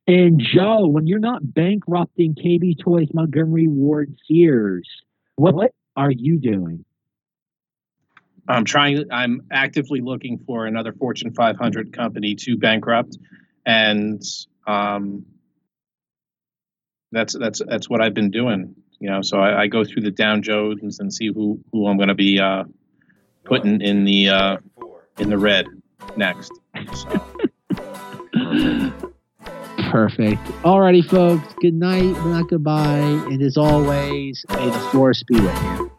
And Joe, when you're not bankrupting KB Toys, Montgomery Ward, Sears, what are you doing? I'm trying. I'm actively looking for another Fortune 500 company to bankrupt, and um, that's that's that's what I've been doing. You know, so I, I go through the Dow Jones and see who who I'm going to be uh, putting in the uh, in the red next. So. Perfect. Alrighty, folks. Good night, not goodbye. And as always, may the force be with you.